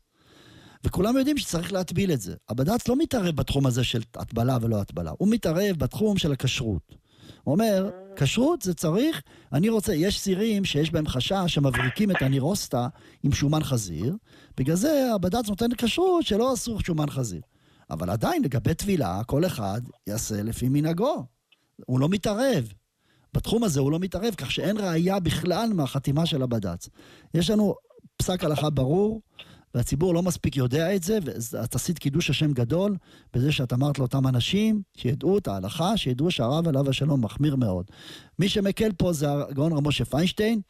וכולם יודעים שצריך להטביל את זה. הבד"ץ לא מתערב בתחום הזה של הטבלה ולא הטבלה, הוא מתערב בתחום של הכשרות. אומר, כשרות זה צריך, אני רוצה, יש סירים שיש בהם חשש שמבריקים את הנירוסטה עם שומן חזיר, בגלל זה הבד"ץ נותן כשרות שלא אסור שומן חזיר. אבל עדיין, לגבי טבילה, כל אחד יעשה לפי מנהגו. הוא לא מתערב. בתחום הזה הוא לא מתערב, כך שאין ראייה בכלל מהחתימה של הבד"ץ. יש לנו פסק הלכה ברור, והציבור לא מספיק יודע את זה, ואת עשית קידוש השם גדול בזה שאת אמרת לאותם אנשים שידעו את ההלכה, שידעו שהרב עליו השלום מחמיר מאוד. מי שמקל פה זה הגאון רב משה פיינשטיין,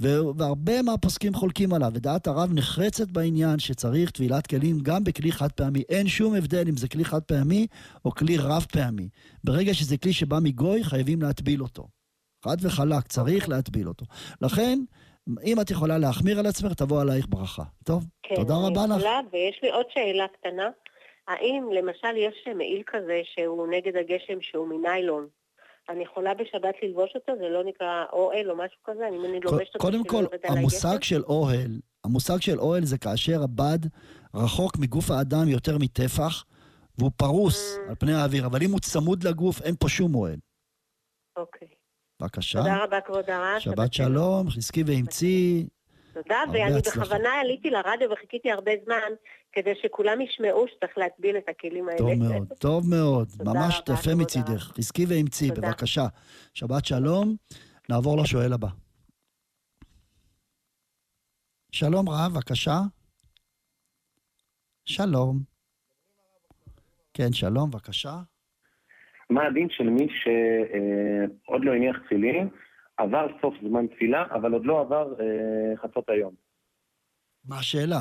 והרבה מהפוסקים חולקים עליו, ודעת הרב נחרצת בעניין שצריך טבילת כלים גם בכלי חד פעמי. אין שום הבדל אם זה כלי חד פעמי או כלי רב פעמי. ברגע שזה כלי שבא מגוי, חייבים להטביל אותו. חד וחלק, צריך להטביל אותו. לכן, אם את יכולה להחמיר על עצמך, תבוא עלייך ברכה. טוב?
כן,
תודה רבה לך.
אני יכולה, ויש לי עוד שאלה קטנה. האם למשל יש מעיל כזה שהוא נגד הגשם שהוא מניילון? אני יכולה בשבת ללבוש אותו? זה לא נקרא אוהל או משהו כזה? אם אני לובשת אותו
קודם כל, המושג של אוהל, המושג של אוהל זה כאשר הבד רחוק מגוף האדם יותר מטפח, והוא פרוס
Mm.
על פני האוויר, אבל אם הוא צמוד לגוף, אין פה שום אוהל.
אוקיי.
בבקשה.
תודה רבה, כבוד הרב.
שבת שלום, חזקי ואמצי.
תודה, ואני
הצלחה.
בכוונה עליתי לרדיו וחיכיתי הרבה זמן כדי שכולם ישמעו שצריך להטביל את הכלים האלה.
טוב מאוד, טוב מאוד, ממש יפה
כבוד
מצידך. חזקי ואמצי. בבקשה. שבת שלום, נעבור לשואל הבא. שלום רב, בבקשה. שלום. כן, שלום, בבקשה.
מה הדין של מי שעוד לא הניח תפילין, עבר סוף זמן תפילה, אבל עוד לא עבר אה, חצות היום?
מה השאלה?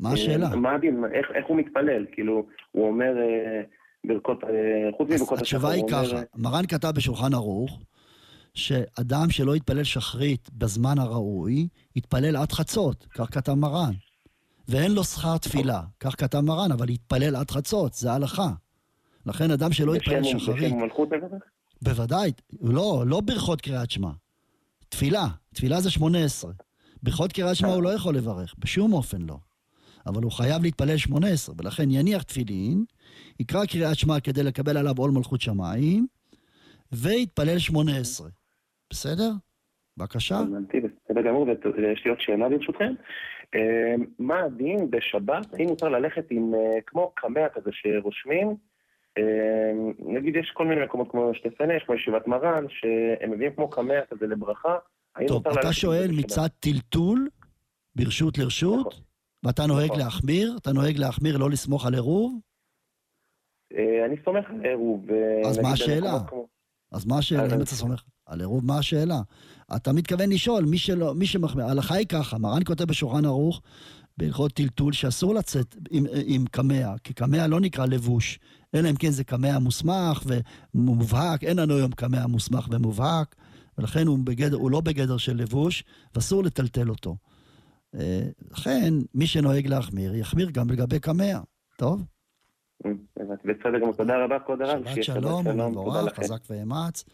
מה
אה,
השאלה?
מה הדין? איך, איך הוא מתפלל? כאילו, הוא אומר אה, ברכות, אה, חוץ מברכות
התשובה היא
הוא אומר,
ככה, מרן כתב בשולחן ערוך, שאדם שלא יתפלל שחרית בזמן הראוי, יתפלל עד חצות, כך כתב מרן. ואין לו שכר תפילה, כך כתב מרן, אבל יתפלל עד חצות, זה הלכה. לכן אדם שלא יתפלל שחרית,
בשם מלכות?
בוודאי, לא, לא ברכות קריאת שמע. תפילה, תפילה זה 18. ברכות קריאת שמע הוא לא יכול לברך, בשום אופן לא. אבל הוא חייב להתפלל 18, ולכן יניח תפילין, יקרא קריאת שמע כדי לקבל עליו עול מלכות שמיים, ויתפלל 18. בסדר? בבקשה.
הבנתי, בסדר גמור, ויש לי עוד שאלה ברשותכם. אה, מה הדין בשבת, האם מותר ללכת עם, אה, כמו קמע כזה שרושמים, נגיד יש כל מיני מקומות כמו שתפנש, כמו ישיבת מרן, שהם מביאים כמו קמע כזה לברכה,
טוב, אתה שואל? מצד טלטול, ברשות לרשות, ואתה נוהג להחמיר? אתה נוהג להחמיר לא לסמוך על עירוב?
אה, אני סומך על עירוב. אה,
אז מה השאלה?
כמו-
אז מה השאלה, אם אתה סומך על עירוב, מה השאלה? אתה מתכוון לשאול, מי שלא, מי שמחמיר, ההלכה היא ככה, מרן כותב בשולחן ערוך, בהלכות טלטול, שאסור לצאת עם, עם קמע, כי קמע לא נקרא לבוש, אלא אם כן זה קמע מוסמך ומובהק, אין לנו היום קמע מוסמך ומובהק, ולכן הוא, בגדר, הוא לא בגדר של לבוש, ואסור לטלטל אותו. אה, לכן, מי שנוהג להחמיר, יחמיר גם לגבי קמע, טוב?
בסדר גמור, תודה רבה כבוד הרב.
שבת שלום ומבורך,
לכם.
חזק ואמץ.